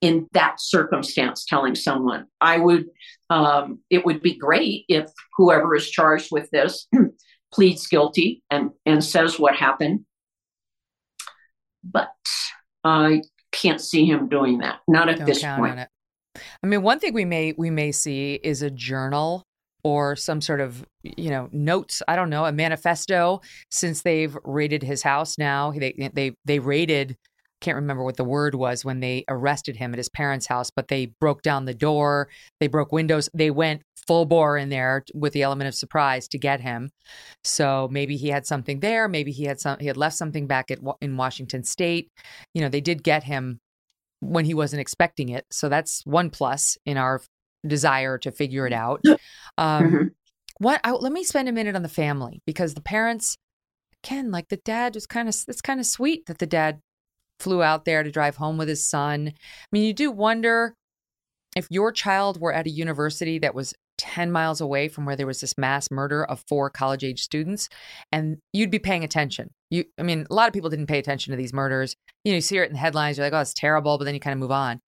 Speaker 11: in that circumstance telling someone. I would, um, it would be great if whoever is charged with this pleads guilty and, and says what happened. But I can't see him doing that. Not at
Speaker 3: Don't
Speaker 11: this point.
Speaker 3: I mean, one thing we may we may see is a journal or some sort of you know notes. I don't know a manifesto since they've raided his house. Now they they they raided. Can't remember what the word was when they arrested him at his parents' house, but they broke down the door, they broke windows, they went full bore in there with the element of surprise to get him. So maybe he had something there, maybe he had some he had left something back at in Washington State. You know, they did get him when he wasn't expecting it. So that's one plus in our desire to figure it out. Um,
Speaker 11: Mhm.
Speaker 3: What? I, let me spend a minute on the family because the parents, Ken, like the dad was kind of. It's kind of sweet that the dad flew out there to drive home with his son. I mean, you do wonder if your child were at a university that was 10 miles away from where there was this mass murder of four college age students and you'd be paying attention. You I mean, a lot of people didn't pay attention to these murders. You know, you see it in the headlines, you're like, "Oh, it's terrible," but then you kind of move on.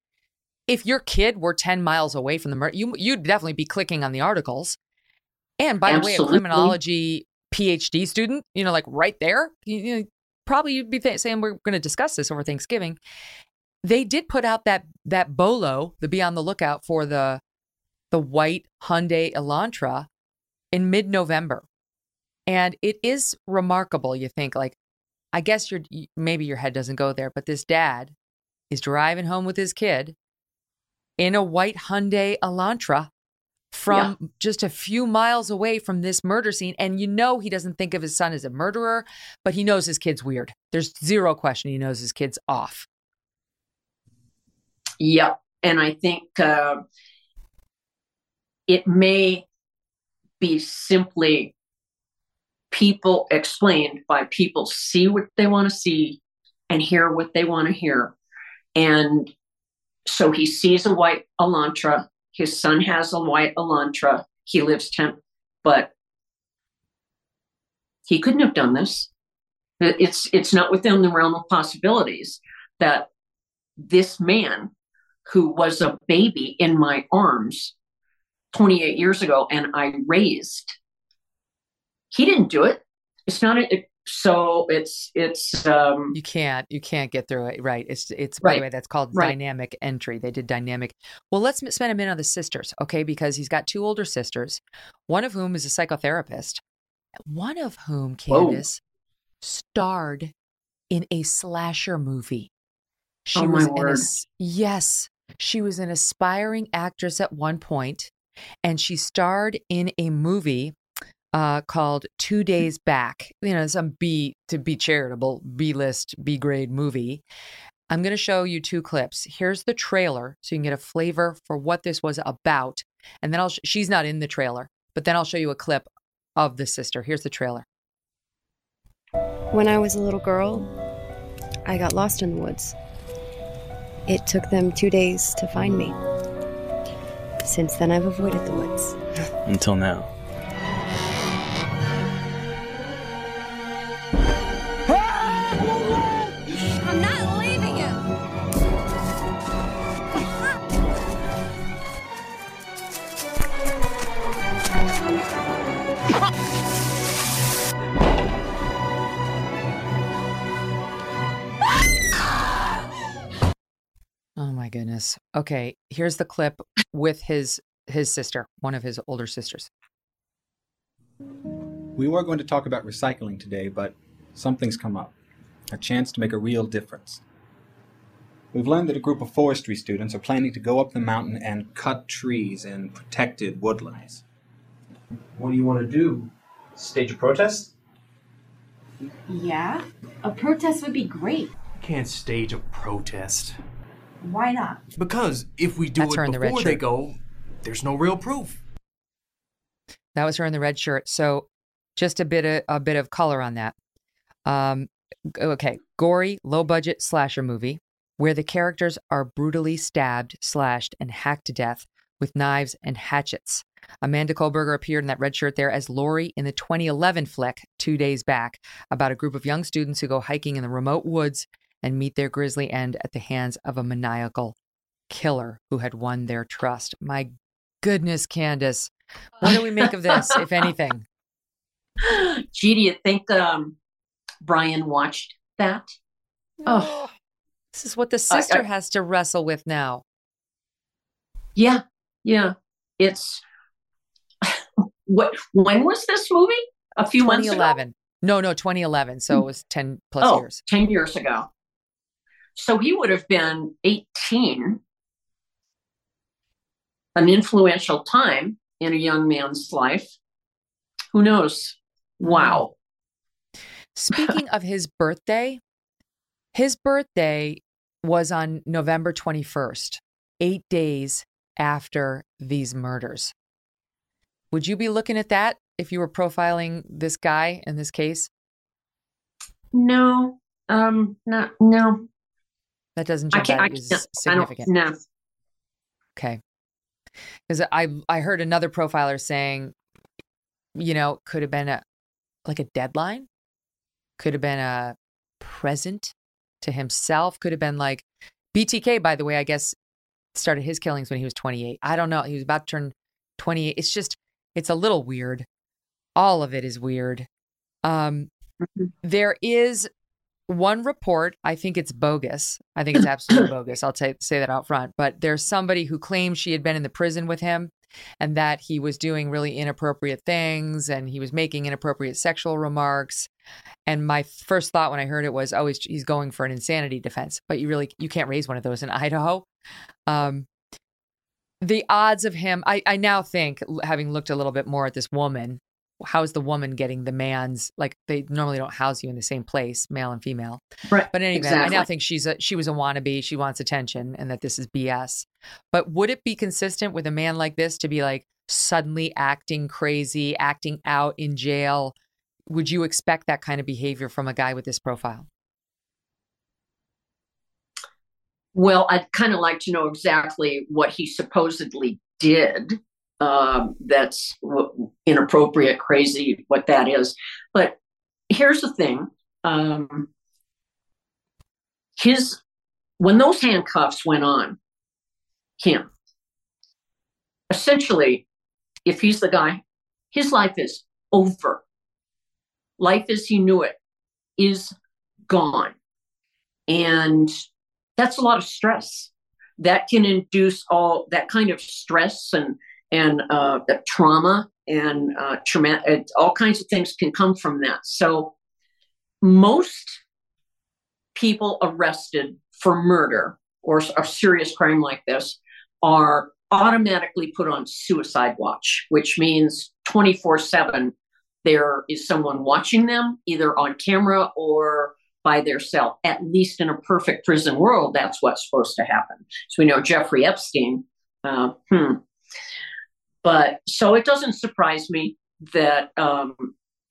Speaker 3: If your kid were 10 miles away from the murder, you you'd definitely be clicking on the articles. And by the way, a criminology PhD student, you know, like right there, you, you know, probably you'd be th- saying we're going to discuss this over Thanksgiving. They did put out that that bolo, the be on the lookout for the the white Hyundai Elantra in mid-November. And it is remarkable. You think like, I guess your maybe your head doesn't go there, but this dad is driving home with his kid in a white Hyundai Elantra from just a few miles away from this murder scene. And you know he doesn't think of his son as a murderer, but he knows his kid's weird. There's zero question he knows his kid's off.
Speaker 11: Yep. And I think uh, it may be simply people explained by people see what they want to see and hear what they want to hear. And so he sees a white Elantra. His son has a white Elantra. He lives 10, but he couldn't have done this. It's it's not within the realm of possibilities that this man who was a baby in my arms 28 years ago and I raised. He didn't do it. It's not a, so it's it's um
Speaker 3: You can't you can't get through it. Right. It's it's by the way that's called
Speaker 11: Right.
Speaker 3: dynamic entry. They did dynamic. Well, let's spend a minute on the sisters, okay? Because he's got two older sisters, one of whom is a psychotherapist, one of whom
Speaker 11: Whoa.
Speaker 3: Candice starred in a slasher movie. She
Speaker 11: Oh, my
Speaker 3: was
Speaker 11: word.
Speaker 3: as- yes, she was an aspiring actress at one point, and she starred in a movie uh, called Two Days Back. You know, some B to be charitable, B list, B grade movie. I'm going to show you two clips. Here's the trailer so you can get a flavor for what this was about. And then I'll, sh- she's not in the trailer, but then I'll show you a clip of the sister. Here's the trailer.
Speaker 14: When I was a little girl, I got lost in the woods. It took them two days to find me. Since then, I've avoided the woods.
Speaker 15: Until now.
Speaker 3: My goodness. Okay, here's the clip with his his sister, one of his older sisters.
Speaker 16: We were going to talk about recycling today, but something's come up. A chance to make a real difference. We've learned that a group of forestry students are planning to go up the mountain and cut trees in protected woodlands.
Speaker 17: What do you want to do? Stage a protest?
Speaker 18: Yeah, a protest would be great.
Speaker 17: Can't stage a protest.
Speaker 18: Why not?
Speaker 17: Because if we do
Speaker 3: That's her in
Speaker 17: it
Speaker 3: the red
Speaker 17: before they go, there's no real proof.
Speaker 3: That was her in the red shirt. So just a bit of a bit of color on that. Um, okay, gory, low budget slasher movie where the characters are brutally stabbed, slashed, and hacked to death with knives and hatchets. Amanda Kohberger appeared in that red shirt there as Lori in the 2011 flick Two Days Back about a group of young students who go hiking in the remote woods and meet their grisly end at the hands of a maniacal killer who had won their trust. My goodness, Candice, what do we make of this, if anything?
Speaker 11: Gee, do you think um, Bryan watched that? Oh,
Speaker 3: This is what the sister has to wrestle with now.
Speaker 11: yeah, yeah. It's what? When was this movie? A few months ago.
Speaker 3: 2011. No, no, 2011. So it was 10 plus
Speaker 11: oh,
Speaker 3: years.
Speaker 11: 10 years ago. So he would have been 18, an influential time in a young man's life. Who knows? Wow.
Speaker 3: Speaking of his birthday, his birthday was on November 21st, eight days after these murders. Would you be looking at that if you were profiling this guy in this case?
Speaker 11: No, um, no, no.
Speaker 3: That doesn't
Speaker 11: I
Speaker 3: jump
Speaker 11: can't.
Speaker 3: out
Speaker 11: I can't. I
Speaker 3: significant.
Speaker 11: No.
Speaker 3: Okay. Because I I heard another profiler saying, you know, could have been a like a deadline, could have been a present to himself, could have been like BTK. By the way, I guess started his killings when he was 28. I don't know. He was about to turn 28. It's just it's a little weird. All of it is weird. Um, there is one report. I think it's bogus. I think it's absolutely bogus. I'll say say that out front. But there's somebody who claims she had been in the prison with him, and that he was doing really inappropriate things, and he was making inappropriate sexual remarks. And my first thought when I heard it was, oh, he's, he's going for an insanity defense. But you really you can't raise one of those in Idaho. Um, the odds of him, I, I now think, having looked a little bit more at this woman, how's the woman getting the man's like they normally don't house you in the same place, male and female.
Speaker 11: Right.
Speaker 3: But anyway, I now think she's a she was a wannabe. She wants attention, and that this is BS. But would it be consistent with a man like this to be like suddenly acting crazy, acting out in jail? Would you expect that kind of behavior from a guy with this profile?
Speaker 11: Well, I'd kind of like to know exactly what he supposedly did. Um, that's inappropriate, crazy, what that is. But here's the thing: um, his when those handcuffs went on him, essentially, if he's the guy, his life is over. Life as he knew it is gone, and that's a lot of stress that can induce all that kind of stress and and uh, trauma and uh, trauma all kinds of things can come from that so most people arrested for murder or a serious crime like this are automatically put on suicide watch which means 24 7 there is someone watching them either on camera or by their cell. At least in a perfect prison world, that's what's supposed to happen. So we know Jeffrey Epstein. Uh, hmm. But so it doesn't surprise me that um,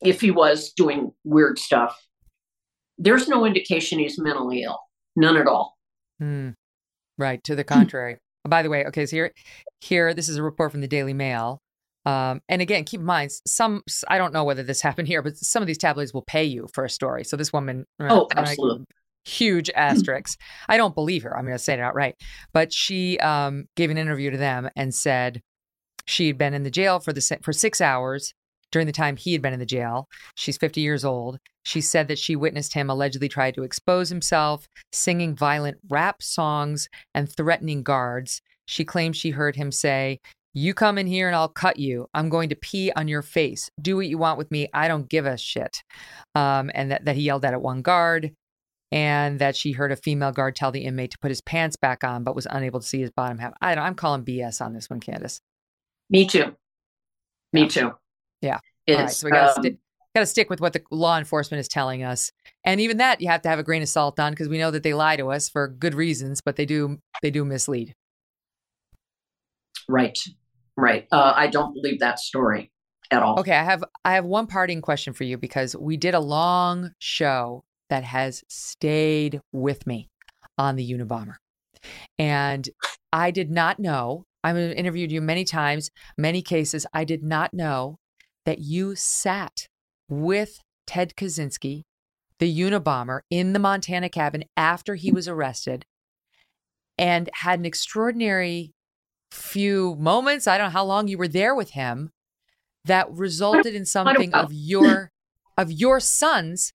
Speaker 11: if he was doing weird stuff, there's no indication he's mentally ill. None at all.
Speaker 3: Hmm. Right. To the contrary. By the way, okay, so here, here, this is a report from the Daily Mail. Um, and again, keep in mind, some, I don't know whether this happened here, but some of these tabloids will pay you for a story. So this woman,
Speaker 11: Oh,
Speaker 3: like,
Speaker 11: absolutely.
Speaker 3: huge asterisks. I don't believe her. I'm going to say it outright. But she um, gave an interview to them and said she had been in the jail for the for six hours during the time he had been in the jail. She's 50 years old. She said that she witnessed him allegedly try to expose himself, singing violent rap songs and threatening guards. She claims she heard him say, You come in here and I'll cut you. I'm going to pee on your face. Do what you want with me. I don't give a shit. Um, and that, that he yelled that at one guard and that she heard a female guard tell the inmate to put his pants back on, but was unable to see his bottom half. I don't, I'm calling BS on this one, Candice.
Speaker 11: Me too. Me too.
Speaker 3: Yeah. All right.
Speaker 11: It's,
Speaker 3: So we got to
Speaker 11: um,
Speaker 3: sti- got to stick with what the law enforcement is telling us, and even that you have to have a grain of salt on because we know that they lie to us for good reasons, but they do they do mislead.
Speaker 11: Right. Right. Uh, I don't believe that story at all.
Speaker 3: Okay, I have I have one parting question for you because we did a long show that has stayed with me on the Unabomber. And I did not know, I've interviewed you many times, many cases, I did not know that you sat with Ted Kaczynski, the Unabomber, in the Montana cabin after he was arrested and had an extraordinary few moments. I don't know how long you were there with him that resulted in something of your of your sons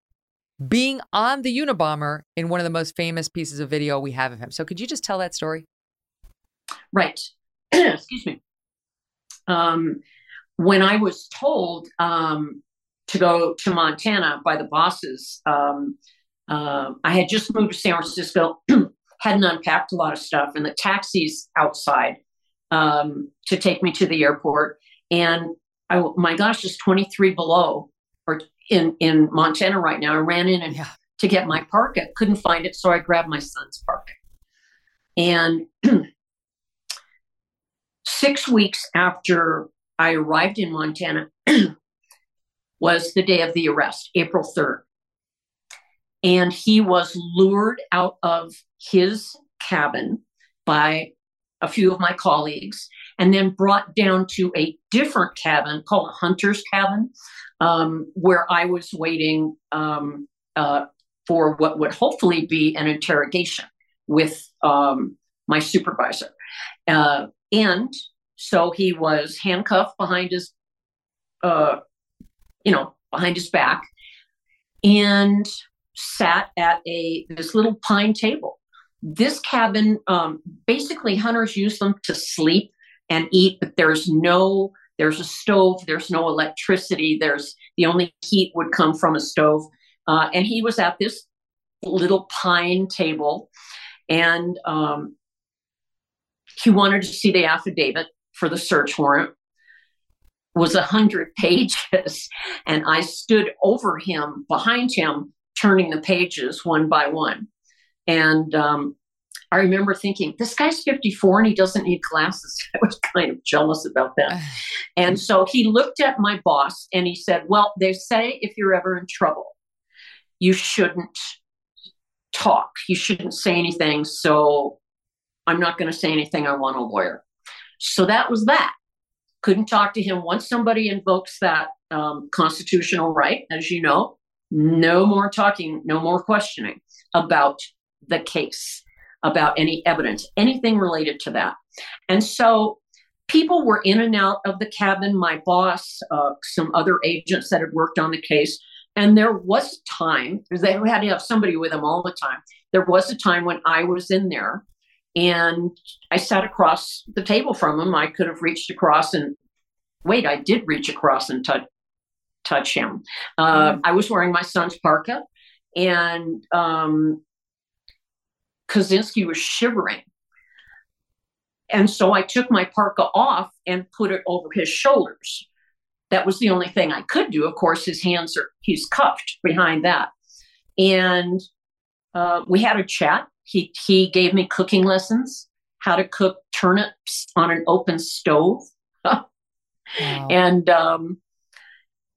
Speaker 3: being on the Unabomber in one of the most famous pieces of video we have of him. So could you just tell that story?
Speaker 11: Right. Excuse me. Um, when I was told um, to go to Montana by the bosses, um, uh, I had just moved to San Francisco, hadn't unpacked a lot of stuff, and the taxis outside um, to take me to the airport. And I, my gosh, it's 23 below or in, in Montana right now. I ran in and
Speaker 3: yeah.
Speaker 11: to get my parka, couldn't find it. So I grabbed my son's parka. And six weeks after I arrived in Montana was the day of the arrest, April 3rd. And he was lured out of his cabin by a few of my colleagues and then brought down to a different cabin called a hunter's cabin um, where i was waiting um, uh, for what would hopefully be an interrogation with um, my supervisor uh, and so he was handcuffed behind his uh, you know behind his back and sat at a this little pine table. This cabin um, basically hunters use them to sleep and eat but there's no there's a stove there's no electricity there's the only heat would come from a stove. Uh, and he was at this little pine table and um, he wanted to see the affidavit for the search warrant was a hundred pages and i stood over him behind him turning the pages one by one and um, I remember thinking, this guy's 54 and he doesn't need glasses. I was kind of jealous about that. and so he looked at my boss and he said, Well, they say if you're ever in trouble, you shouldn't talk. You shouldn't say anything. So I'm not going to say anything. I want a lawyer. So that was that. Couldn't talk to him. Once somebody invokes that um, constitutional right, as you know, no more talking, no more questioning about the case, about any evidence, anything related to that. And so people were in and out of the cabin. My boss, uh, some other agents that had worked on the case. And there was time, because they had to have somebody with them all the time. There was a time when I was in there and I sat across the table from him. I could have reached across and wait, I did reach across and touch touch him. Uh, mm. I was wearing my son's parka, and um, Kaczynski was shivering. And so I took my parka off and put it over his shoulders. That was the only thing I could do. Of course, his hands are, he's cuffed behind that. And uh, we had a chat. He, he gave me cooking lessons, how to cook turnips on an open stove. wow. And um,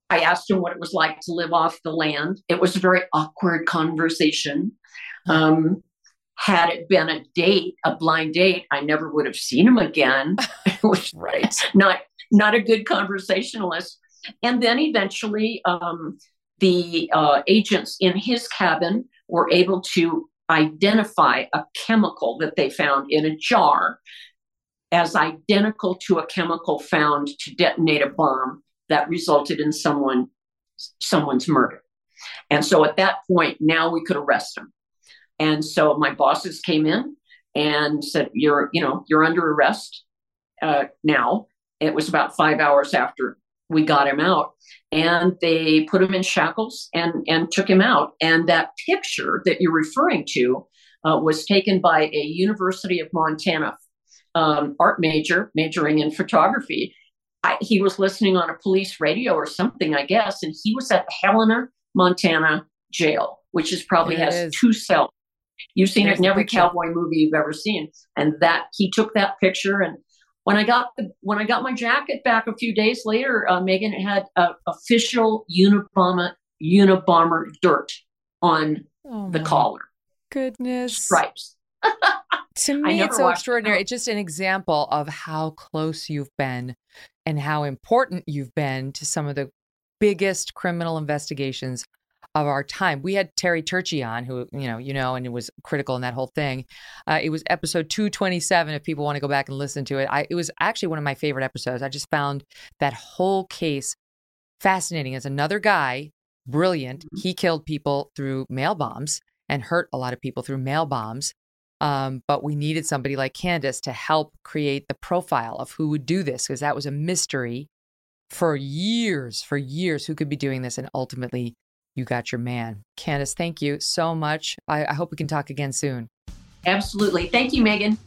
Speaker 11: I asked him what it was like to live off the land. It was a very awkward conversation. Um, had it been a date, a blind date, I never would have seen him again. it was
Speaker 3: right.
Speaker 11: not not a good conversationalist. And then eventually, um, the uh, agents in his cabin were able to identify a chemical that they found in a jar as identical to a chemical found to detonate a bomb that resulted in someone someone's murder. And so at that point, now we could arrest him. And so my bosses came in and said, "You're, you know, you're under arrest uh, now." It was about five hours after we got him out, and they put him in shackles and and took him out. And that picture that you're referring to uh, was taken by a University of Montana um, art major, majoring in photography. I, he was listening on a police radio or something, I guess, and he was at the Helena, Montana jail, which is probably
Speaker 3: it
Speaker 11: has
Speaker 3: is.
Speaker 11: two cells. You've seen
Speaker 3: There's
Speaker 11: it in every
Speaker 3: picture.
Speaker 11: cowboy movie you've ever seen. And that he took that picture and when I got the when I got my jacket back a few days later, uh, Megyn had uh, official Unabomber Unabomber dirt on
Speaker 3: Oh
Speaker 11: the collar
Speaker 3: Goodness.
Speaker 11: stripes.
Speaker 3: To me, it's so extraordinary. It's just an example of how close you've been and how important you've been to some of the biggest criminal investigations of our time. We had Terry Turchie on, who you know, you know, and it was critical in that whole thing. Uh, it was episode 227. If people want to go back and listen to it, I, it was actually one of my favorite episodes. I just found that whole case fascinating. As another guy, brilliant. He killed people through mail bombs and hurt a lot of people through mail bombs. Um, but we needed somebody like Candice to help create the profile of who would do this because that was a mystery for years, for years, who could be doing this. And ultimately, you got your man. Candice, thank you so much. I, I hope we can talk again soon.
Speaker 11: Absolutely. Thank you, Megyn.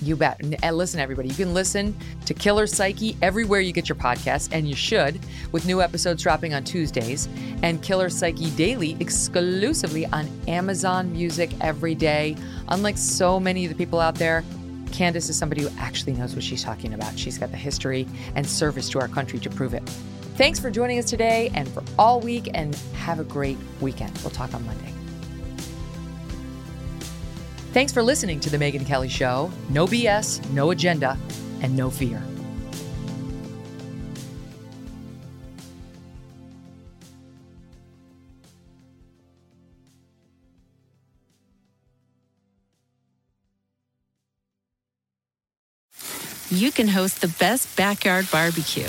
Speaker 3: You bet. And listen, everybody, you can listen to Killer Psyche everywhere you get your podcasts, and you should, with new episodes dropping on Tuesdays, and Killer Psyche Daily exclusively on Amazon Music every day. Unlike so many of the people out there, Candice is somebody who actually knows what she's talking about. She's got the history and service to our country to prove it. Thanks for joining us today and for all week, and have a great weekend. We'll talk on Monday. Thanks for listening to The Megyn Kelly Show. No BS, no agenda, and no fear.
Speaker 15: you can host the best backyard barbecue.